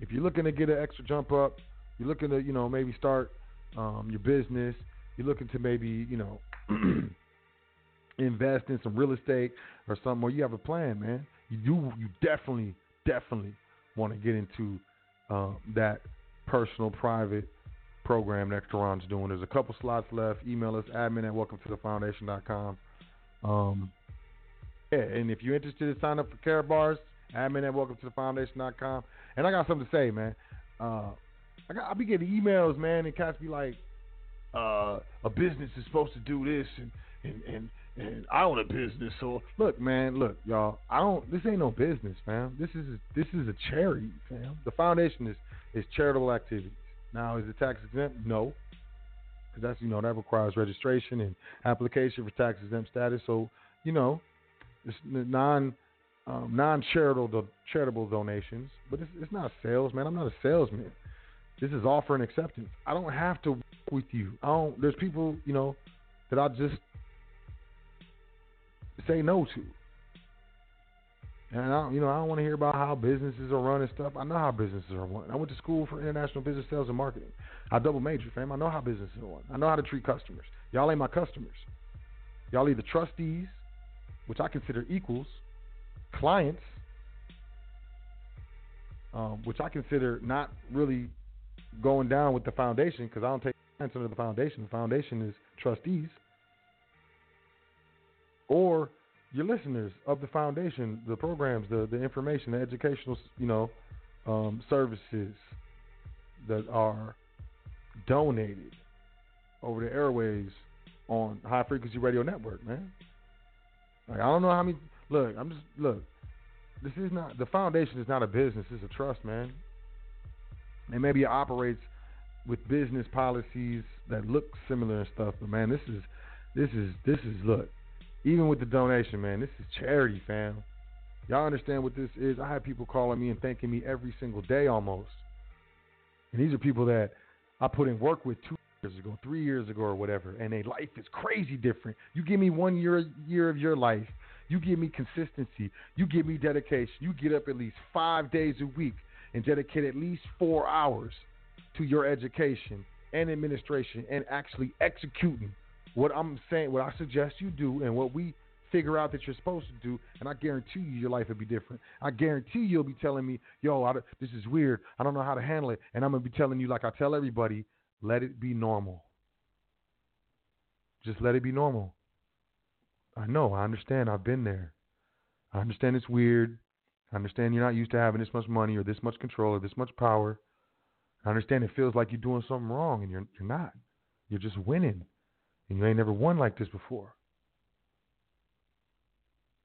if you're looking to get an extra jump up, you're looking to you know maybe start um, your business. You're looking to maybe you know invest in some real estate or something, or you have a plan, man. You do you definitely definitely want to get into uh, that personal private program that Teron's doing. There's a couple slots left. Email us admin at welcome to the foundation.com. Um, and if you're interested in sign up for Karatbars, admin at welcome to the foundation.com. And I got something to say, man. Uh, I got I be getting emails, man, and cats be like, uh, a business is supposed to do this and and and and I own a business. So look, man, look, y'all. I don't. This ain't no business, fam. This is this is a charity, fam. The foundation is is charitable activities. Now, is it tax exempt? No, because that's you know that requires registration and application for tax exempt status. So you know, non um, non charitable charitable donations, but it's, it's not sales, man. I'm not a salesman. This is offer and acceptance. I don't have to work with you. I don't. There's people you know that I just say no to. And I you know, I don't want to hear about how businesses are run and stuff. I know how businesses are run. I went to school for international business sales and marketing. I double major, fam. I know how businesses are run. I know how to treat customers. Y'all ain't my customers. Y'all either trustees, which I consider equals, clients, um, which I consider not really going down with the foundation because I don't take clients under the foundation. The foundation is trustees. Or your listeners of the foundation, the programs, the the information, the educational, you know, um, services that are donated over the airways on High Frequency Radio Network, man. Like I don't know how many. Look, I'm just look. This is not the foundation. Is not a business. It's a trust, man. And maybe it operates with business policies that look similar and stuff. But man, this is this is this is look. Even with the donation, man, this is charity, fam. Y'all understand what this is? I have people calling me and thanking me every single day almost. And these are people that I put in work with two years ago, three years ago, or whatever, and their life is crazy different. You give me one year year of your life, you give me consistency, you give me dedication. You get up at least five days a week and dedicate at least four hours to your education and administration and actually executing what I'm saying, what I suggest you do, and what we figure out that you're supposed to do, and I guarantee you your life will be different. I guarantee you'll be telling me, yo, I, this is weird. I don't know how to handle it. And I'm going to be telling you, like I tell everybody, let it be normal. Just let it be normal. I know. I understand. I've been there. I understand it's weird. I understand you're not used to having this much money or this much control or this much power. I understand it feels like you're doing something wrong and you're you're not. You're just winning. And you ain't never won like this before.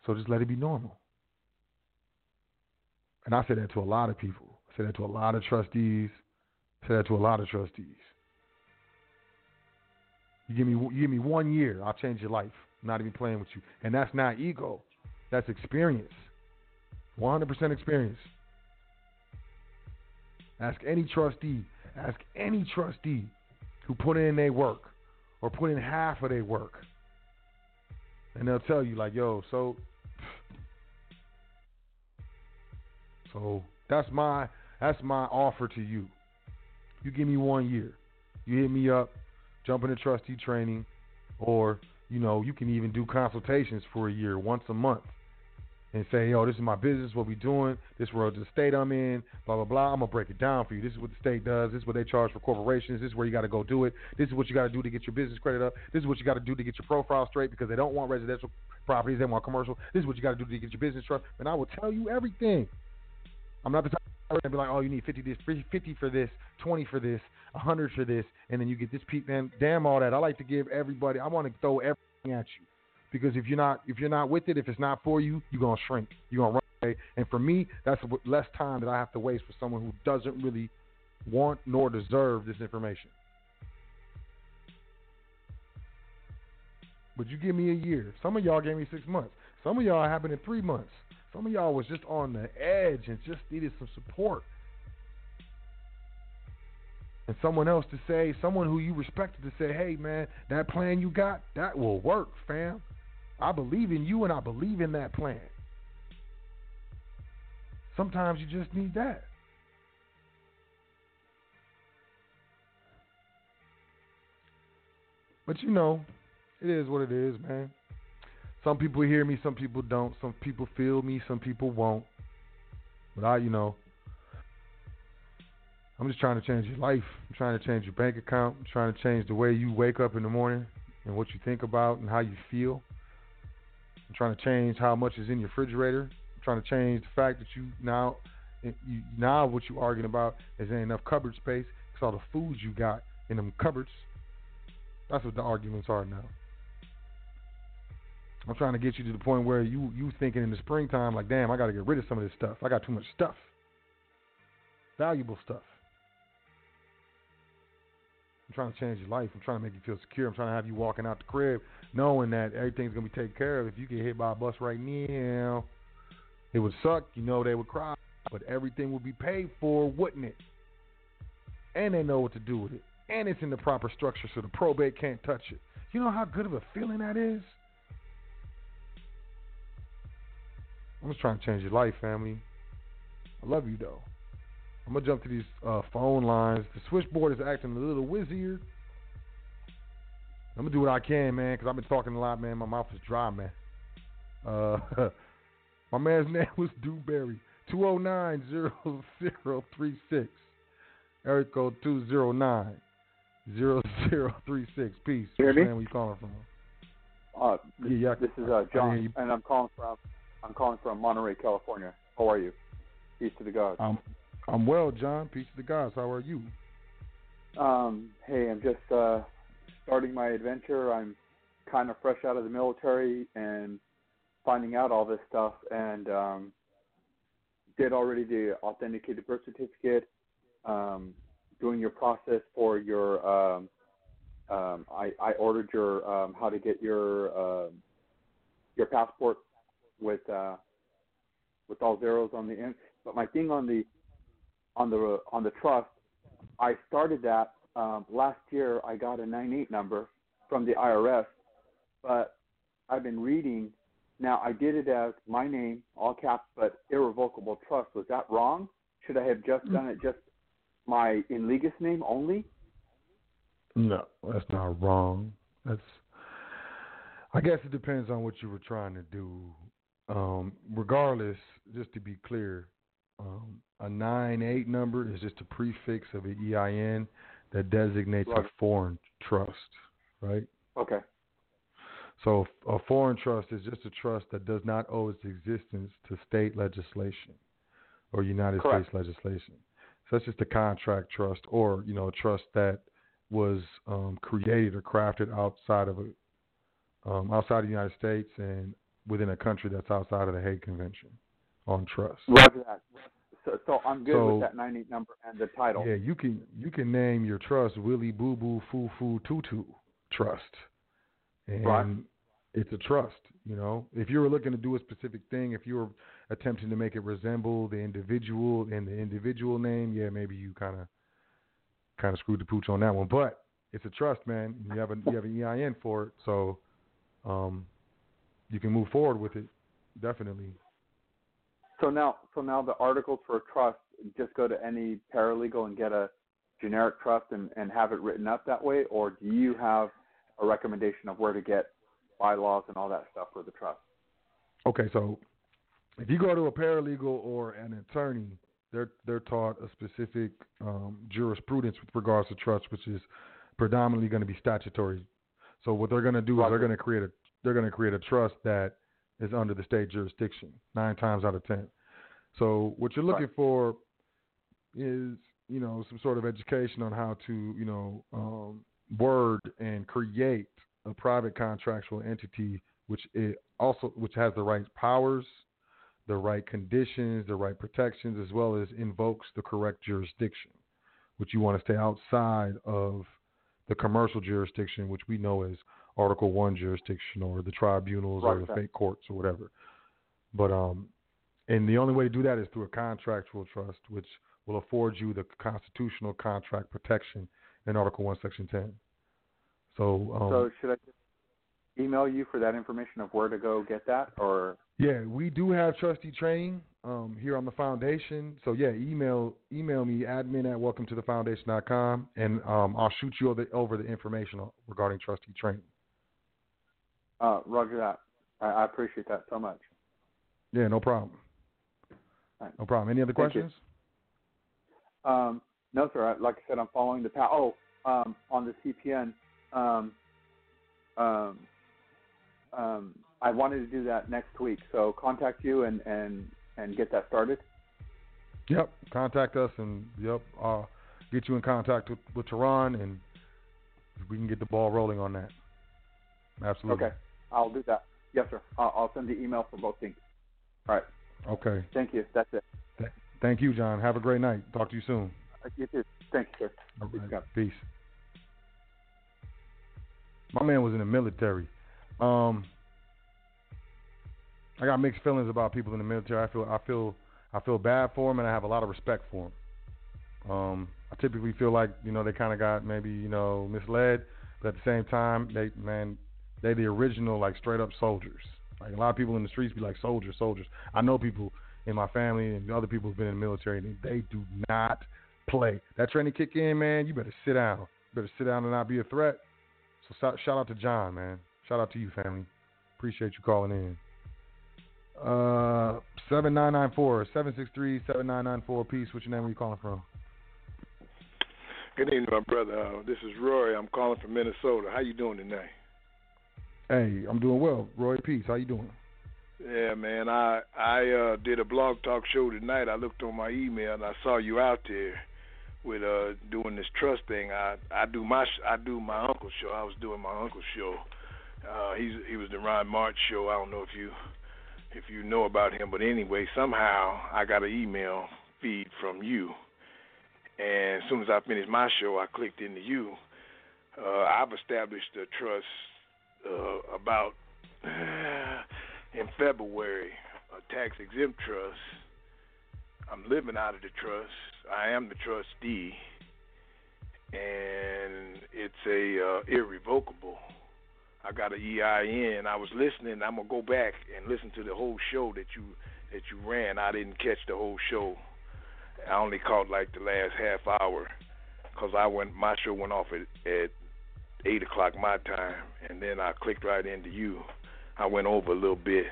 So just let it be normal. And I say that to a lot of people. I say that to a lot of trustees. I say that to a lot of trustees. You give me you give me one year, I'll change your life. I'm not even playing with you. And that's not ego. That's experience. 100% experience. Ask any trustee. Ask any trustee who put in their work or put in half of their work. And they'll tell you, like, yo, so so that's my that's my offer to you. You give me one year. You hit me up, jump into trustee training, or, you know, you can even do consultations for a year, once a month and say, yo, this is my business, what we doing, this is the state I'm in, blah, blah, blah. I'm to break it down for you. This is what the state does. This is what they charge for corporations. This is where you got to go do it. This is what you got to do to get your business credit up. This is what you got to do to get your profile straight because they don't want residential properties. They want commercial. This is what you got to do to get your business trust. And I will tell you everything. I'm not the type to be like, oh, you need 50 this, 50 for this, 20 for this, 100 for this, and then you get this peak. Man, damn all that. I like to give everybody, I want to throw everything at you because if you're not if you're not with it, if it's not for you, you're gonna shrink. You're gonna run away. And for me, that's less time that I have to waste for someone who doesn't really want nor deserve this information. But you give me a year. Some of y'all gave me six months. Some of y'all happened in three months. Some of y'all was just on the edge and just needed some support. And someone else to say, someone who you respected to say, hey man, that plan you got, that will work, fam. I believe in you and I believe in that plan. Sometimes you just need that. But you know, it is what it is, man. Some people hear me, some people don't. Some people feel me, some people won't. But I, you know, I'm just trying to change your life. I'm trying to change your bank account. I'm trying to change the way you wake up in the morning and what you think about and how you feel. I'm trying to change how much is in your refrigerator. I'm trying to change the fact that you now, you, now what you're arguing about is ain't enough cupboard space because all the foods you got in them cupboards. That's what the arguments are now. I'm trying to get you to the point where you you thinking in the springtime like, damn, I got to get rid of some of this stuff. I got too much stuff, valuable stuff. I'm trying to change your life. I'm trying to make you feel secure. I'm trying to have you walking out the crib knowing that everything's gonna be taken care of. If you get hit by a bus right now, it would suck. You know they would cry, but everything would be paid for, wouldn't it? And they know what to do with it. And it's in the proper structure, so the probate can't touch it. You know how good of a feeling that is. I'm just trying to change your life, family. I love you though. I'm gonna jump to these uh, phone lines. The switchboard is acting a little wizzier. I'm gonna do what I can, man, because I've been talking a lot, man. My mouth is dry, man. Uh, my man's name was Dewberry. 209-0036. Area code 209-0036. Peace. Hear me? Where you calling from? Uh, this, Yeah, yeah, this is uh, John, and I'm calling from I'm calling from Monterey, California. How are you? Peace to the gods. I'm I'm well, John. Peace to the gods. How are you? Um, hey, I'm just uh, starting my adventure. I'm kind of fresh out of the military and finding out all this stuff, and um, did already the authenticated birth certificate. Um, doing your process for your um, um, I, I ordered your um, how to get your uh, your passport with uh, with all zeros on the end. But my thing on the on the on the trust, I started that um, last year. I got a nine eight number from the IRS, but I've been reading. Now I did it as my name, all caps, but irrevocable trust. Was that wrong? Should I have just done it just my in legis name only? No, that's not wrong. That's I guess it depends on what you were trying to do. Um, regardless, just to be clear, um, a nine eight number is just a prefix of an EIN that designates Right. a foreign trust, right? Okay. So a foreign trust is just a trust that does not owe its existence to state legislation or United Correct. States legislation. So that's just a contract trust or, you know, a trust that was um, created or crafted outside of a um, outside of the United States and within a country that's outside of the Hague Convention on trust. Roger that. So, so I'm good So- with that nine eight number and the title. Yeah, you can you can name your trust Willie Boo Boo Foo Foo Tutu Trust, and Right. it's a trust. You know, if you were looking to do a specific thing, if you were attempting to make it resemble the individual and the individual name, yeah, maybe you kind of kind of screwed the pooch on that one. But it's a trust, man. You have a you have an EIN for it, so um, you can move forward with it. Definitely. So now, so now the articles for a trust, just go to any paralegal and get a generic trust and, and have it written up that way, or do you have a recommendation of where to get bylaws and all that stuff for the trust? Okay, so if you go to a paralegal or an attorney, they're they're taught a specific um, jurisprudence with regards to trust, which is predominantly going to be statutory. So what they're going to do is they're going to create a they're going to create a trust that is under the state jurisdiction nine times out of ten. So what you're looking Right. for is you know some sort of education on how to you know um, word and create a private contractual entity which it also which has the right powers, the right conditions, the right protections, as well as invokes the correct jurisdiction, which you want to stay outside of the commercial jurisdiction, which we know as Article One jurisdiction or the tribunals or the right. state courts or whatever. But um, and the only way to do that is through a contractual trust, which will afford you the constitutional contract protection in Article One, Section Ten. So, um, so should I just email you for that information of where to go get that, or Yeah, we do have trustee training um, here on the foundation. So yeah, email email me admin at welcome to the foundation.com and um, I'll shoot you over, over the information regarding trustee training. Uh, Roger that? I, I appreciate that so much. Yeah, no problem. Right. No problem. Any other Thank questions? Um, no, sir. I- Like I said, I'm following the path. Oh, um, on the CPN, um, um, um, I wanted to do that next week. So contact you and and and get that started. Yep. Contact us and yep, uh, get you in contact with, with Teron and we can get the ball rolling on that. Absolutely. Okay, I'll do that. Yes, sir. I'll, I'll send the email for both things. All right. Okay. Thank you. That's it. Thank you, John. Have a great night. Talk to you soon. Uh, You too. Thank you, sir. All Peace, Peace. My man was in the military. Um, I got mixed feelings about people in the military. I feel I feel I feel bad for them, and I have a lot of respect for them. Um, I typically feel like you know they kind of got maybe you know misled, but at the same time, they man, they the original like straight up soldiers. Like a lot of people in the streets be like soldiers, soldiers. I know people in my family and other people who've been in the military, and they do not play. That training kick in, man. You better sit down. You better sit down and not be a threat. So shout, out to John, man. Shout out to you, family. Appreciate you calling in. Uh, seven nine nine four seven six three seven nine nine four. Peace. What's your name? Where you calling from? Good evening, my brother. Uh, this is Rory. I'm calling from Minnesota. How you doing tonight? Hey, I'm doing well. Roy Peace. How you doing? Yeah, man. I I uh, did a blog talk show tonight. I looked on my email and I saw you out there with uh doing this trust thing. I I do my I do my uncle's show. I was doing my uncle's show. Uh, he's he was the Ron March show. I don't know if you if you know about him, but anyway, somehow I got an email feed from you, and as soon as I finished my show, I clicked into you. Uh, I've established a trust uh, about in February, a tax exempt trust. I'm living out of the trust. I am the trustee, and it's a uh, irrevocable. I got an EIN. I was listening. I'm gonna go back and listen to the whole show that you that you ran. I didn't catch the whole show. I only caught like the last half hour because I went. My show went off at, at eight o'clock my time, and then I clicked right into you. I went over a little bit.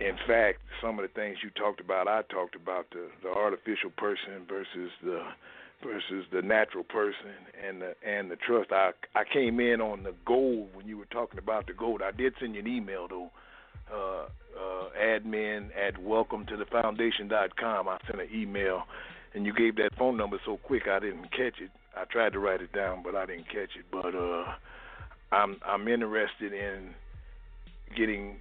In fact, some of the things you talked about, I talked about the the artificial person versus the versus the natural person and the and the trust. I I came in on the gold when you were talking about the gold. I did send you an email though. Uh, uh, admin at welcome to the foundation dot com. I sent an email and you gave that phone number so quick I didn't catch it. I tried to write it down but I didn't catch it. But uh I'm I'm interested in getting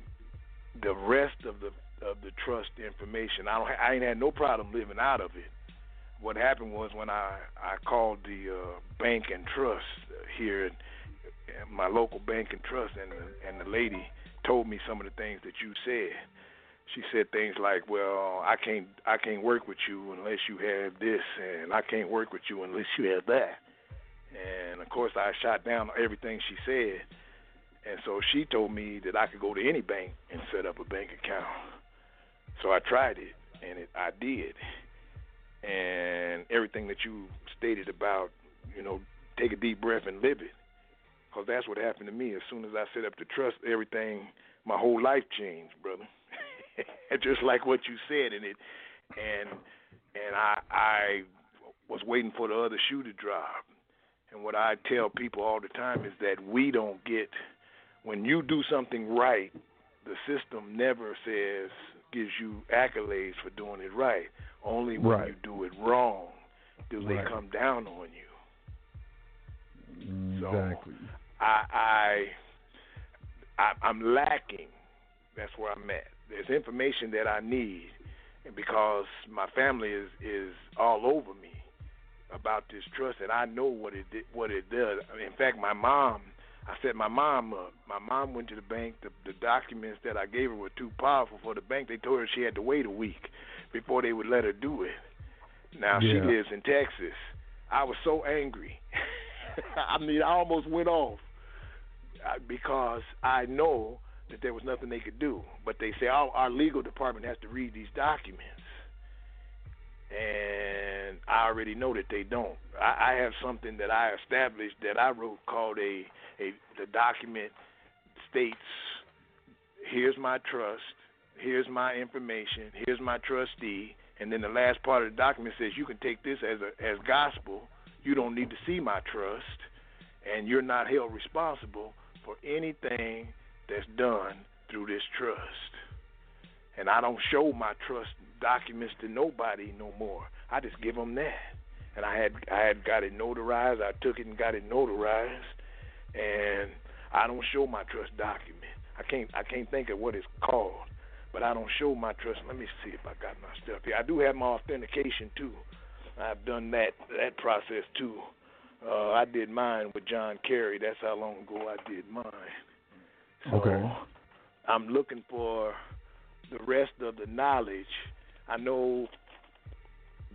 the rest of the of the trust information. I don't I ain't had no problem living out of it. What happened was when I I called the uh, bank and trust here, at my local bank and trust, and the, and the lady told me some of the things that you said. She said things like, "Well, I can't I can't work with you unless you have this, and I can't work with you unless you have that." And of course, I shot down everything she said. And so she told me that I could go to any bank and set up a bank account. So I tried it, and it, I did. And everything that you stated about, you know, take a deep breath and live it, because that's what happened to me. As soon as I set up the trust, everything, my whole life changed, brother. Just like what you said in it, and and I I was waiting for the other shoe to drop. And what I tell people all the time is that we don't get when you do something right, the system never says gives you accolades for doing it right. Only when Right. you do it wrong do they come down on you. So, Exactly. I, I, I I'm lacking. That's where I'm at. There's information that I need, and because my family is is all over me about this trust, and I know what it what it does. In fact, my mom, I set my mom up. My mom went to the bank. The, the documents that I gave her were too powerful for the bank. They told her she had to wait a week before they would let her do it. Now she lives in Texas. I was so angry. I mean, I almost went off uh, because I know that there was nothing they could do. But they say our, our legal department has to read these documents, and I already know that they don't. I, I have something that I established that I wrote called a a the document states here's my trust, here's my information, here's my trustee, and then the last part of the document says you can take this as a as gospel. You don't need to see my trust, and you're not held responsible for anything that's done through this trust. And I don't show my trust documents to nobody no more. I just give them that. And I had I had got it notarized. I took it and got it notarized, and I don't show my trust document. I can't I can't think of what it's called, but I don't show my trust. Let me see if I got my stuff here. I do have my authentication too. I've done that that process too. Uh, I did mine with John Kerry. That's how long ago I did mine. So Okay. I'm looking for the rest of the knowledge. I know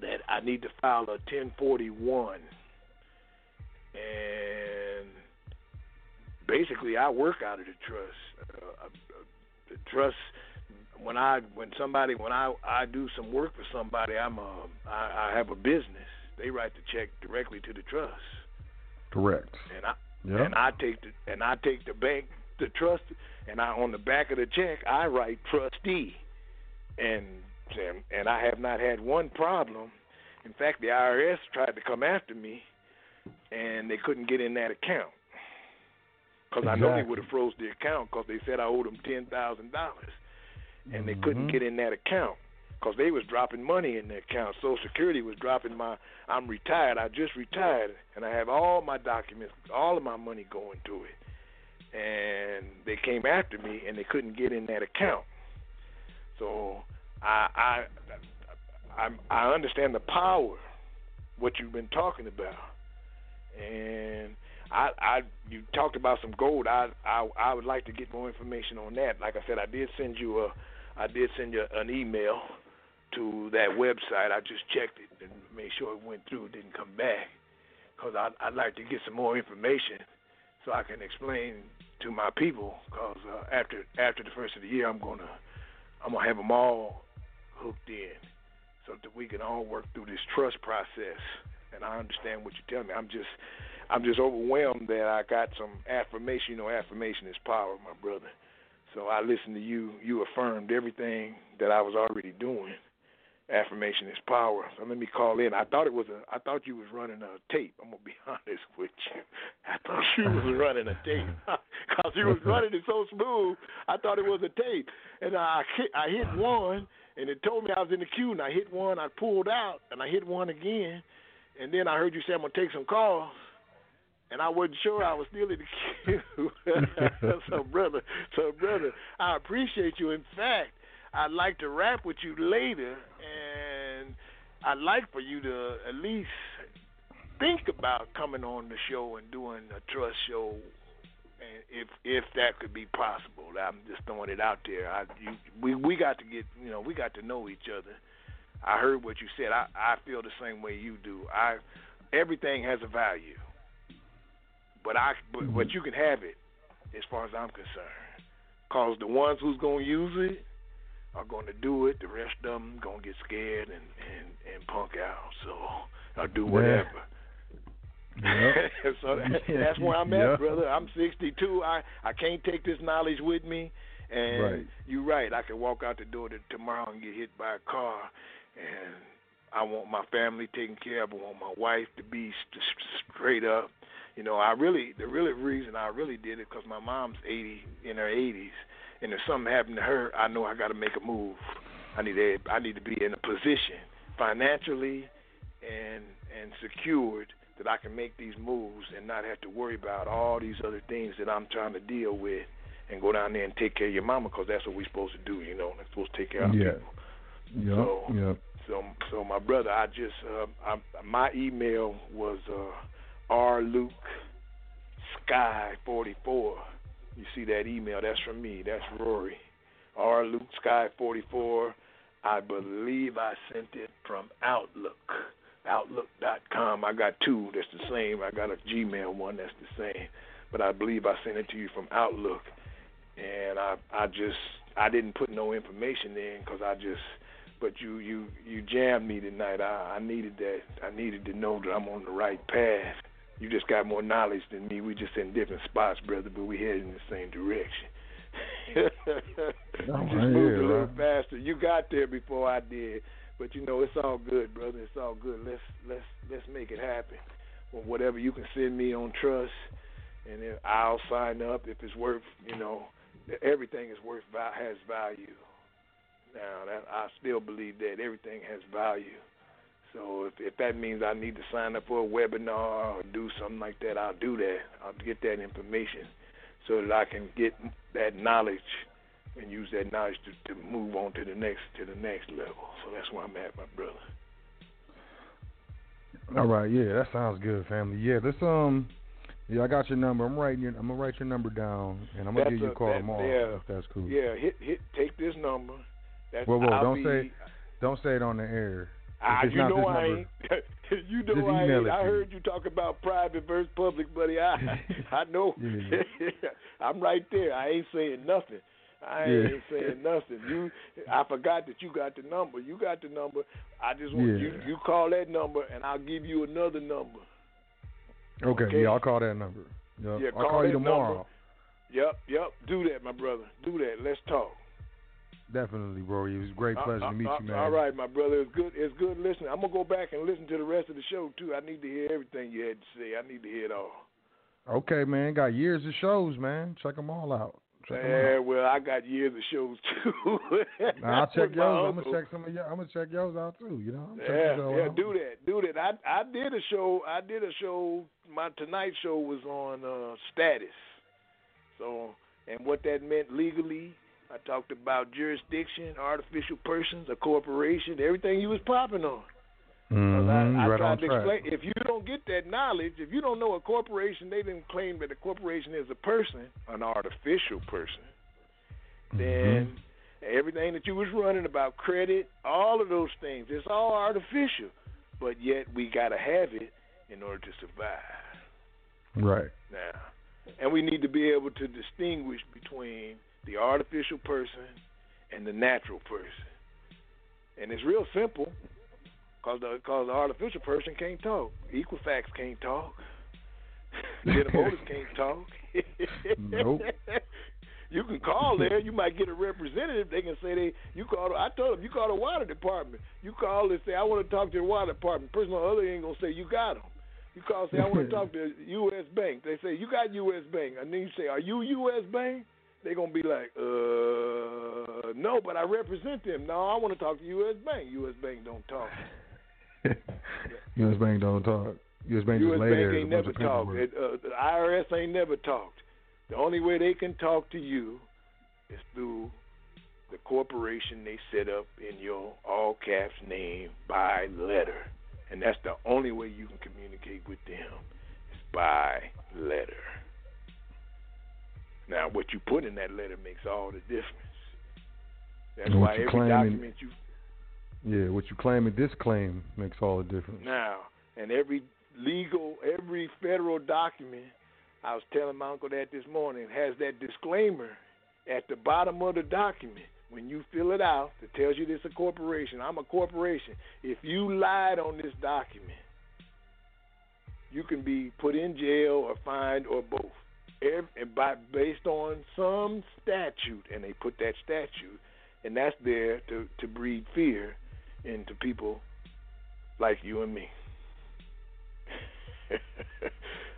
that I need to file a 1041, and basically I work out of the trust. Uh, uh, the trust when I when somebody when I I do some work for somebody, I'm a I, I have a business. They write the check directly to the trust, Correct. and I Yeah. and I take the and I take the bank the trust and I on the back of the check I write trustee and and, and I have not had one problem. In fact, the IRS tried to come after me and they couldn't get in that account because I know they would have froze the account because they said I owed them ten thousand dollars and they couldn't Mhm. get in that account because they was dropping money in the account. Social Security was dropping my. I'm retired. I just retired, and I have all my documents, all of my money going to it. And they came after me, and they couldn't get in that account. So I I I, I understand the power, what you've been talking about, and I, I, you talked about some gold. I, I, I would like to get more information on that. Like I said, I did send you a, I did send you an email to that website. I just checked it and made sure it went through. Didn't come back because I'd, I'd like to get some more information so I can explain to my people. Because uh, after after the first of the year, I'm gonna I'm gonna have them all hooked in so that we can all work through this trust process. And I understand what you're telling me. I'm just I'm just overwhelmed that I got some affirmation. You know, affirmation is power, my brother. So I listened to you. You affirmed everything that I was already doing. Affirmation is power. So let me call in. I thought it was a. I thought you was running a tape. I'm gonna be honest with you. I thought you was running a tape because you was running it so smooth. I thought it was a tape, and I I hit one, and it told me I was in the queue, and I hit one. I pulled out, and I hit one again, and then I heard you say I'm gonna take some calls and I wasn't sure I was still in the queue. so, brother, so brother, I appreciate you. In fact, I'd like to rap with you later, and I'd like for you to at least think about coming on the show and doing a trust show, and if if that could be possible. I'm just throwing it out there. I, you, we we got to get you know we got to know each other. I heard what you said. I I feel the same way you do. I everything has a value but I but, but mm-hmm. you can have it as far as I'm concerned. Cause the ones who's gonna use it are gonna do it. The rest of them gonna get scared and and and punk out. So I'll do whatever. Yep. so that, that's where I'm at, Yep. brother. I'm 62. I I can't take this knowledge with me. And Right. you're right. I can walk out the door to, tomorrow and get hit by a car, and I want my family taken care of. I want my wife to be st- straight up. You know, I really the really reason I really did it because my mom's 80 in her 80s, and if something happened to her, I know I got to make a move. I need to I need to be in a position financially and and secured that I can make these moves and not have to worry about all these other things that I'm trying to deal with and go down there and take care of your mama because that's what we're supposed to do. You know, we're supposed to take care of Yeah. people. Yep. So- Yep. So, so my brother, I just, uh, I, my email was uh, R Luke Sky forty four. You see that email? That's from me. That's Rory. R Luke Sky forty four. I believe I sent it from Outlook. Outlook.com. I got two that's the same. I got a Gmail one that's the same, but I believe I sent it to you from Outlook, and I I just I didn't put no information in because I just but you you you jammed me tonight. I, I needed that. I needed to know that I'm on the right path. You just got more knowledge than me. We just in different spots, brother, but we headed in the same direction. you just right moved here, a little right. faster. You got there before I did, but you know it's all good, brother. It's all good. Let's let's let's make it happen. Well, whatever you can send me on trust, and then I'll sign up if it's worth. You know, everything is worth has value. Now that I still believe that everything has value. So if if that means I need to sign up for a webinar or do something like that, I'll do that. I'll get that information so that I can get that knowledge and use that knowledge to, to move on to the next to the next level. So that's where I'm at, my brother. All right, yeah, that sounds good, family. Yeah, let's um, yeah, I got your number. I'm writing your, I'm gonna write your number down, and I'm gonna That's give you a a- call that- tomorrow yeah. if that's cool. Yeah, hit hit take this number. That's Whoa, whoa, I'll don't be, say- Don't say it on the air. Ah, you know I ain't. you know I ain't. I heard you talk about private versus public, buddy. I I know. I'm right there. I ain't saying nothing. I ain't Yeah. saying nothing. You, I forgot that you got the number. You got the number. I just want you. Yeah. You call that number, and I'll give you another number. Okay, Okay. yeah, I'll call that number. Yep. Yeah, I'll call call you tomorrow. number. Yep, yep. Do that, my brother. Do that. Let's talk. Definitely, Rory. It was a great Uh, pleasure uh, to meet uh, you, man. All right, my brother. It's good. It's good listening. I'm gonna go back and listen to the rest of the show too. I need to hear everything you had to say. I need to hear it all. Okay, man. Got years of shows, man. Check them all out. Check Yeah, out. well, I got years of shows too. I'll check yours. I'm gonna check some of your. I'm gonna check yours out too. You know. Yeah, yeah, out. do that, do that. I I did a show. I did a show. My Tonight Show was on uh, status. So, and what that meant legally, I talked about jurisdiction, artificial persons, a corporation, everything you was popping on. Mhm, I, I right tried to explain. If you don't get that knowledge, if you don't know a corporation, they didn't claim that a corporation is a person, an artificial person. Mm-hmm. Then everything that you was running about credit, all of those things, it's all artificial. But yet we gotta have it in order to survive Right. now. And we need to be able to distinguish between the artificial person and the natural person. And it's real simple because the, cause the artificial person can't talk. Equifax can't talk. General Motors can't talk. Nope. You can call there. You might get a representative. They can say they. You call. I told them you call the water department. You call and say I want to talk to the water department. Person on the other end gonna say you got them. You call and say I want to talk to U.S. Bank. They say you got U.S. Bank, and then you say Are you U.S. Bank? They gonna be like, uh, no, but I represent them. No, I want to talk to U.S. Bank. U.S. Bank don't talk. U.S. Bank don't talk. U.S. Bank U.S. Bank ain't never talked. It, uh, the IRS ain't never talked. The only way they can talk to you is through the corporation they set up in your all caps name by letter. And that's the only way you can communicate with them is by letter. Now, what you put in that letter makes all the difference. That's And why every claim in- document you Yeah, what you claim and disclaim makes all the difference. Now, and every legal, every federal document, I was telling my uncle that this morning, has that disclaimer at the bottom of the document. When you fill it out, it tells you this is a corporation. I'm a corporation. If you lied on this document, you can be put in jail or fined or both. Ev- and by based on some statute, and they put that statute, and that's there to to breed fear into people like you and me.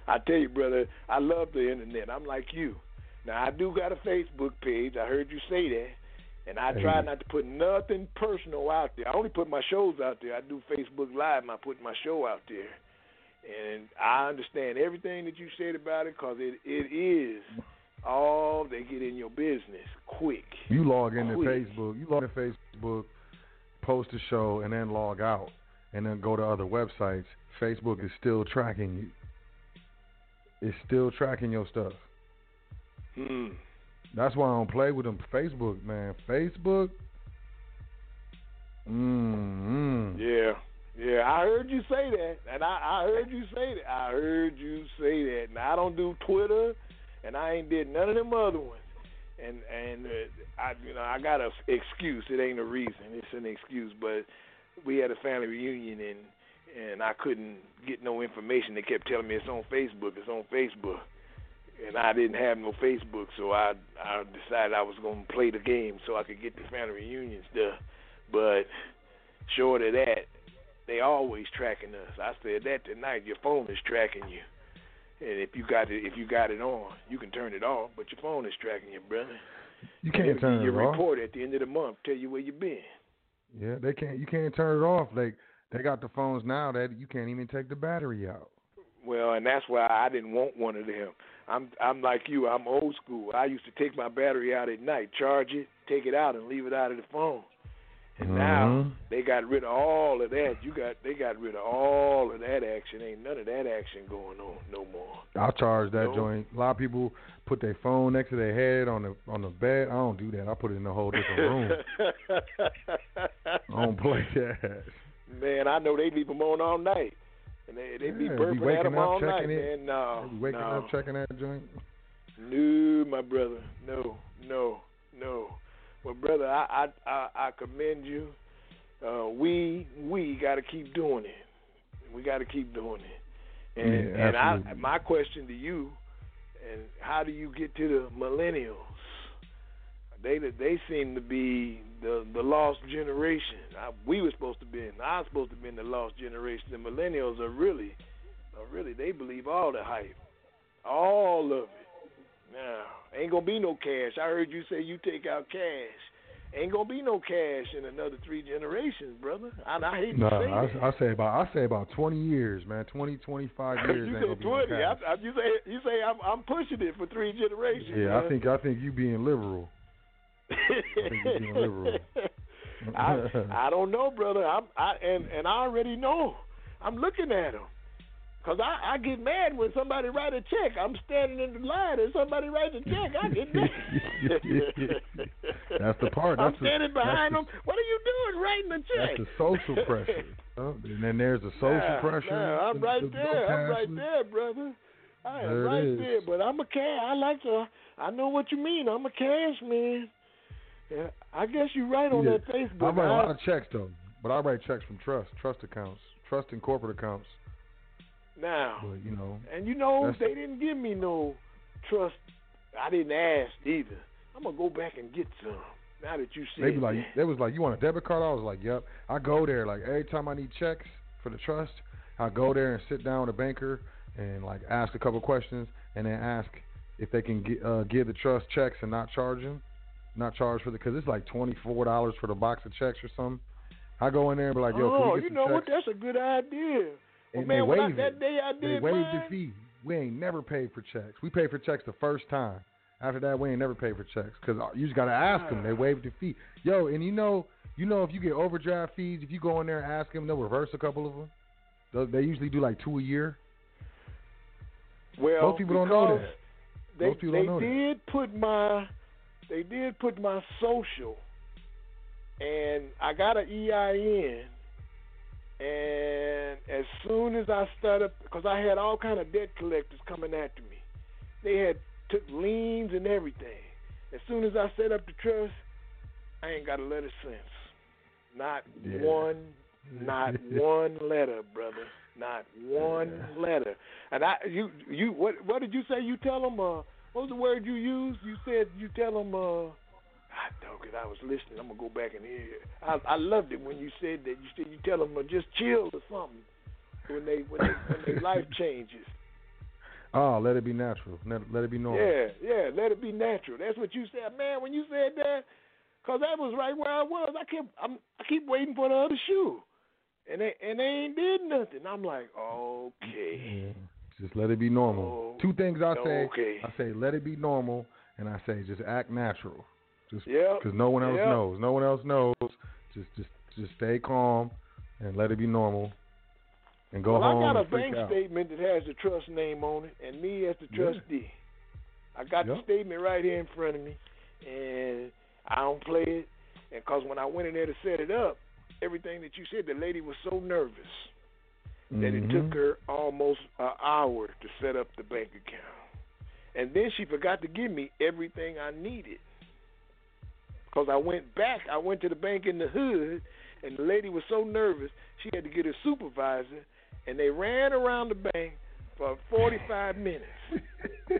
I tell you, brother, I love the internet. I'm like you. Now I do got a Facebook page. I heard you say that, and I try not to put nothing personal out there. I only put my shows out there. I do Facebook Live, and I put my show out there. And I understand everything that you said about it because it it is all they get in your business quick. You log into Quick. Facebook, you log into Facebook, post a show, and then log out, and then go to other websites. Facebook is still tracking you. It's still tracking your stuff. Hmm. That's why I don't play with them. Facebook, man. Facebook. Mm. Yeah, yeah. I heard you say that, and I, I heard you say that. I heard you say that. And I don't do Twitter, and I ain't did none of them other ones. And and uh, I, you know, I got a excuse. It ain't a reason. It's an excuse. But we had a family reunion, and and I couldn't get no information. They kept telling me it's on Facebook. It's on Facebook. And I didn't have no Facebook, so I I decided I was gonna play the game so I could get the family reunion stuff. But short of that, they always tracking us. I said that tonight. Your phone is tracking you, and if you got it, if you got it on, you can turn it off. But your phone is tracking you, brother. You can't it'll turn it off. report at the end of the month. Tell you where you been. Yeah, they can't. You can't turn it off. Like they got the phones now that you can't even take the battery out. Well, and that's why I didn't want one of them. I'm I'm like you. I'm old school. I used to take my battery out at night, charge it, take it out, and leave it out of the phone. And now Mhm. they got rid of all of that. You got they got rid of all of that action. Ain't none of that action going on no more. I charge that No. joint. A lot of people put their phone next to their head on the on the bed. I don't do that. I put it in a whole different room. I don't play that. Man, I know they leave them on all night, and they they be Yeah, be burping at waking them up, all night. checking it. Man, no, They be waking no. up checking that joint. No, my brother. No, no, no. Well, brother, I I I, I commend you. Uh, we we got to keep doing it. We got to keep doing it. And Yeah, and I my question to you, and how do you get to the millennials? They they seem to be the the lost generation. I, we were supposed to be. in- I was supposed to be in the lost generation. The millennials are really, are really. They believe all the hype, all of it. Now, ain't gonna be no cash. I heard you say you take out cash. Ain't gonna be no cash in another three generations, brother. I, I hate No, to say I, that. I say about I say about twenty years, man. 20, 25 years. you ain't say gonna be no twenty. I. I, you say you say I'm I'm pushing it for three generations. Yeah, I think I think you being liberal. I think you're being liberal. I I don't know, brother. I'm I and and I already know. I'm looking at them. Cause I, I get mad when somebody write a check. I'm standing in the line and somebody writes a check. I get mad. That's the part. I'm standing that's behind the- them. What are you doing writing a check? That's the social pressure. Oh, and then there's the social Nah, pressure. nah, I'm right the there. I'm right there, brother. I am There right is. there. But I'm a cash. I like to. I know what you mean. I'm a cash man. Yeah, I guess you're right on Yeah. that Facebook. I write a lot of checks though, but I write checks from trust, trust accounts, trust and corporate accounts. Now, But you know, and you know they didn't give me no trust. I didn't ask either. I'm gonna go back and get some. Now that you said they be like, that. they was like, you want a debit card? I was like, yep. I go there like every time I need checks for the trust. I go there and sit down with a banker and like ask a couple questions and then ask if they can get, uh, give the trust checks and not charge them, not charge for the because it's like twenty four dollars for the box of checks or something. I go in there and be like, yo, can oh, you know what? That's a good idea. Well, and man, they I, that day I They waived mine, the fee. We ain't never paid for checks. We paid for checks the first time. After that, we ain't never paid for checks because you just gotta ask them. They ah. waived the fee. Yo, and you know, you know, if you get overdraft fees, if you go in there and ask them, they'll reverse a couple of them. They- They usually do like two a year. Well, Most people don't know that. They Most people they don't know that. did put my they did put my social, and I got an EIN. And as soon as I started, because I had all kind of debt collectors coming after me, they had took liens and everything. As soon as I set up the trust, I ain't got a letter since. Not Yeah. one, not one letter, brother. Not one letter. And I, you, you, what, what did you say? You tell them, uh, what was the word you used? You said you tell them, uh, I don't, cause I was listening. I'm gonna go back and hear. I, I loved it when you said that. You said you tell them uh, just chill or something when they, when they, when their life changes. Oh, let it be natural. Let, let it be normal. Yeah, yeah, let it be natural. That's what you said, man. When you said that, cause that was right where I was. I kept, I'm, I keep waiting for the other shoe, and they, and they ain't did nothing. I'm like, okay, Yeah. Just let it be normal. Oh, Two things I say. okay. I say let it be normal, and I say just act natural. Just yeah, because no one else Yep. knows. No one else knows. Just, just, just stay calm and let it be normal, and go well, home. I got a bank out. statement that has the trust name on it, and me as the Yeah. trustee. I got the statement right here in front of me, and I don't play it. And cause when I went in there to set it up, everything that you said, the lady was so nervous. that it Mhm. took her almost an hour to set up the bank account. And then she forgot to give me everything I needed. Because I went back, I went to the bank in the hood, and the lady was so nervous, she had to get a supervisor, and they ran around the bank for 45 minutes.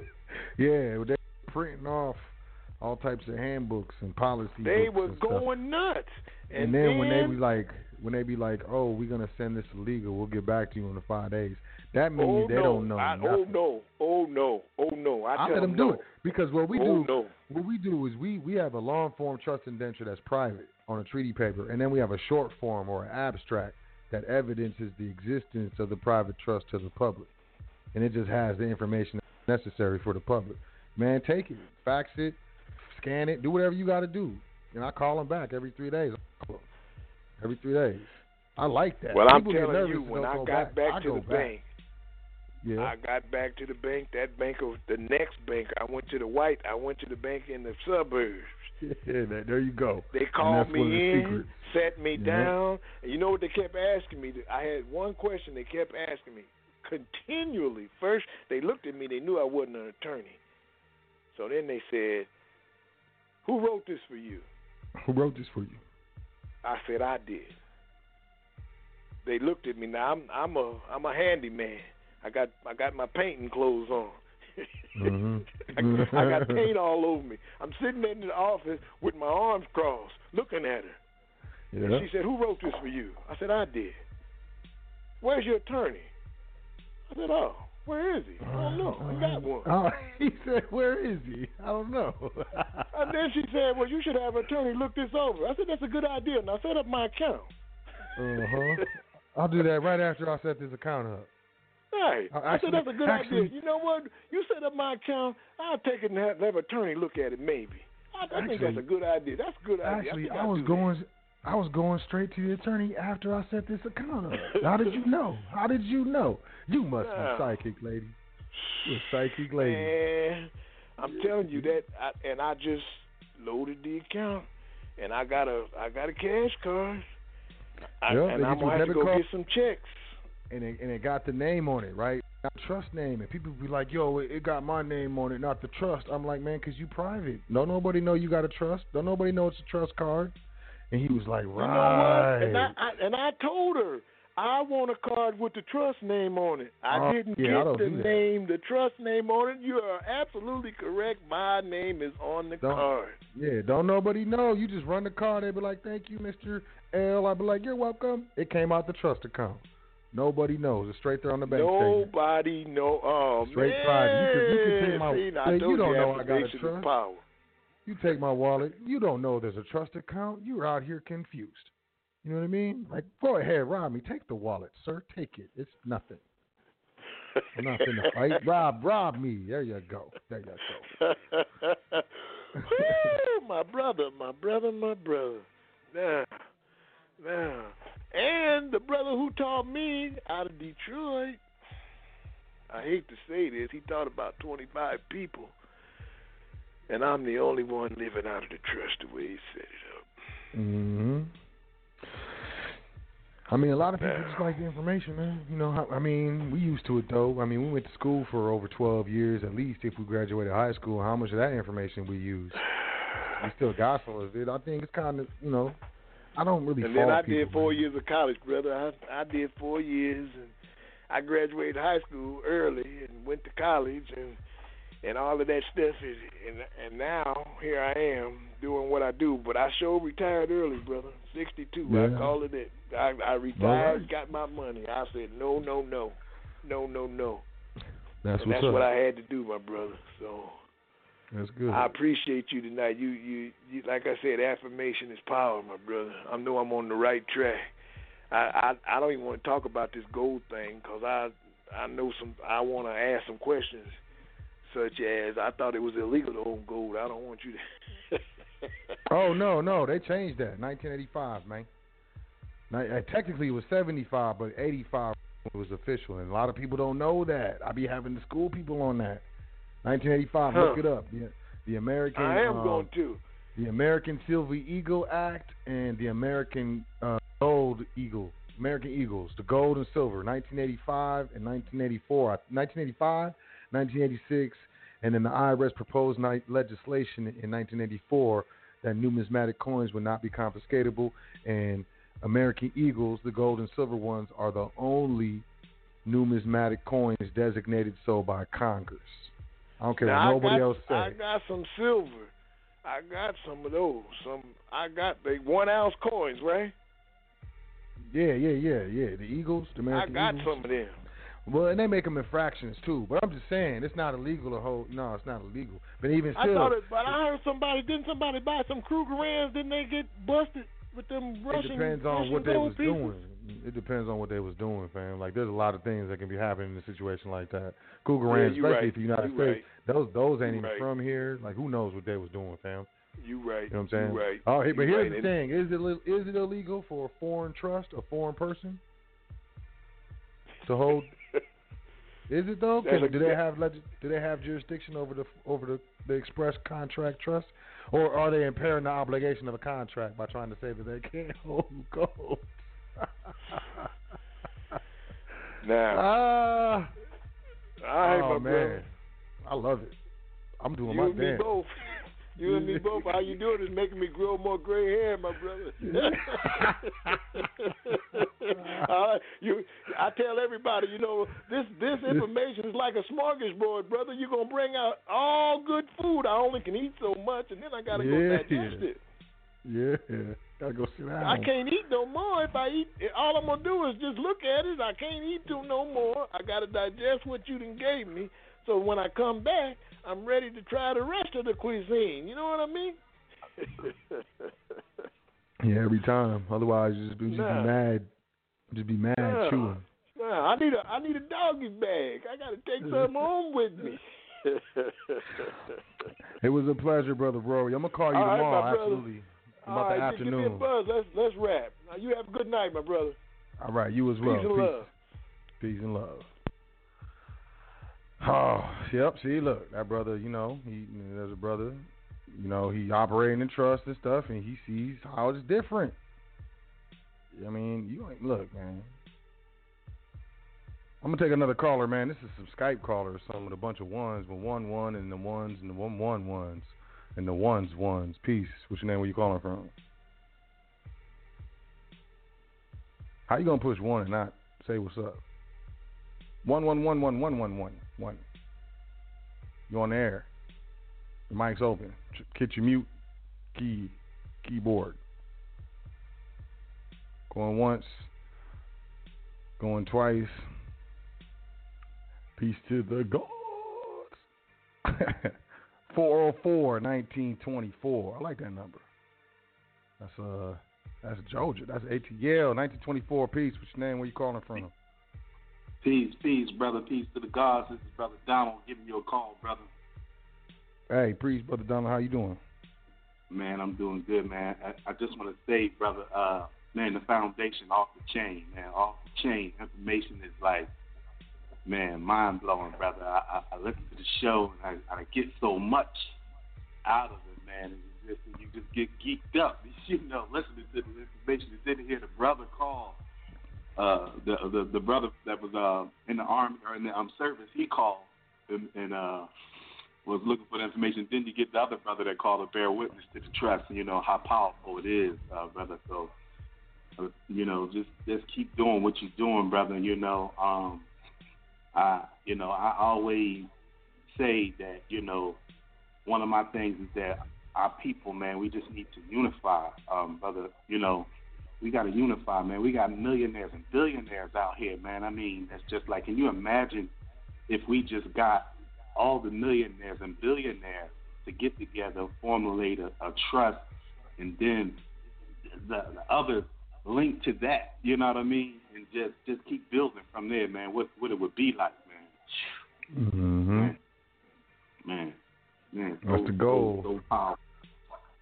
yeah, they printing off all types of handbooks and policy. They stuff. going nuts. And, And, then, when they be like, when they be like, "Oh, we're gonna send this legal. We'll get back to you in the five days." That means oh they no, don't know I, oh no, oh no, oh no. I, I tell let them do no. it because what we oh do, no. what we do is we we have a long form trust indenture that's private on a treaty paper, and then we have a short form or an abstract that evidences the existence of the private trust to the public, and it just has the information necessary for the public. Man, take it, fax it, scan it, do whatever you got to do. And I call them back every three days. Every three days. I like that. Well, I'm People get telling you, when I go got back, I to the back. bank, yeah. I got back to the bank. That bank of the next bank. I went to the white. I went to the bank in the suburbs. yeah, there- you go. They called me in, sat me Yeah. down, and you know what they kept asking me? I had one question they kept asking me continually. First, they looked at me. They knew I wasn't an attorney. So then they said, "Who wrote this for you?" Who wrote this for you? I said I did. They looked at me. Now I'm I'm a I'm a handyman. I got I got my painting clothes on. Mhm. I, I got paint all over me. I'm sitting in the office with my arms crossed, looking at her. Yeah. And she said, "Who wrote this for you?" I said, "I did." Where's your attorney? I said, "Oh, where is he? I don't know. I got one." Oh, he said, "Where is he? I don't know." And then she said, "Well, you should have an attorney look this over." I said, "That's a good idea." And I set up my account. uh huh. I'll do that right after I set this account up. Right. Uh, I said that's a good actually- idea. You know what? You set up my account. I'll take it and have, have an attorney look at it. Maybe. I, I think that's a good idea. That's a good idea. Actually, I I'll was going. I was going straight to the attorney after I set this account up. How did you know? How did you know? You must Yeah. be psychic, lady. You're psychic lady. Man, I'm telling you that, I, and I just loaded the account, and I got a I got a cash card, I, Yeah, and I'm get you a gonna have to go card. get some checks. And it, and it got the name on it, right? Got trust name, and people be like, "Yo, it, it got my name on it, not the trust." I'm like, "Man, cause you private. Don't nobody know you got a trust. Don't nobody know it's a trust card." And he was like, You know "Right." And I, I and I told her I want a card with the trust name on it. I Oh, didn't yeah, get don't the name, the trust name on it. You are absolutely correct. My name is on the Don't- card. yeah, don't nobody know. You just run the card. They be like, "Thank you, Mister El." I be like, "You're welcome." It came out the trust account. Nobody knows. It's straight there on the bank statement. Nobody know. Oh Straight man, private. You can- you can take my- See, I you don't know I got a trust. power. You take my wallet. You don't know there's a trust account. You're out here confused. You know what I mean? Like, go ahead, rob me. Take the wallet, sir. Take it. It's nothing. I'm not finna fight. Rob, rob me. There you go. There you go. Woo, my brother, my brother, my brother. Now, now, and the brother who taught me out of Detroit. I hate to say this, he taught about 25 people, and I'm the only one living out of the trust the way he set it up. Mm-hmm. I mean, a lot of people just like the information, man. You know, I mean, we used to it though. I mean, we went to school for over 12 years at least. If we graduated high school, how much of that information we use? We still got some of it. I think it's kind of, you know, I don't really. And then I did four man. years of college, brother. I I did four years, and I graduated high school early and went to college, and and all of that stuff. Is, and and now here I am doing what I do. But I sure retired early, brother. Sixty two. I Yeah. call it it. I I retired, right. got my money. I said no, no, no, no, no, no. That's and what's that's up. what I had to do, my brother. So. That's good. I appreciate you tonight. You, you, you, like I said, affirmation is power, my brother. I know I'm on the right track. I, I, I don't even want to talk about this gold thing because I, I know some. I want to ask some questions, such as I thought it was illegal to own gold. I don't want you to. Oh no, no, they changed that. 1985, man. Now, uh, technically, it was 75, but 85 was official, and a lot of people don't know that. I be having the school people on that. 1985, Huh. look it up. The, the American, I am um, going to. the American Silver Eagle Act and the American uh, Gold Eagle, American Eagles, the gold and silver, 1985 and 1984, 1985, 1986, and then the IRS proposed legislation in 1984 that numismatic coins would not be confiscatable, and American Eagles, the gold and silver ones, are the only numismatic coins designated so by Congress. I don't care Now, what nobody I got, else I got some silver. I got some of those. Some. I got the one ounce coins, right? Yeah, yeah, yeah, yeah. The Eagles, the American I got Eagles. some of them. Well, and they make them in fractions too. But I'm just saying, it's not illegal to hold. No, it's not illegal. But even I still, thought it, but I heard somebody didn't somebody buy some Krugerrands? Didn't they get busted with them it depends on Russian what they was pieces? doing. It depends on what they was doing, fam. Like there's a lot of things that can be happening in a situation like that. Cougar Yeah, Ranch, especially right. if the United You States, those those ain't You even right. from here. Like who knows what they was doing, fam? You right. You know what I'm saying? You right. Oh, hey, but You here's right. the thing: is it li- it illegal for a foreign trust, a foreign person, to hold? Is it though? Can- do they have do they have jurisdiction over the over the, the express contract trust, or are they impairing the obligation of a contract by trying to say that they can't hold gold? Now, Ah, all right, oh my man, brother. I love it. I'm doing You my dance. You and me both. How you doing is making me grow more gray hair, my brother. uh, you, I tell everybody, you know, this this information is like a smorgasbord, brother. You're gonna bring out all good food. I only can eat so much, and then I gotta go Yeah. digest it. Yeah, gotta go sit down. I can't eat no more. If I eat, all I'm gonna do is just look at it. I can't eat to no more. I gotta digest what you done gave me. So when I come back, I'm ready to try the rest of the cuisine. You know what I mean? Yeah, every time. Otherwise, you just, be- just Nah. be mad. Just be mad Nah. chewing. Nah, I need a I need a doggy bag. I gotta take some home with me. It was a pleasure, brother Rory. I'm gonna call you All right, tomorrow. brother. absolutely. about All the right, just give me a afternoon. buzz. Let's let's wrap. Now you have a good night, my brother. All right, you as well. Peace and love. Peace and love. Oh, yep. See, look, that brother. You know, he there's a brother. You know, he operating in trust and stuff, and he sees how it's different. I mean, you ain't look, man. I'm gonna take another caller, man. This is some Skype callers, some with a bunch of ones, but one one and the ones and the one one ones and the ones ones. Peace. What's your name? Where you calling from? How you gonna push one and not say what's up? One one one one one one one one. You on the air? The mic's open. Hit your mute key keyboard. Going once. Going twice. Peace to the gods. 404 1924. I like that number. That's uh that's Georgia. That's ATL 1924 Peace. What's your name? Where you calling from? Peace, peace, brother. Peace to the gods. This is brother Donald giving you a call, brother. Hey, Priest, brother Donald, how you doing? Man, I'm doing good, man. I, I just want to say, brother, uh, man, the foundation off the chain, man, off the chain information is like, man, mind blowing, brother. I, I, I listen to the show and I, I get so much out of it, man. You just, you just get geeked up, you know, listening to the information. You didn't hear the brother call. Uh, the, the the brother that was uh in the army or in the um service, he called and, and uh was looking for the information. Then you get the other brother that called to bear witness to the trust, and you know how powerful it is, uh, brother. So, uh, you know, just just keep doing what you're doing, brother. You know, um, I, you know, I always say that, you know, one of my things is that our people, man, we just need to unify, um, brother. You know, we got to unify, man. We got millionaires and billionaires out here, man. I mean, that's just like, can you imagine if we just got all the millionaires and billionaires to get together, formulate a, a trust, and then the, the other link to that. You know what I mean? And just just keep building from there, man. What what it would be like, man. Mm-hmm. Man, man. That's so- the goal. So, so powerful.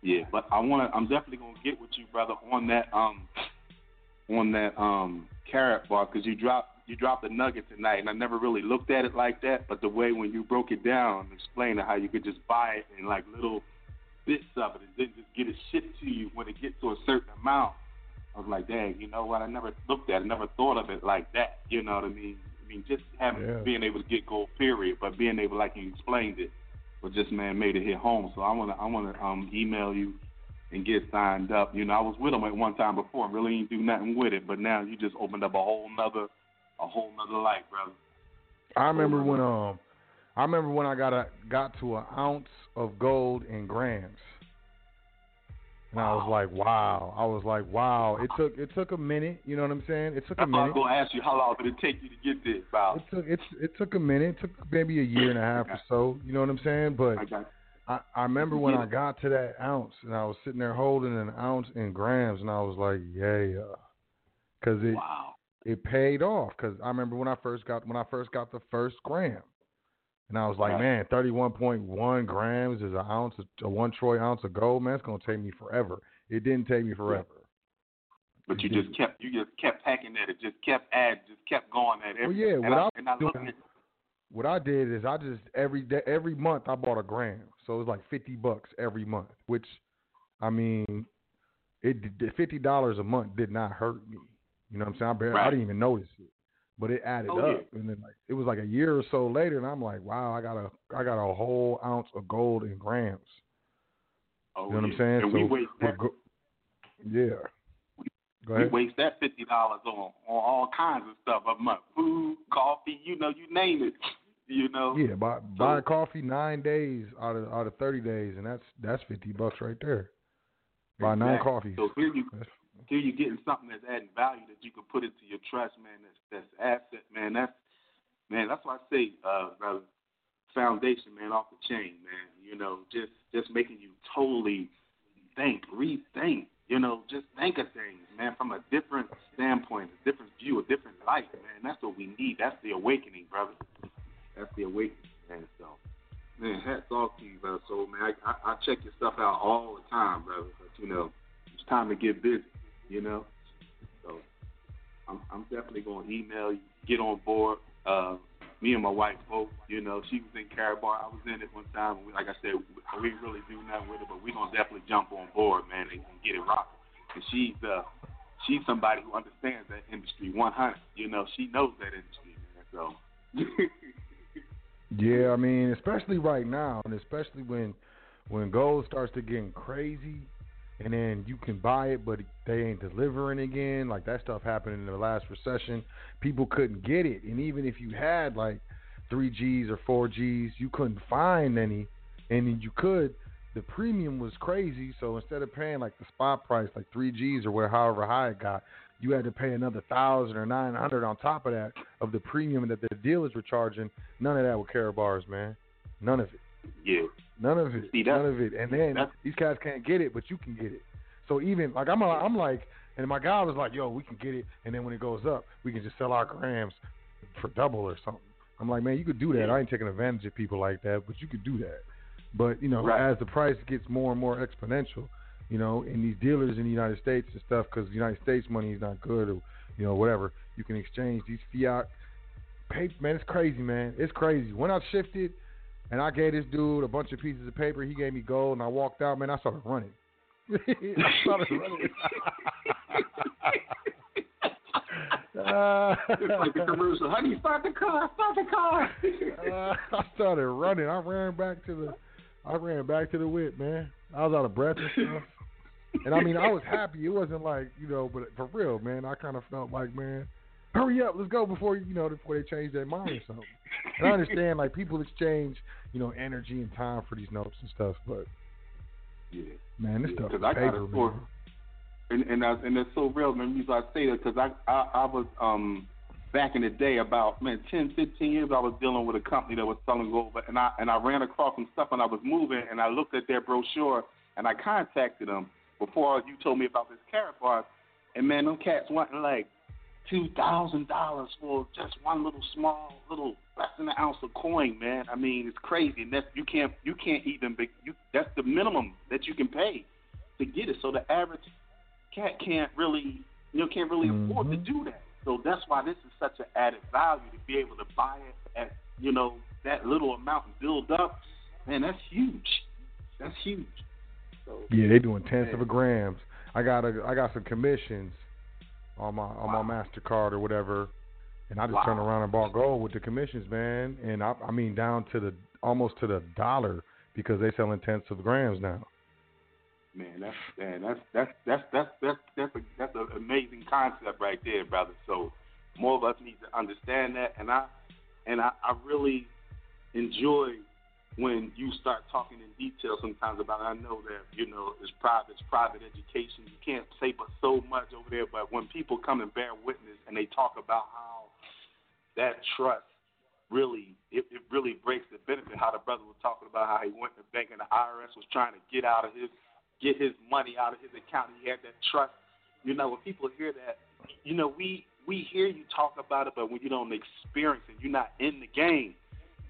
Yeah, but I want to. I'm definitely gonna get with you, brother, on that um on that um Karatbar because you dropped you dropped a nugget tonight, and I never really looked at it like that. But the way when you broke it down, and explained how you could just buy it in like little bits of it, and then just get it shipped to you when it gets to a certain amount. I was like, dang, you know what? I never looked at it, never thought of it like that. You know what I mean? I mean, just having Yeah. being able to get gold, period, but being able, like you explained it, was just man made it hit home. So I wanna, I wanna um email you and get signed up. You know, I was with them at one time before, really didn't do nothing with it, but now you just opened up a whole nother, a whole nother light, brother. I remember when um I remember when I got a got to an ounce of gold in grams. And I was like, wow. I was like, wow. It took it took a minute, you know what I'm saying? It took a That's why I minute. was gonna ask you how long did it take you to get this, Bob? It took it's it took a minute. It took maybe a year and a half or so, you know what I'm saying? But I I, I remember when I got to that ounce and I was sitting there holding an ounce in grams and I was like, yeah, because it wow. it paid off. Because I remember when I first got when I first got the first gram, and I was like, Right. man, thirty one point one grams is an ounce, a one troy ounce of gold. Man, it's gonna take me forever. It didn't take me forever. But you just kept you just kept hacking at it, just kept adding, just kept going at it. Well, yeah, and what I, I doing- at What I did is I just every day, every month I bought a gram, so it was like fifty bucks every month. Which, I mean, it fifty dollars a month did not hurt me. You know what I'm saying? I, barely, I didn't even notice it, but it added Oh, up, and then like it was like a year or so later, and I'm like, wow, I got a I got a whole ounce of gold in grams. oh, You know what I'm saying? And so we that, go- yeah. Go we ahead. waste that fifty dollars on on all kinds of stuff a month, food, coffee, you know, you name it. You know. Yeah, buy buy coffee nine days out of out of thirty days, and that's that's fifty bucks right there. Buy nine Exactly. coffees. So here you That's- here you're getting something that's adding value that you can put into your trust, man. That's that's asset, man. That's man. That's why I say, uh, brother, foundation, man, off the chain, man. You know, just just making you totally think, rethink. You know, just think of things, man, from a different standpoint, a different view, a different light, man. That's what we need. That's the awakening, brother. That's the awakening, man. So, man, hats off to you, brother. So, man, I, I, I check your stuff out all the time, brother. But you know, it's time to get busy, you know. So I'm I'm definitely gonna email you, get on board. Uh, me and my wife both, you know, she was in Karatbar, I was in it one time. And We, like I said, we didn't really do nothing with it, but we're gonna definitely jump on board, man, and, and get it rocking. And she's uh she's somebody who understands that industry 100. You know, she knows that industry, man. So. Yeah, I mean, especially right now, and especially when when gold starts to getting crazy, and then you can buy it, but they ain't delivering again. Like that stuff happened in the last recession. People couldn't get it, and even if you had like three Gs or four Gs, you couldn't find any, and then you could. The premium was crazy, so instead of paying like the spot price, like three Gs or where however high it got, you had to pay another thousand or nine hundred on top of that of the premium that the dealers were charging. None of that with Karatbars, man. None of it. Yeah. None of it. See, None of it. And then that's- these guys can't get it, but you can get it. So even like I'm, I'm like, and my guy was like, "Yo, we can get it." And then when it goes up, we can just sell our grams for double or something. I'm like, man, you could do that. I ain't taking advantage of people like that, but you could do that. But you know, Right. as the price gets more and more exponential, you know, and these dealers in the United States and stuff, because the United States money is not good, or you know, whatever, you can exchange these fiat paper. Man, it's crazy, man. It's crazy. When I shifted, and I gave this dude a bunch of pieces of paper, he gave me gold, and I walked out. Man, I started running. I started running. Uh, It's like the commercial. Start the car, start the car. uh, I started running. I ran back to the, I ran back to the whip, man. I was out of breath and stuff. And I mean, I was happy. It wasn't like you know, but for real, man, I kind of felt like, man, hurry up, let's go before you know before they change their mind or something. And I understand like people exchange, you know, energy and time for these notes and stuff, but yeah. man, this stuff is Because I got paper, story. man. and and I, and it's so real. Man, reason I say that because I, I I was um back in the day about man 10, 15 years I was dealing with a company that was selling gold, but and I and I ran across some stuff and I was moving and I looked at their brochure and I contacted them before you told me about this Karatbar, and man, them cats wanting like two thousand dollars for just one little small little less than an ounce of coin, man. I mean, it's crazy, and that's you can't you can't even be, you that's the minimum that you can pay to get it. So the average cat can't really you know can't really afford to Mhm. do that. So that's why this is such an added value to be able to buy it at you know that little amount and build up. Man, that's huge. That's huge. So Yeah, they doing tenths of a grams. I got a, I got some commissions on my on Wow. my Mastercard or whatever, and I just Wow. turned around and bought gold with the commissions, man. And I, I mean down to the almost to the dollar because they selling tenths of grams now. Man, that's man, that's that's that's that's that's that's a, that's an amazing concept right there, brother. So more of us need to understand that, and I and I, I really enjoy when you start talking in detail sometimes about it. I know that you know it's private, it's private education. You can't say but so much over there, but when people come and bear witness and they talk about how that trust really it, it really breaks the benefit. How the brother was talking about how he went to the bank and the IRS was trying to get out of his get his money out of his account. He had that trust. You know, when people hear that, you know, we we hear you talk about it, but when you don't experience it, you're not in the game.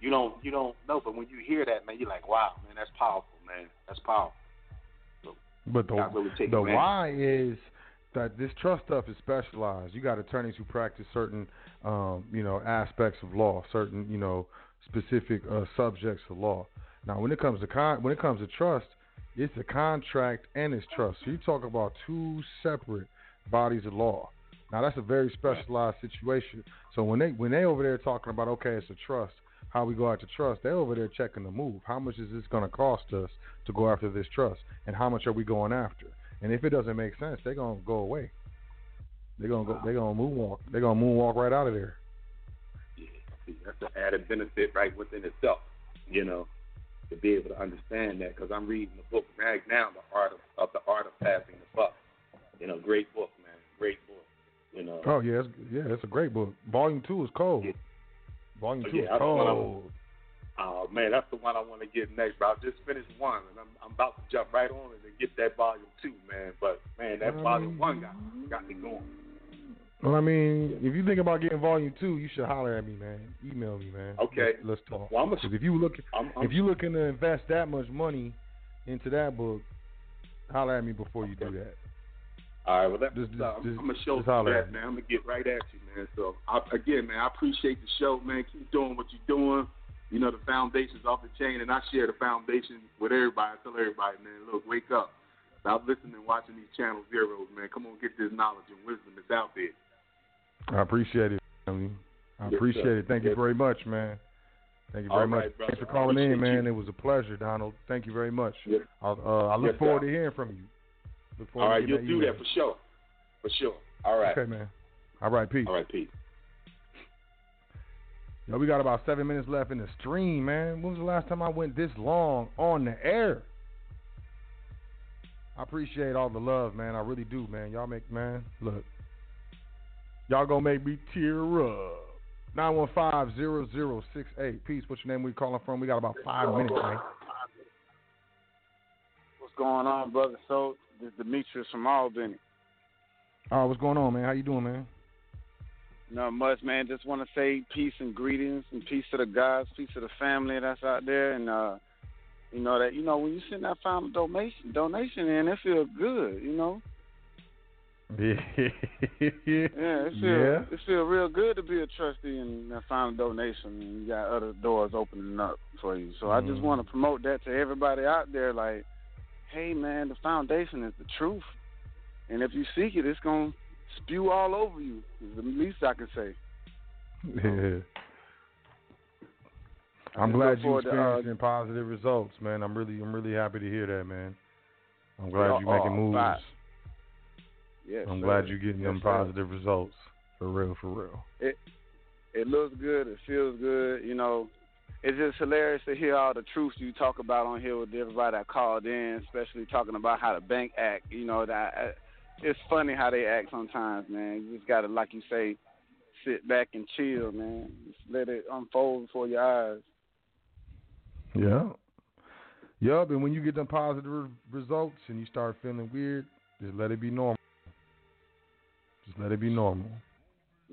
You don't you don't know. But when you hear that, man, you're like, wow, man, that's powerful, man. That's powerful. But the really take the advantage. why is that this trust stuff is specialized. You got attorneys who practice certain, um, you know, aspects of law, certain, you know, specific uh, subjects of law. Now, when it comes to con- when it comes to trust, it's a contract and it's trust. So you talk about two separate bodies of law. Now that's a very specialized situation. So when they when they over there talking about okay, it's a trust, how we go after trust, they're over there checking the move. How much is this going to cost us to go after this trust, and how much are we going after? And if it doesn't make sense, they're gonna go away. They're gonna go. They're gonna moonwalk. They're gonna moonwalk right out of there. Yeah, see, that's an added benefit right within itself. You know, to be able to understand that because I'm reading the book right now, the art of, of the art of passing the buck. You know, great book, man, great book. You know, Oh yeah, it's, yeah, it's a great book. Volume two is cold. Yeah. Volume Oh, two yeah, is that's what I cold. Oh man, that's the one I want to get next. Bro, I just finished one, and I'm I'm about to jump right on it and get that volume two, man. But man, that volume one got got me going. Well, I mean, if you think about getting volume two, you should holler at me, man. Email me, man. Okay. let's, let's talk. Well, I'm a, if you look, I'm, I'm, if you looking to invest that much money into that book, holler at me before you do that. All right, well, that, Just- uh, just- I'm gonna show just you holler that, man. I'm gonna get right at you, man. So I, again, man, I appreciate the show, man. Keep doing what you're doing. You know, the foundation's off the chain, and I share the foundation with everybody. I tell everybody, man, look, wake up. Stop listening and watching these channel zeros, man. Come on, get this knowledge and wisdom that's out there. I appreciate it. family. I Yes, appreciate it. Thank you very much, man. Thank you very All much. right. Thanks for calling in, man. you. It was a pleasure, Donald. Thank you very much. Yes. I'll, uh, I look Yes, forward sir. to hearing from you. Look forward All right, you'll do email. that for sure. For sure. All right. Okay, man. All right, peace. All right, peace. Yo, we got about seven minutes left in the stream, man. When was the last time I went this long on the air? I appreciate all the love, man. I really do, man. Y'all make, man, look. Y'all gonna make me tear up. 915-0068. Peace. What's your name? We calling from? We got about five minutes, man. What's going on, brother? So, this is Demetrius from Albany. All right, what's going on, man? How you doing, man? Not much, man. Just want to say peace and greetings and peace to the guys, peace to the family that's out there, and uh, you know that you know when you send that final donation donation in, it feels good, you know. Yeah. Yeah, it feel Yeah. it feel real good to be a trustee and that final donation, and you got other doors opening up for you. So I just Mhm. want to promote that to everybody out there. Like, hey, man, the foundation is the truth, and if you seek it, it's gonna spew all over you. Is the least I can say. Yeah. I'm glad look you forward to, uh, experiencing positive results, man. I'm really, I'm really happy to hear that, man. I'm glad you're making moves. right. Yes, I'm sir. glad you're getting Yes, them sir. positive results. For real, for real. It it looks good. It feels good. You know, it's just hilarious to hear all the truths you talk about on here with everybody that called in, especially talking about how the bank act. You know that uh, it's funny how they act sometimes, man. You just gotta, like you say, sit back and chill, man. Just let it unfold before your eyes. Yeah. Yup, and when you get them positive re- results and you start feeling weird, just let it be normal. Just let it be normal.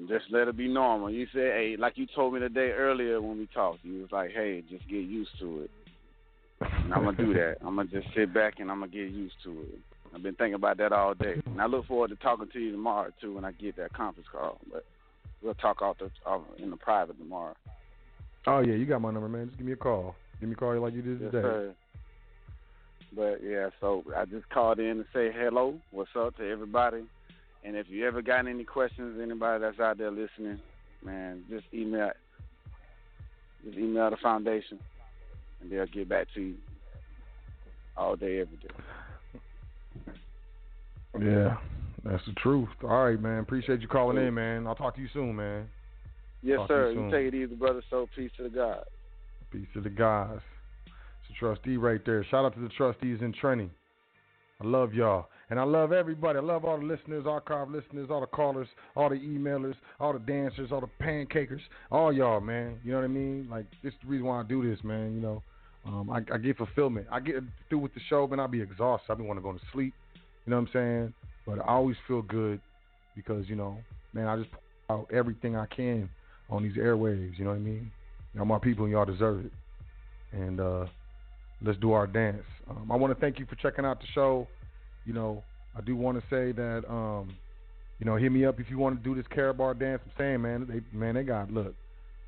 Just let it be normal. You said, hey, like you told me the day earlier when we talked, you was like, hey, just get used to it. And I'm gonna do that. I'm gonna just sit back and I'm gonna get used to it. I've been thinking about that all day, and I look forward to talking to you tomorrow too when I get that conference call. But we'll talk off the off in the private tomorrow. Oh yeah, you got my number, man. Just give me a call. Give me a call like you did Yes, today. sir. But yeah, so I just called in to say hello, what's up to everybody, and if you ever got any questions, anybody that's out there listening, man, just email, just email the foundation, and they'll get back to you all day, every day. Yeah, that's the truth. All right, man. Appreciate you calling in, man. I'll talk to you soon, man. Yes, Talk to you sir. You, take it easy, brother. So peace to the God. Peace to the guys. It's a trustee right there. Shout out to the trustees in training. I love y'all. And I love everybody. I love all the listeners, archive listeners, all the callers, all the emailers, all the dancers, all the pancakers, all y'all, man. You know what I mean? Like, this is the reason why I do this, man. You know, um, I, I get fulfillment. I get through with the show, man, I'll be exhausted. I'll be want to go to sleep. You know what I'm saying? But I always feel good because, you know, man, I just put out everything I can on these airwaves. You know what I mean? Y'all my people and y'all deserve it. And uh, let's do our dance. Um, I want to thank you for checking out the show. You know, I do want to say that, um, you know, hit me up if you want to do this Karatbar dance. I'm saying, man, they man, they got look,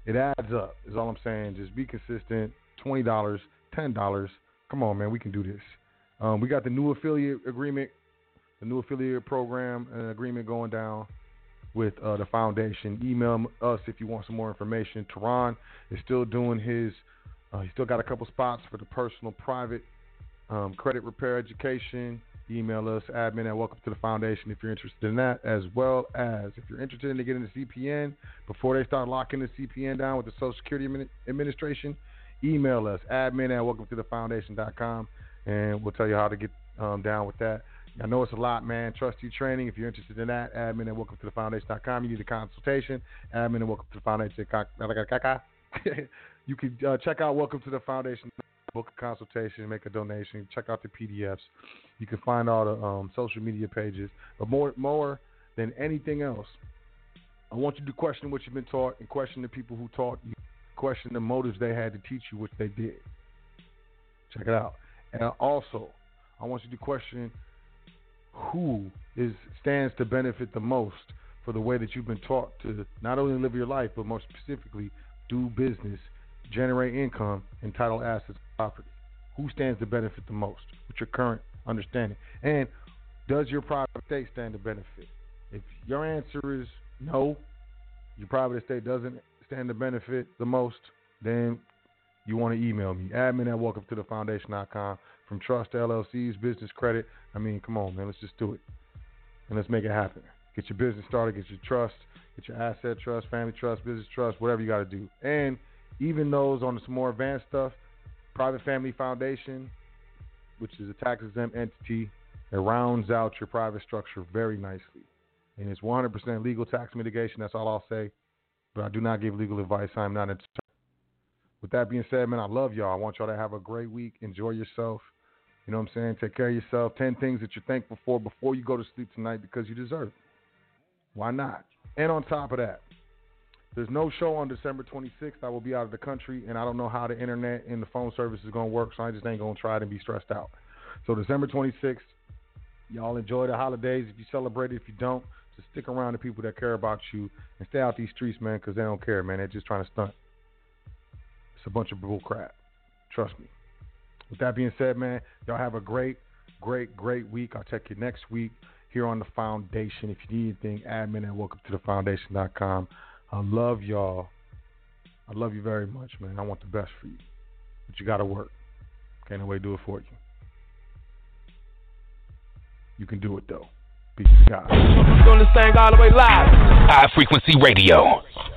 it adds up. Is all I'm saying. Just be consistent. Twenty dollars, ten dollars. Come on, man, we can do this. Um, we got the new affiliate agreement, the new affiliate program and agreement going down with uh, the foundation. Email us if you want some more information. Teron is still doing his. Uh, he's still got a couple spots for the personal, private um, credit repair education. Email us admin at welcome to the foundation if you're interested in that, as well as if you're interested in getting the CPN before they start locking the CPN down with the Social Security Administration. Email us admin at welcome to the foundation.com and we'll tell you how to get um, down with that. I know it's a lot, man. Trustee training. If you're interested in that, admin at welcome to the foundation.com. You need a consultation. Admin at welcome to the foundation. you can uh, check out welcome to the foundation. Book a consultation, make a donation. Check out the PDFs. You can find all the um, social media pages. But more, more than anything else, I want you to question what you've been taught and question the people who taught you. Question the motives they had to teach you, which they did. Check it out. And also, I want you to question who is stands to benefit the most for the way that you've been taught to not only live your life, but more specifically, do business, generate income, and title assets property? Who stands to benefit the most with your current understanding? And does your private estate stand to benefit? If your answer is no, your private estate doesn't stand to benefit the most, then you want to email me. Admin at welcome to the foundation.com from Trust LLC's business credit. I mean, come on, man, let's just do it. And let's make it happen. Get your business started, get your trust, get your asset trust, family trust, business trust, whatever you got to do. And even those on some more advanced stuff, private family foundation, which is a tax exempt entity, it rounds out your private structure very nicely. And it's 100% legal tax mitigation. That's all I'll say. But I do not give legal advice. I'm not a with that being said, man, I love y'all. I want y'all to have a great week. Enjoy yourself. You know what I'm saying? Take care of yourself. 10 things that you're thankful for before you go to sleep tonight because you deserve it. Why not? And on top of that, there's no show on December 26th. I will be out of the country, and I don't know how the internet and the phone service is going to work, so I just ain't going to try it and be stressed out. So December 26th, y'all enjoy the holidays. If you celebrate it, if you don't, just stick around the people that care about you and stay out these streets, man, because they don't care, man. They're just trying to stunt. It's a bunch of bull crap. Trust me. With that being said, man, y'all have a great, great, great week. I'll check you next week here on the foundation. If you need anything, admin at welcome to the foundation.com. I love y'all. I love you very much, man. I want the best for you. But you got to work. Can't nobody do it for you. You can do it, though. Peace God. Doing this thing all the way live. High frequency radio.